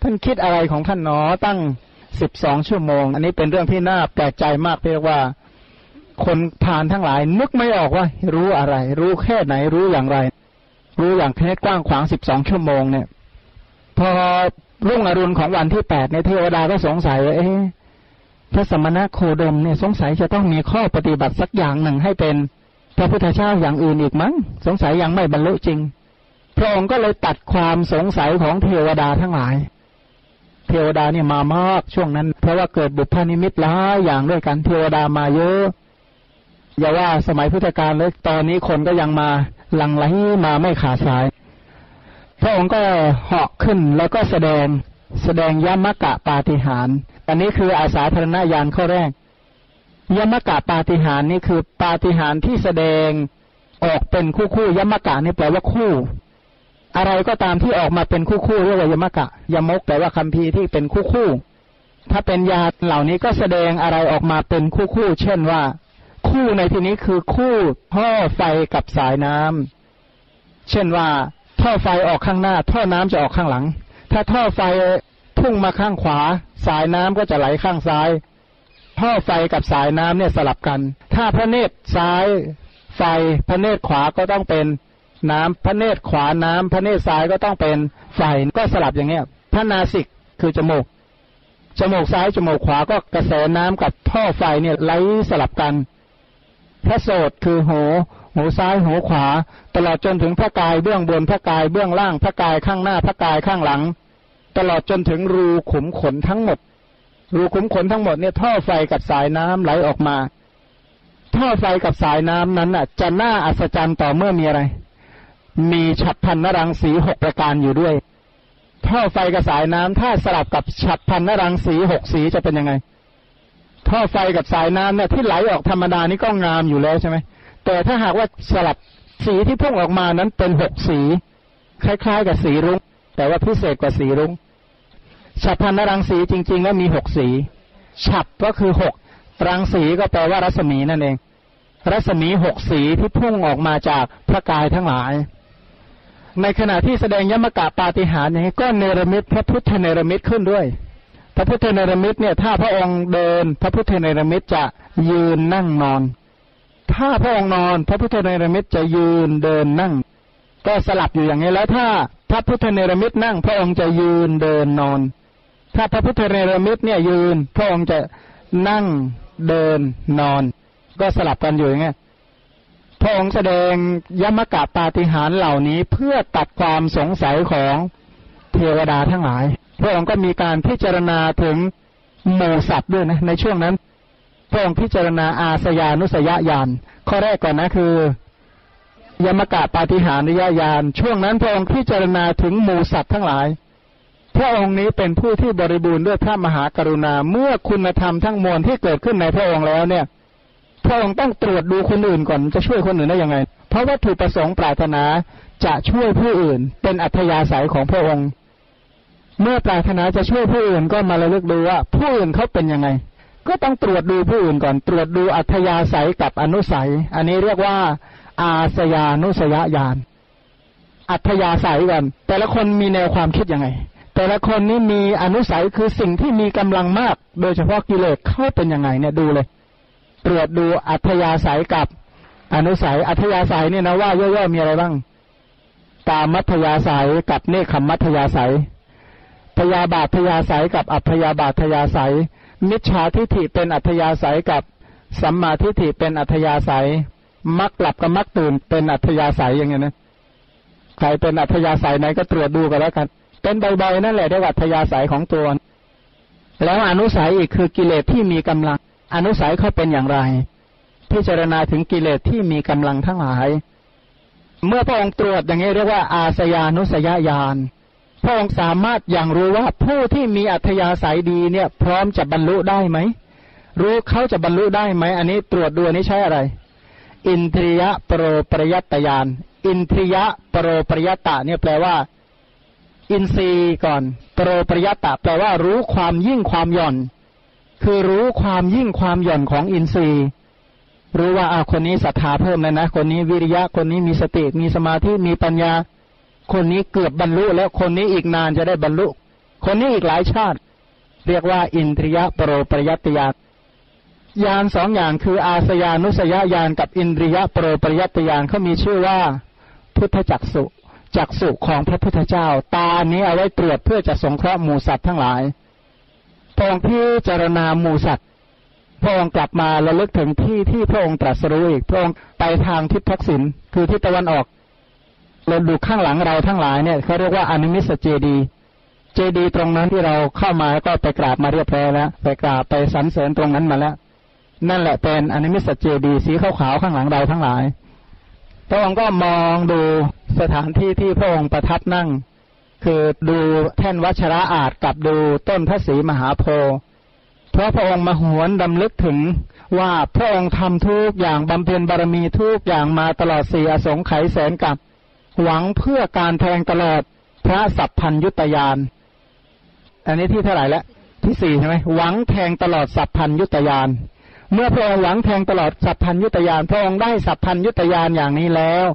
ท่านคิดอะไรของท่านหนอตั้งสิบสองชั่วโมง อันนี้เป็นเรื่องที่น่าแปลกใจมากเรียกว่า คนผ่านทั้งหลาย นึกไม่ออกว่า รู้อะไร รู้แค่ไหนรู้อย่างไร รู้อย่างแค่กว้างขวางสิบสองชั่วโมงเนี่ย พอ รุ่งอรุณของวันที่แปดในเทวดาก็สงสัยว่าเอ๊ะพระสมณะโคดมเนี่ยสงสัยจะต้องมีข้อปฏิบัติสักอย่างหนึ่งให้เป็นพระพุทธเจ้าอย่างอื่นอีกมั้ง สงสัยยังไม่บรรลุจริง พระองค์ก็เลยตัดความสงสัยของเทวดาทั้งหลาย เทวดาเนี่ยมามากช่วงนั้น เพราะว่าเกิดบุพนิมิตหลายอย่างด้วยกันเทวดามาเยอะอย่าว่าสมัยพุทธกาลเลยตอนนี้คนก็ยังมาหลังไหลมาไม่ขาดสาย พระองค์ก็เหาะขึ้นแล้วก็แสดงแสดงยมกะปาฏิหาร อันนี้คืออาสาธรณญาณข้อแรก ยมกะปาฏิหารนี่คือปาฏิหารที่แสดงออกเป็นคู่คู่ยมกะนี่แปลว่าคู่ อะไรก็ตามที่ออกมาเป็นคู่คู่เรียกว่ายมกะยมกแปลว่าคำพีที่เป็นคู่คู่ถ้าเป็นยาเหล่านี้ก็แสดงอะไรออกมาเป็นคู่คู่ เช่นว่า คู่ในที่นี้คือคู่ท่อไฟกับสายน้ำเช่นว่า ท่อไฟออกข้างหน้า ท่อน้ำจะออกข้างหลัง ถ้าท่อไฟพุ่งมาข้างขวา สายน้ำก็จะไหลข้างซ้าย ท่อไฟกับสายน้ำเนี่ยสลับกัน ถ้าพระเนตรซ้ายไฟพระเนตรขวาก็ต้องเป็นน้ำพระเนตรขวาน้ำพระเนตรซ้ายก็ต้องเป็นไฟก็สลับอย่างเงี้ยพระนาสิกคือจมูกจมูกซ้ายจมูกขวาก็กระแสน้ำกับท่อไฟเนี่ยไหลสลับกัน พระโสดคือหู หูซ้ายหูขวา ตลอดจนถึงพระกายเบื้องบนพระกายเบื้องล่างพระกายข้างหน้าพระกายข้างหลัง ตลอดจนถึงรูขุมขนทั้งหมด รูขุมขนทั้งหมดเนี่ยท่อไฟกับสายน้ำไหลออกมา ท่อไฟกับสายน้ำนั้นอะ จะน่าอัศจรรย์ต่อเมื่อมีอะไร มีฉับพันนรังสีหกประการอยู่ด้วย ท่อไฟกับสายน้ำถ้าสลับกับฉับพันนรังสีหกสีจะเป็นยังไงท่อไฟกับสายน้ำเนี่ยที่ไหลออกธรรมดานี่ก็งามอยู่แล้วใช่ไหม แต่ถ้าหากว่าสลับสีที่พุ่งออกมานั้นเป็นหกสี คล้าย ๆ กับสีรุง้ง แต่ว่าพิเศษกว่าสีรุง้งฉับพันนรังสีจริงๆแล้วมีหกสีฉับก็คือหกรังสีก็แปลว่ารัศมีนั่นเอง รัศมีหกสีที่พุ่งออกมาจากพระกายทั้งหลาย ในขณะที่แสดงยมกะปาฏิหาริย์อย่างนี้ก็เนรมิตพระพุทธเนรมิตขึ้นด้วย พระพุทธเนรมิตเนี่ย ถ้าพระองค์เดิน พระพุทธเนรมิตจะยืนนั่งนอน ถ้าพระองค์นอน พระพุทธเนรมิตจะยืนเดินนั่ง ก็สลับอยู่อย่างนี้แล้วถ้าพระพุทธเนรมิตนั่ง พระองค์จะยืนเดินนอน ถ้าพระพุทธเนรมิตเนี่ยยืน พระองค์จะนั่งเดินนอน ก็สลับกันอยู่อย่างเงี้พระองค์แสดงยมกะปาฏิหารเหล่านี้เพื่อตัดความสงสัยของเทวดาทั้งหลาย พระองค์ก็มีการพิจารณาถึงหมู่สัตว์ด้วยนะในช่วงนั้น พระองค์พิจารณาอาสยานุสยญาณข้อแรกก่อนนะคือยมกะปาฏิหาริยญาณช่วงนั้นพระองค์พิจารณาถึงหมู่สัตว์ทั้งหลาย พระองค์นี้เป็นผู้ที่บริบูรณ์ด้วยพระมหากรุณาเมื่อคุณธรรมทั้งมวลที่เกิดขึ้นในพระองค์แล้วเนี่ย พระองค์ต้องตรวจดูคนอื่นก่อนจะช่วยคนอื่นได้ยังไง เพราะวัตถุประสงค์ปรารถนาจะช่วยผู้อื่น เป็นอัธยาศัยของพระองค์ เมื่อปรารถนาจะช่วยผู้อื่นก็มาระลึกดูว่าผู้อื่นเขาเป็นยังไง ก็ต้องตรวจดูผู้อื่นก่อน ตรวจดูอัธยาศัยกับอนุสัย อันนี้เรียกว่า อาสยานุสยญาณอัธยาศัยก่อน แต่ละคนมีแนวความคิดยังไง แต่ละคนนี่มีอนุสัยคือสิ่งที่มีกำลังมาก โดยเฉพาะกิเลสเข้าเป็นยังไงเนี่ยดูเลย ตรวจดูอัธยาศัยกับอนุสัย อัธยาศัยเนี่ยนะว่าย่อๆมีอะไรบ้าง ตามมัธยาศัยกับเนคขมัธยาศัยพยาบาททยาศัยกับอัพยาบาททยาศัย มิจฉาทิฏฐิเป็นอัธยาศัยกับสัมมาทิฏฐิเป็นอัธยาศัยมักหลับกับมักตื่นเป็นอัธยาศัยอย่างเงี้ยนะใครเป็นอัธยาศัยไหนก็ตรวจดูกันแล้วกันเป็นใบๆนั่นแหละเรียกว่าอัธยาศัยของตัวแล้วอนุสัยอีกคือกิเลสที่มีกำลัง อนุสัยเขาเป็นอย่างไร พิจารณาถึงกิเลสที่มีกำลังทั้งหลาย เมื่อพระองค์ตรวจอย่างนี้เรียกว่าอาสยานุสยญาณ พระองค์สามารถอย่างรู้ว่าผู้ที่มีอัธยาศัยดีเนี่ย พร้อมจะบรรลุได้ไหม รู้เขาจะบรรลุได้ไหม อันนี้ตรวจดูอันนี้ใช้อะไร อินทรียะโปรปริยัตยาน อินทรียะโปรปริยัตตะเนี่ยแปลว่า อินทรีย์ก่อน โปรปริยัตตะแปลว่ารู้ความยิ่งความหย่อน คือรู้ความยิ่งความหย่อนของอินทรีย์รู้ว่าอาคนนี้ศรัทธาเพิ่มเลยนะ คนนี้วิริยะคนนี้มีสติมีสมาธิมีปัญญา คนนี้เกือบบรรลุแล้วคนนี้อีกนานจะได้บรรลุ คนนี้อีกหลายชาติ เรียกว่า อินทรียะโปรปริยัตยานยานสองอย่างคืออาสยานุสยญาณกับอินทรียะโปรปริยัตยานเขามีชื่อว่า พุทธจักสุจักสุของพระพุทธเจ้า ตานี้เอาไว้ตรวจเพื่อจะสงเคราะห์หมูสัตว์ทั้งหลายพระองค์พิจารณาหมูสัตว์พระองค์กลับมาระลึกถึงที่ที่พระองค์ตรัสรู้อีกพระองค์ไปทางทิศทักษิณคือทิศตะวันออก เราดูข้างหลังเราทั้งหลายเนี่ยเขาเรียกว่าอนิมิสเจดี เจดีตรงนั้นที่เราเข้ามาก็ไปกราบมาเรียบร้อยแล้วไปกราบไปสรรเสริญตรงนั้นมาแล้ว นั่นแหละเป็นอนิมิสเจดีสีขาวๆข้างหลังเราทั้งหลายพระองค์ก็มองดูสถานที่ที่พระองค์ประทับนั่ง คือดูแท่นวัชระอาจกับดูต้นพระศรีมหาโพธิ์เพราะพระองค์มาหวนดำลึกถึงว่าพระองค์ทำทุกอย่างบำเพ็ญบารมีทุกอย่างมาตลอดสี่อสงไขยแสนกับ หวังเพื่อการแทงตลอดพระสัพพัญยุตยาน อันนี้ที่เท่าไหร่แล้วที่สี่ใช่ไหมหวังแทงตลอดสัพพัญยุตยาน เมื่อพระองค์หวังแทงตลอดสัพพัญยุตยาน พระองค์ได้สัพพัญยุตยานอย่างนี้แล้ว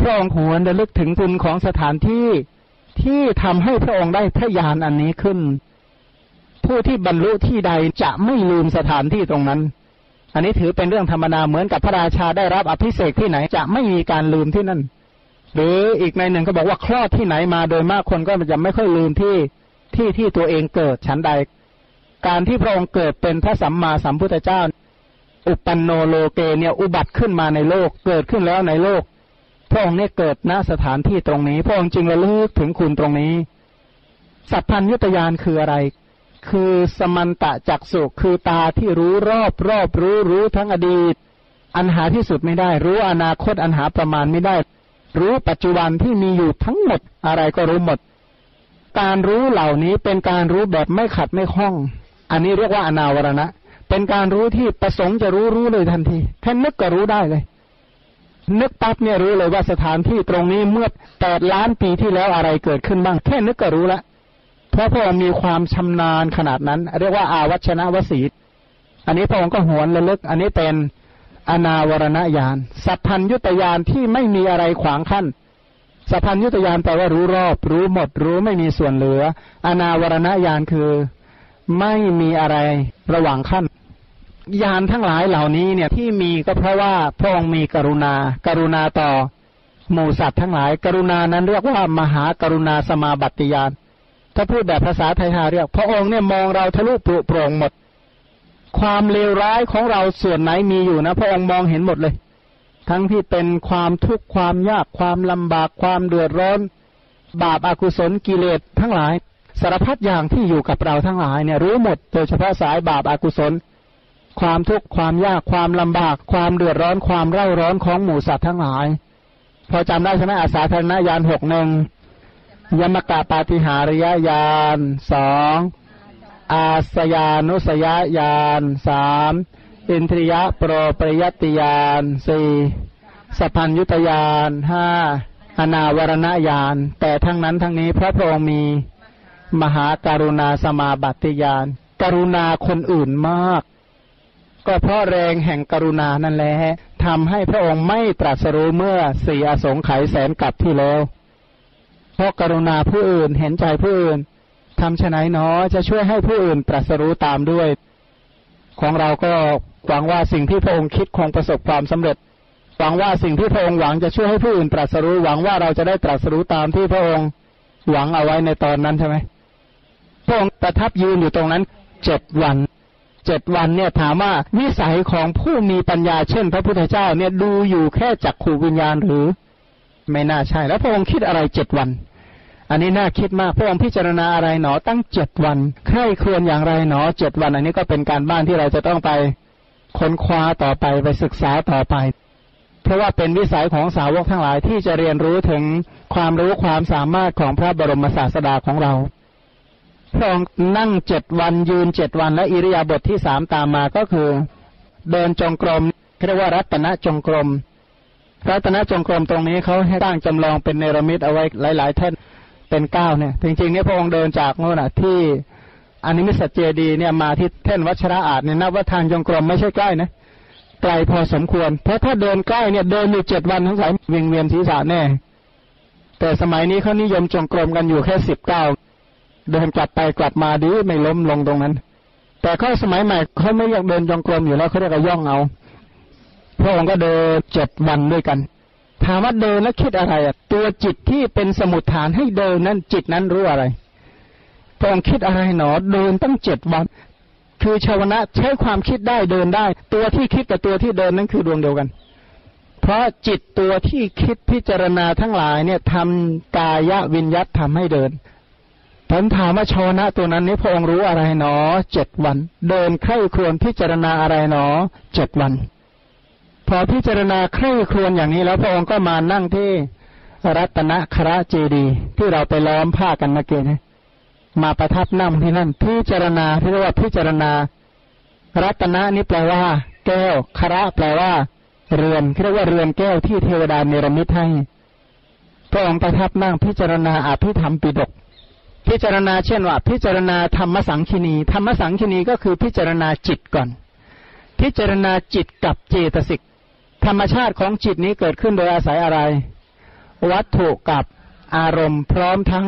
พระองค์หวนระลึกถึงคุณของสถานที่ที่ทำให้พระองค์ได้พระญาณอันนี้ขึ้น ผู้ที่บรรลุที่ใดจะไม่ลืมสถานที่ตรงนั้น อันนี้ถือเป็นเรื่องธรรมดาเหมือนกับพระราชาได้รับอภิเษกที่ไหนจะไม่มีการลืมที่นั่น หรืออีกในหนึ่งก็บอกว่าคลอดที่ไหนมาโดยมากคนก็จะไม่ค่อยลืมที่ที่ที่ตัวเองเกิดชั้นใด การที่พระองค์เกิดเป็นพระสัมมาสัมพุทธเจ้า อุปันโนโลเกเนี่ยอุบัติขึ้นมาในโลก เกิดขึ้นแล้วในโลก พระองค์เนี่ยเกิดณสถานที่ตรงนี้ พระองค์จึงระลึกถึงคุณตรงนี้ สัพพัญยุตยานคืออะไร คือสมันตะจักสุคือตาที่รู้รอบรอบรู้รู้ทั้งอดีต อันหาที่สุดไม่ได้ รู้อนาคตอันหาประมาณไม่ได้ รู้ปัจจุบันที่มีอยู่ทั้งหมดอะไรก็รู้หมด การรู้เหล่านี้เป็นการรู้แบบไม่ขัดไม่คล้อง อันนี้เรียกว่าอนาวรณะ เป็นการรู้ที่ประสงค์จะรู้รู้เลยทันทีแค่นึกก็รู้ได้เลย นึกปั๊บเนี่ยรู้เลยว่าสถานที่ตรงนี้เมื่อแปดล้านปีที่แล้วอะไรเกิดขึ้นบ้าง แค่นึกก็รู้ละเพราะพระองค์มีความชำนาญขนาดนั้น เรียกว่าอาวัชนะวสีอันนี้พระองค์ก็หวนระลึก อันนี้เป็น อนาวรณญาณสัพพัญยุตยานที่ไม่มีอะไรขวางขั้นสัพพัญยุตยานแปลว่ารู้รอบ รู้หมด รู้ไม่มีส่วนเหลือ อนาวรณญาณคือไม่มีอะไรระหว่างขั้นยานทั้งหลายเหล่านี้เนี่ยที่มีก็เพราะว่าพระองค์มีกรุณา กรุณาต่อหมู่สัตว์ทั้งหลาย กรุณานั้นเรียกว่ามหากรุณาสมาบัติยานถ้าพูดแบบภาษาไทยๆเรียก พระองค์เนี่ยมองเราทะลุปลุโปร่งหมด ความเลวร้ายของเราส่วนไหนมีอยู่นะ พระองค์มองเห็นหมดเลย ทั้งที่เป็นความทุกข์ความยากความลำบากความเดือดร้อน บาปอากุศลกิเลสทั้งหลายสารพัดอย่างที่อยู่กับเราทั้งหลายเนี่ยรู้หมดโดยเฉพาะสายบาปอากุศล ความทุกข์ความยากความลำบาก ความเดือดร้อนความเร่าร้อนของหมู่สัตว์ทั้งหลาย พอจำได้ใช่ไหมอาสาธารณญาณหกหนึ่งยมกะปาฏิหาริยญาณสอง อาสยานุสยญาณสามอินทรียะโปรปริยติยานสี่สัพพัญยุตยานห้าอนาวรณญาณแต่ทั้งนั้นทั้งนี้พระพรองค์มีมหาการุณาสมาบัติยานกรุณาคนอื่นมาก ก็เพราะแรงแห่งกรุณานั่นแหละทำให้พระองค์ไม่ตรัสรู้เมื่อสี่อสงไขยแสนกับที่แล้ว เพราะกรุณาผู้อื่นเห็นใจผู้อื่น ทำฉไหนเนาะจะช่วยให้ผู้อื่นตรัสรู้ตามด้วย ของเราก็หวังว่าสิ่งที่พระองค์คิดคงประสบความสำเร็จ หวังว่าสิ่งที่พระองค์หวังจะช่วยให้ผู้อื่นตรัสรู้หวังว่าเราจะได้ตรัสรู้ตามที่พระองค์หวังเอาไว้ในตอนนั้นใช่ไหมพระองค์ประทับยืนอยู่ตรงนั้นเจ็ดวันเจ็ดวันเนี่ยถามว่าวิสัยของผู้มีปัญญาเช่น พระพุทธเจ้าเนี่ยดูอยู่แค่จักขูวิญญาณหรือ ไม่น่าใช่ แล้วพระองค์คิดอะไรเจ็ดวัน อันนี้น่าคิดมากพระองค์พิจารณาอะไรหนอตั้งเจ็ดวัน ใครควรอย่างไรหนอเจ็ดวัน อันนี้ก็เป็นการบ้านที่เราจะต้องไปค้นคว้าต่อไปไปศึกษาต่อไป เพราะว่าเป็นวิสัยของสาวกทั้งหลายที่จะเรียนรู้ถึงความรู้ความสามารถของพระบรมศาสดาของเราพระองค์นั่งเจ็ดวันยืนเจ็ดวัน และอิริยาบถทที่สามตามมาก็คือ เดินจงกรมเรียกว่ารัตนจงกรมรัตนจงกรมตรงนี้เขาให้ตั้งจำลองเป็นเนรมิตเอาไว้หลายๆท่าน เป็นเก้าเนี่ยจริงๆเนี่ยพระองค์เดินจากโน่นที่อันนี้มิสเจดีเนี่ยมาที่เท่นวัชระอาจเนี่ยนับว่าทางจงกรมไม่ใช่ใกล้นะไกลพอสมควร เพราะถ้าเดินใกล้เนี่ยเดินอยู่เจ็ดวันทั้งสายเวียงเวียนศีรษะแน่ แต่สมัยนี้เขานิยมจงกรมกันอยู่แค่สิบเก้าเดินกลับไปกลับมาดีไม่ล้มลงตรงนั้น แต่เขาสมัยใหม่เขาไม่อยากเดินจงกรมอยู่แล้วเขาเรียกว่าย่องเอาพระองค์ก็เดินเจ็ดวันด้วยกัน ถามว่าเดินแล้วคิดอะไรอะ ตัวจิตที่เป็นสมุดฐานให้เดินนั้นจิตนั้นรู้อะไรพระองค์คิดอะไรหนอ เดินตั้งเจ็ดวันคือชาวนะใช้ความคิดได้เดินได้ ตัวที่คิดกับตัวที่เดินนั้นคือดวงเดียวกัน เพราะจิตตัวที่คิดพิจารณาทั้งหลายเนี่ยทำกายวิญญัตทำให้เดินผมถามว่าชาวนะตัวนั้นนี้พระองค์รู้อะไรหนอเจ็ดวัน เดินใคร่ครวญพิจารณาอะไรหนอเจ็ดวัน อพิจารณาใคร่ครวญอย่างนี้แล้วพระองค์ก็มานั่งที่รัตนคราเจดี ที่เราไปล้อมผ้ากันเมื่อกี้นะมาประทับนั่งที่นั่น พิจารณาที่เรียกว่าพิจารณา รัตนะนี้แปลว่า แก้วคระแปลว่า เรือนเรียกว่าเรือนแก้วที่เทวดาเนรมิตให้พระองค์ประทับนั่งพิจารณาอภิธรรมปิฎกพิจารณาเช่นว่า พิจารณาธรรมสังคีนีธรรมสังคีนีก็คือพิจารณาจิตก่อน พิจารณาจิตกับเจตสิก ธรรมชาติของจิตนี้เกิดขึ้นโดยอาศัยอะไร วัตถุกับอารมณ์พร้อมทั้ง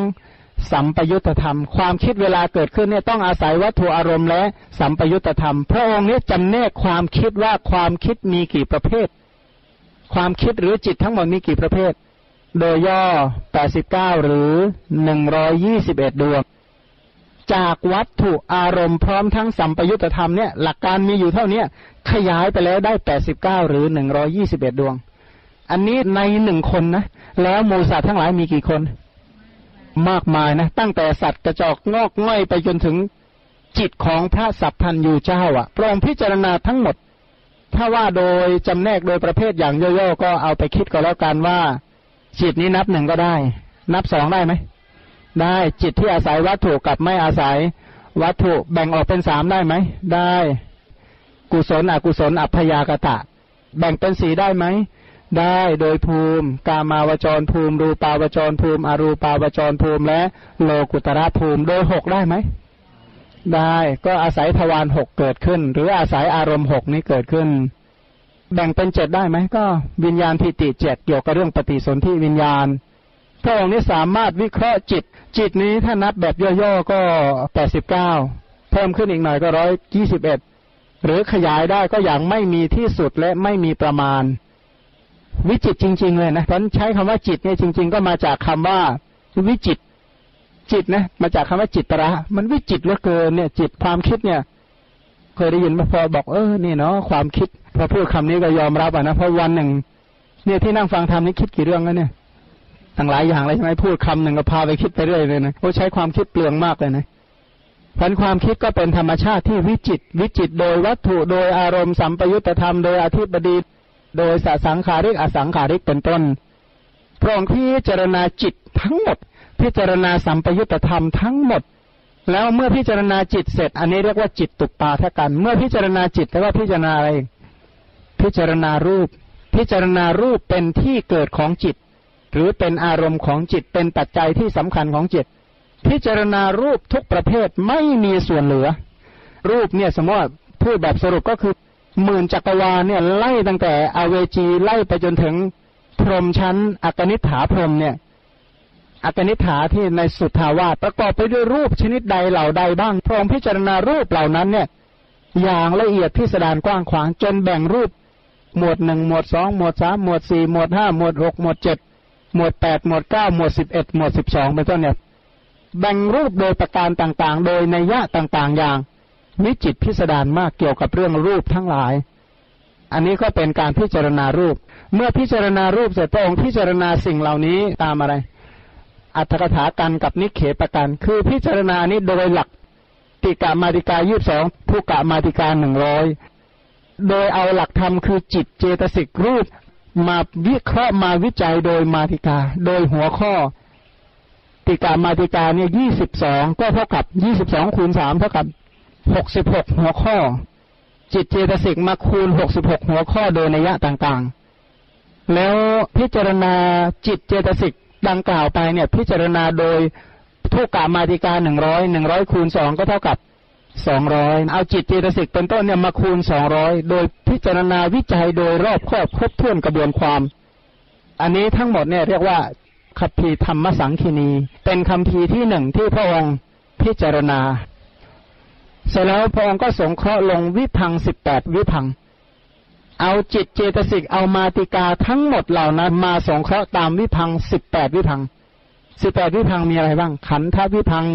สัมปยุตธรรม ความคิดเวลาเกิดขึ้นเนี่ยต้องอาศัยวัตถุอารมณ์และสัมปยุตธรรม พระองค์นี้จำแนกความคิดว่าความคิดมีกี่ประเภท ความคิดหรือจิตทั้งหมดมีกี่ประเภท โดยย่อ 89 หรือ 121 ดวง จากวัตถุอารมณ์พร้อมทั้งสัมปยุตธรรมเนี่ยหลักการมีอยู่เท่านี้ขยายไปแล้วได้89หรือ121ดวง อันนี้ในหนึ่งคนนะ แล้วมูสัตว์ทั้งหลายมีกี่คน มากมายนะ ตั้งแต่สัตว์กระจอกงอกง่อยไปจนถึงจิตของพระสัพพันยูเจ้าอะ่ะพระองค์พิจารณาทั้งหมด ถ้าว่าโดยจำแนกโดยประเภทอย่างย่อๆก็เอาไปคิดก็แล้วกันว่า จิตนี้นับหนึ่งก็ได้ นับสองได้ไหม ได้จิตที่อาศัยวัตถุกับไม่อาศัยวัตถุแบ่งออกเป็นสามได้ไหม ได้ กุศลอกุศลอัพยากตะ แบ่งเป็นสีได้ไหม ได้โดยภูมิ กามาวจรภูมิ รูปาวจรภูมิ อรูปาวจรภูมิ และโลกุตระภูมิโดยหกได้ไหม ได้ก็อาศัยทวารหกเกิดขึ้น หรืออาศัยอารมณ์หกนี้เกิดขึ้น แบ่งเป็นเจ็ดได้ไหมก็ วิญญาณทิฏฐิเจ็ดเกี่ยวกับเรื่องปฏิสนธิวิญญาณ พระองค์นี้สามารถวิเคราะห์จิต จิตนี้ถ้านับแบบย่อๆก็แปดสิบเก้าเพิ่มขึ้นอีกหน่อยก็ร้อยยี่สิบเอ็ดหรือขยายได้ก็อย่างไม่มีที่สุดและไม่มีประมาณ วิจิตจริง ๆ เลยนะเพราะใช้คำว่าจิตเนี่ยจริง ๆ ก็มาจากคำว่าวิจิตจิตนะมาจากคำว่าจิตระ มันวิจิตเหลือเกินเนี่ย จิตความคิดเนี่ย เคยได้ยินมาพอบอกเออนี่เนาะความคิดพอพูดคำนี้ก็ยอมรับอะนะเพราะวันหนึ่ง เนี่ยที่นั่งฟังธรรมนี่คิดกี่เรื่องแล้วเนี่ย ตั้งหลายอย่างเลยใช่ไหมพูดคำหนึ่งก็พาไปคิดไปเรื่อยเลยนะโอ้ใช้ความคิดเปลืองมากเลยนะพันความคิดก็เป็นธรรมชาติที่วิจิต วิจิตโดยวัตถุโดยอารมณ์สัมปยุตธรรมโดยอธิบดี โดยสสังขาริกอสังขาริกเป็นต้นพระองค์พิจารณาจิตทั้งหมด พิจารณาสัมปยุตธรรมทั้งหมด แล้วเมื่อพิจารณาจิตเสร็จ อันนี้เรียกว่าจิตตุปาทกัน เมื่อพิจารณาจิตแปลว่าพิจารณาอะไรพิจารณารูป พิจารณารูปเป็นที่เกิดของจิต หรือเป็นอารมณ์ของจิตเป็นปัจจัยที่สำคัญของจิต พิจารณารูปทุกประเภทไม่มีส่วนเหลือ รูปเนี่ยสมมติพูดแบบสรุปก็คือหมื่นจักรวาลเนี่ยไล่ตั้งแต่อเวจีไล่ไปจนถึงพรหมชั้นอักนิฐาพรหมเนี่ยอักนิฐาที่ในสุทธาวาสประกอบไปด้วยรูปชนิดใดเหล่าใดบ้างพระองค์พิจารณารูปเหล่านั้นเนี่ย อย่างละเอียดพิสดารกว้างขวางจนแบ่งรูป หมวดหนึ่งหมวดสองหมวดสามหมวดสี่หมวดห้าหมวดหกหมวดเจ็ด หมวดแปดหมวดเก้าหมวดสิบเอ็ดหมวดสิบสองเป็นต้นเนี่ยแบ่งรูปโดยประการต่างๆ โดยในยะต่างๆ อย่างวิจิตพิสดารมากเกี่ยวกับเรื่องรูปทั้งหลาย อันนี้ก็เป็นการพิจารณารูป เมื่อพิจารณารูปเสร็จพระองค์พิจารณาสิ่งเหล่านี้ตามอะไร อัตถกถากันกับนิเขปกันคือพิจารณานี้โดยหลักติกามาติกายี่สองผู้กะมาติกาหนึ่งร้อยโดยเอาหลักธรรมคือจิตเจตสิกรูป มาวิเคราะห์มาวิจัยโดยมาติกา โดยหัวข้อ ติกามาติกาเนี่ยยี่สิบสองก็เท่ากับยี่สิบสองคูณสามเท่ากับหกสิบหกหัวข้อ จิตเจตสิกมาคูณหกสิบหกหัวข้อโดยนัยะต่างๆ แล้วพิจารณาจิตเจตสิกดังกล่าวไปเนี่ย พิจารณาโดยทุกกามาติกาหนึ่งร้อยหนึ่งร้อยคูณสองก็เท่ากับ สองร้อยเอาจิตเจตสิกเป็นต้นเนี่ยมาคูณสองร้อยโดยพิจารณาวิจัยโดยรอบครอบครบถ้วนกระบวนความ อันนี้ทั้งหมดเนี่ยเรียกว่าคัมภีธรรมสังคีนี เป็นคัมภีร์ที่หนึ่งที่พระองค์พิจารณา เสร็จแล้วพระองค์ก็สงเคราะห์ลงวิพังสิบแปดวิพัง เอาจิตเจตสิกเอามาติกาทั้งหมดเหล่านั้นมาสงเคราะห์ตามวิพังสิบแปดวิพังสิบแปดวิพังมีอะไรบ้าง ขันธวิพัง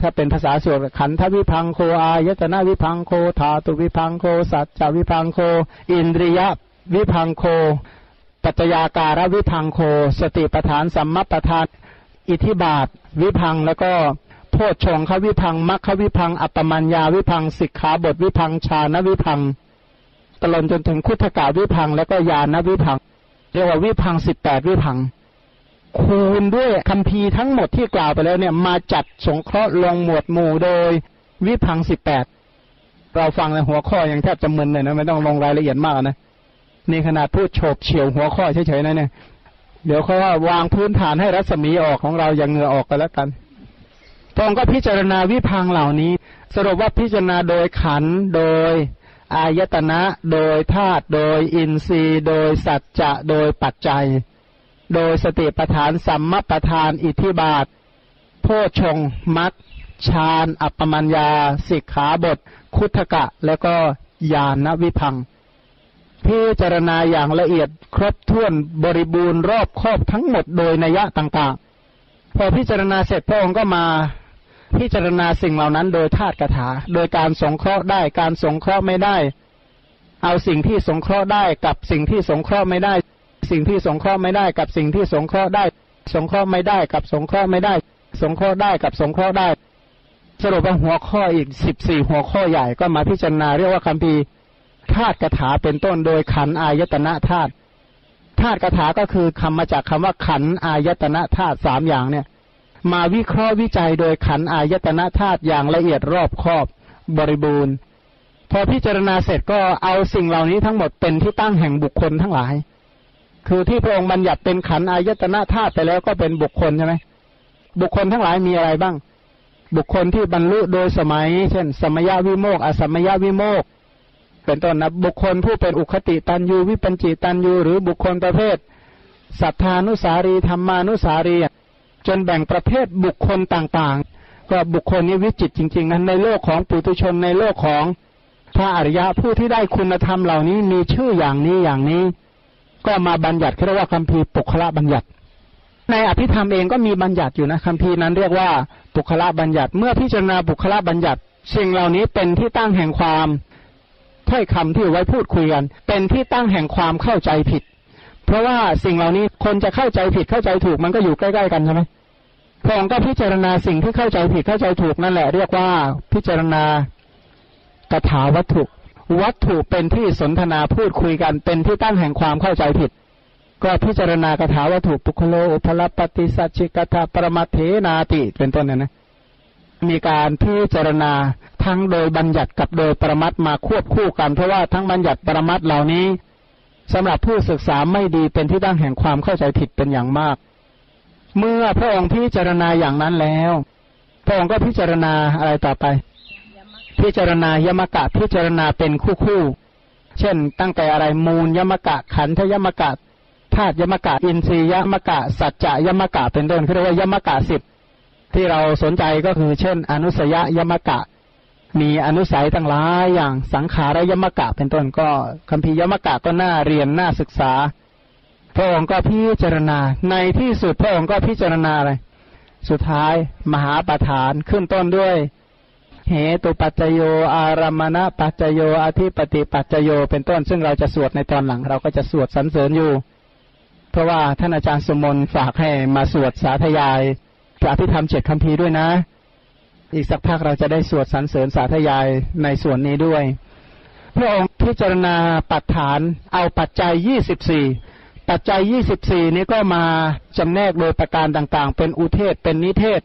ถ้าเป็นภาษาสวดขันธวิพังโคอายตนะวิพังโคธาตุวิพังโค สัจจวิพังโค อินทรียวิพังโค ปัจจยาการวิพังโค สติปทานสัมมัปทาน อิทิบาท วิพังแล้วก็โพชฌงควิพังมัคควิพัง อัปปมัญญาวิพังสิกขาบทวิพังชาณวิพังตลอดจนถึงคุถกาวิพังแล้วก็ญาณวิพัง เรียกว่าวิพังสิบแปดวิพัง คูณด้วยคำพีทั้งหมดที่กล่าวไปแล้วเนี่ย มาจัดสงเคราะห์ลงหมวดหมู่โดยวิพังสิบแปดเราฟังในหัวข้อยังแทบจะมึนเลยนะไม่ต้องลงรายละเอียดมากนะนี่ขนาดพูดโฉบเฉียวหัวข้อเฉยๆนะเนี่ยเดี๋ยวเขาว่าวางพื้นฐานให้รัศมีออกของเราอย่างเหงื่อออกกันแล้วกันพองก็พิจารณาวิพังเหล่านี้ สรุปว่าพิจารณาโดยขันโดยอายตนะ โดยธาตุโดยอินทรีย์ โดยสัจจะโดยปัจจัย โดยสติปทานสัมมปทานอิทธิบาท โพชงมัคฌานอัปปมัญญาสิกขาบท คุถกะ แล้วก็ญาณวิพังพิจารณาอย่างละเอียดครบถ้วนบริบูรณ์รอบครอบทั้งหมดโดยนัยยะต่างๆ พอพิจารณาเสร็จพระองค์ก็มาพิจารณาสิ่งเหล่านั้นโดยธาตุกถา โดยการสงเคราะห์ได้การสงเคราะห์ไม่ได้ เอาสิ่งที่สงเคราะห์ได้กับสิ่งที่สงเคราะห์ไม่ได้ สิ่งที่สงเคราะห์ไม่ได้กับสิ่งที่สงเคราะห์ได้ สงเคราะห์ไม่ได้กับสงเคราะห์ไม่ได้ สงเคราะห์ได้กับสงเคราะห์ได้ สรุปว่าหัวข้ออีกสิบสี่หัวข้อใหญ่ก็มาพิจารณาเรียกว่าคำพีธาตุกถาเป็นต้นโดยขันอายตนะธาตุธาตุกถาก็คือคำมาจากคำว่าขันอายตนะธาตุสามอย่างเนี่ย มาวิเคราะห์วิจัยโดยขันอายตนะธาตุอย่างละเอียดรอบครอบบริบูรณ์ พอพิจารณาเสร็จก็เอาสิ่งเหล่านี้ทั้งหมดเป็นที่ตั้งแห่งบุคคลทั้งหลาย คือที่พระองค์บัญญัติเป็นขันอายตนะธาตุไปแล้วก็เป็นบุคคลใช่ไหมบุคคลทั้งหลายมีอะไรบ้าง บุคคลที่บรรลุโดยสมัย เช่น สมยวิโมกอสมยวิโมกเป็นต้นนะบุคคลผู้เป็นอุคติตันยูวิปัญจิตันยูหรือบุคคลประเภทสัทธานุสารีธรรมานุสารีจนแบ่งประเภทบุคคลต่างๆ ก็บุคคลนี้วิจิตจริงๆนั้นในโลกของปุถุชนในโลกของพระอริยะผู้ที่ได้คุณธรรมเหล่านี้มีชื่ออย่างนี้อย่างนี้ ก็มาบัญญัติเรียกว่าคัมภีร์ปุคละบัญญัติ ในอภิธรรมเองก็มีบัญญัติอยู่นะคัมภีร์นั้นเรียกว่าปุคละบัญญัติ เมื่อพิจารณาปุคละบัญญัติสิ่งเหล่านี้เป็นที่ตั้งแห่งความถ้อยคำที่ไว้พูดคุยกัน เป็นที่ตั้งแห่งความเข้าใจผิด เพราะว่าสิ่งเหล่านี้คนจะเข้าใจผิดเข้าใจถูกมันก็อยู่ใกล้ๆกันใช่ไหมพระองค์ก็พิจารณาสิ่งที่เข้าใจผิดเข้าใจถูกนั่นแหละ เรียกว่าพิจารณากถาวัตถุ วัตถุเป็นที่สนทนาพูดคุยกันเป็นที่ตั้งแห่งความเข้าใจผิด ก็พิจารณากถาวัตถุปุคโลอุพลปฏิสัจจิกถาปรมัเถนาติเป็นต้นนะนะมีการพิจารณาทั้งโดยบัญญัติกับโดยปรมัตมาควบคู่กัน เพราะว่าทั้งบัญญัติปรมัตเหล่านี้สำหรับผู้ศึกษาไม่ดีเป็นที่ตั้งแห่งความเข้าใจผิดเป็นอย่างมาก เมื่อพระองค์พิจารณาอย่างนั้นแล้ว พระองค์ก็พิจารณาอะไรต่อไป พิจารณายมกะพิจารณาเป็นคู่คู่เช่น ตั้งแต่อะไรมูลยมกะขันธยมกะธาตุยมกะอินทรียยมกะสัจจะยมกะเป็นต้นเรียกว่ายมกะสิบที่เราสนใจก็คือ เช่น อนุสยยมกะ มีอนุสัยทั้งหลายอย่างสังขารยมกะเป็นต้นก็คัมภีร์ยมกะก็น่าเรียนน่าศึกษา พระองค์ก็พิจารณา ในที่สุดพระองค์ก็พิจารณาอะไรสุดท้ายมหาประธานขึ้นต้นด้วย เหตุปัจจโย อารมณปัจจโยอธิปติปัจจโย เป็นต้น ซึ่งเราจะสวดในตอนหลัง เราก็จะสวดสรรเสริญอยู่ เพราะว่าท่านอาจารย์สมนฝากให้มาสวดสาธยายพระอภิธรรมเจ็ดคำพีด้วยนะ อีกสักพักเราจะได้สวดสรรเสริญสาธยายในส่วนนี้ด้วย พระองค์พิจารณาปัจฐานเอาปัจจัยยี่สิบสี่ปัจจัยยี่สิบสี่นี้ก็มาจำแนกโดยประการต่างๆ เป็นอุเทศเป็นนิเทศ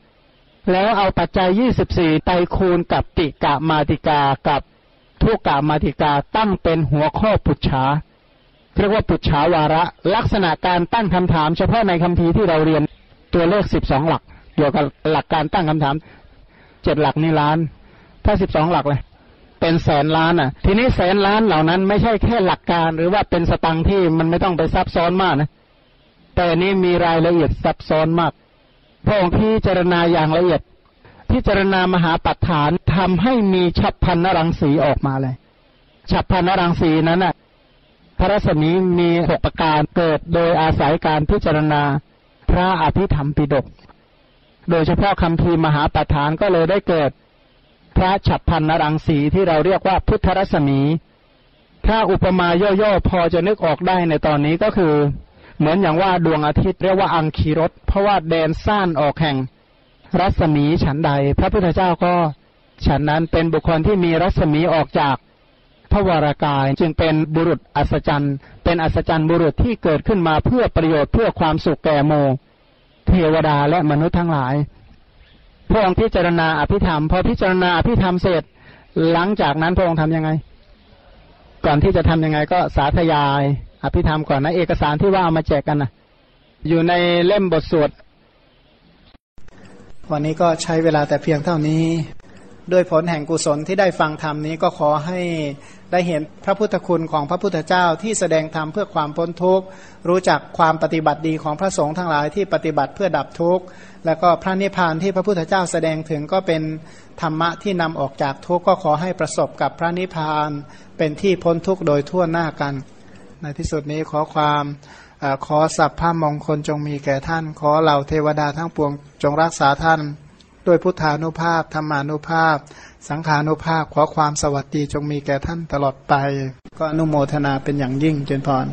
แล้วเอาปัจจัยยี่สิบสี่ไปคูณกับติกะมาติกากับทุกกะมาติกาตั้งเป็นหัวข้อปุจฉาเรียกว่าปุจฉาวาระ ลักษณะการตั้งคำถาม เฉพาะในคำพีร์ที่เราเรียนตัวเลขสิบสองหลักเกี่ยวกับหลักการตั้งคำถามเจ็ดหลักนี่ล้าน ถ้าสิบสองหลักเลยเป็นแสนล้านอะ ทีนี้แสนล้านเหล่านั้นไม่ใช่แค่หลักการ หรือว่าเป็นสตังที่มันไม่ต้องไปซับซ้อนมากนะ แต่นี้มีรายละเอียดซับซ้อนมาก พระองค์พิจารณาอย่างละเอียด พิจารณามหาปัฏฐานทำให้มีฉับพันนรังสีออกมาเลยฉับพันนรังสีนั้นน่ะพระรัศมีมีหกประการเกิดโดยอาศัยการพิจารณาพระอภิธรรมปิฎกโดยเฉพาะคำพีมหาปัฏฐานก็เลยได้เกิด พระฉับพันนรังสีที่เราเรียกว่าพุทธรัศมี ถ้าอุปมาย่อๆพอจะนึกออกได้ในตอนนี้ก็คือ เหมือนอย่างว่าดวงอาทิตย์เรียกว่าอังคีรถเพราะว่าแดนซ่านออกแห่ง รัศมีฉันใด พระพุทธเจ้าก็ฉันนั้นเป็นบุคคลที่มีรัศมีออกจากพระวรากายจึงเป็นบุรุษอัศจรรย์ เป็นอัศจรรย์บุรุษที่เกิดขึ้นมาเพื่อประโยชน์เพื่อความสุขแก่โม เทวดาและมนุษย์ทั้งหลายพระองค์พิจารณาอภิธรรม พอพิจารณาอภิธรรมเสร็จ หลังจากนั้นพระองค์ทำยังไง ก่อนที่จะทำยังไงก็สาธยาย อภิธรรมก่อนนะเอกสารที่ว่าเอามาแจกกันนะอยู่ในเล่มบทสวดวันนี้ก็ใช้เวลาแต่เพียงเท่านี้ ด้วยผลแห่งกุศลที่ได้ฟังธรรมนี้ก็ขอให้ได้เห็นพระพุทธคุณของพระพุทธเจ้าที่แสดงธรรมเพื่อความพ้นทุกข์ รู้จักความปฏิบัติดีของพระสงฆ์ทั้งหลายที่ปฏิบัติเพื่อดับทุกข์ แล้วก็พระนิพพานที่พระพุทธเจ้าแสดงถึงก็เป็นธรรมะที่นำออกจากทุกข์ก็ขอให้ประสบกับพระนิพพานเป็นที่พ้นทุกข์โดยทั่วหน้ากัน ในที่สุดนี้ขอความออขอสัพพะมงคลจงมีแก่ท่าน ขอเหล่าเทวดาทั้งปวงจงรักษาท่าน ด้วยพุทธานุภาพธรรมานุภาพ สังขานุภาพ ขอความสวัสดีจงมีแก่ท่านตลอดไป ก็อนุโมทนาเป็นอย่างยิ่งเจนพร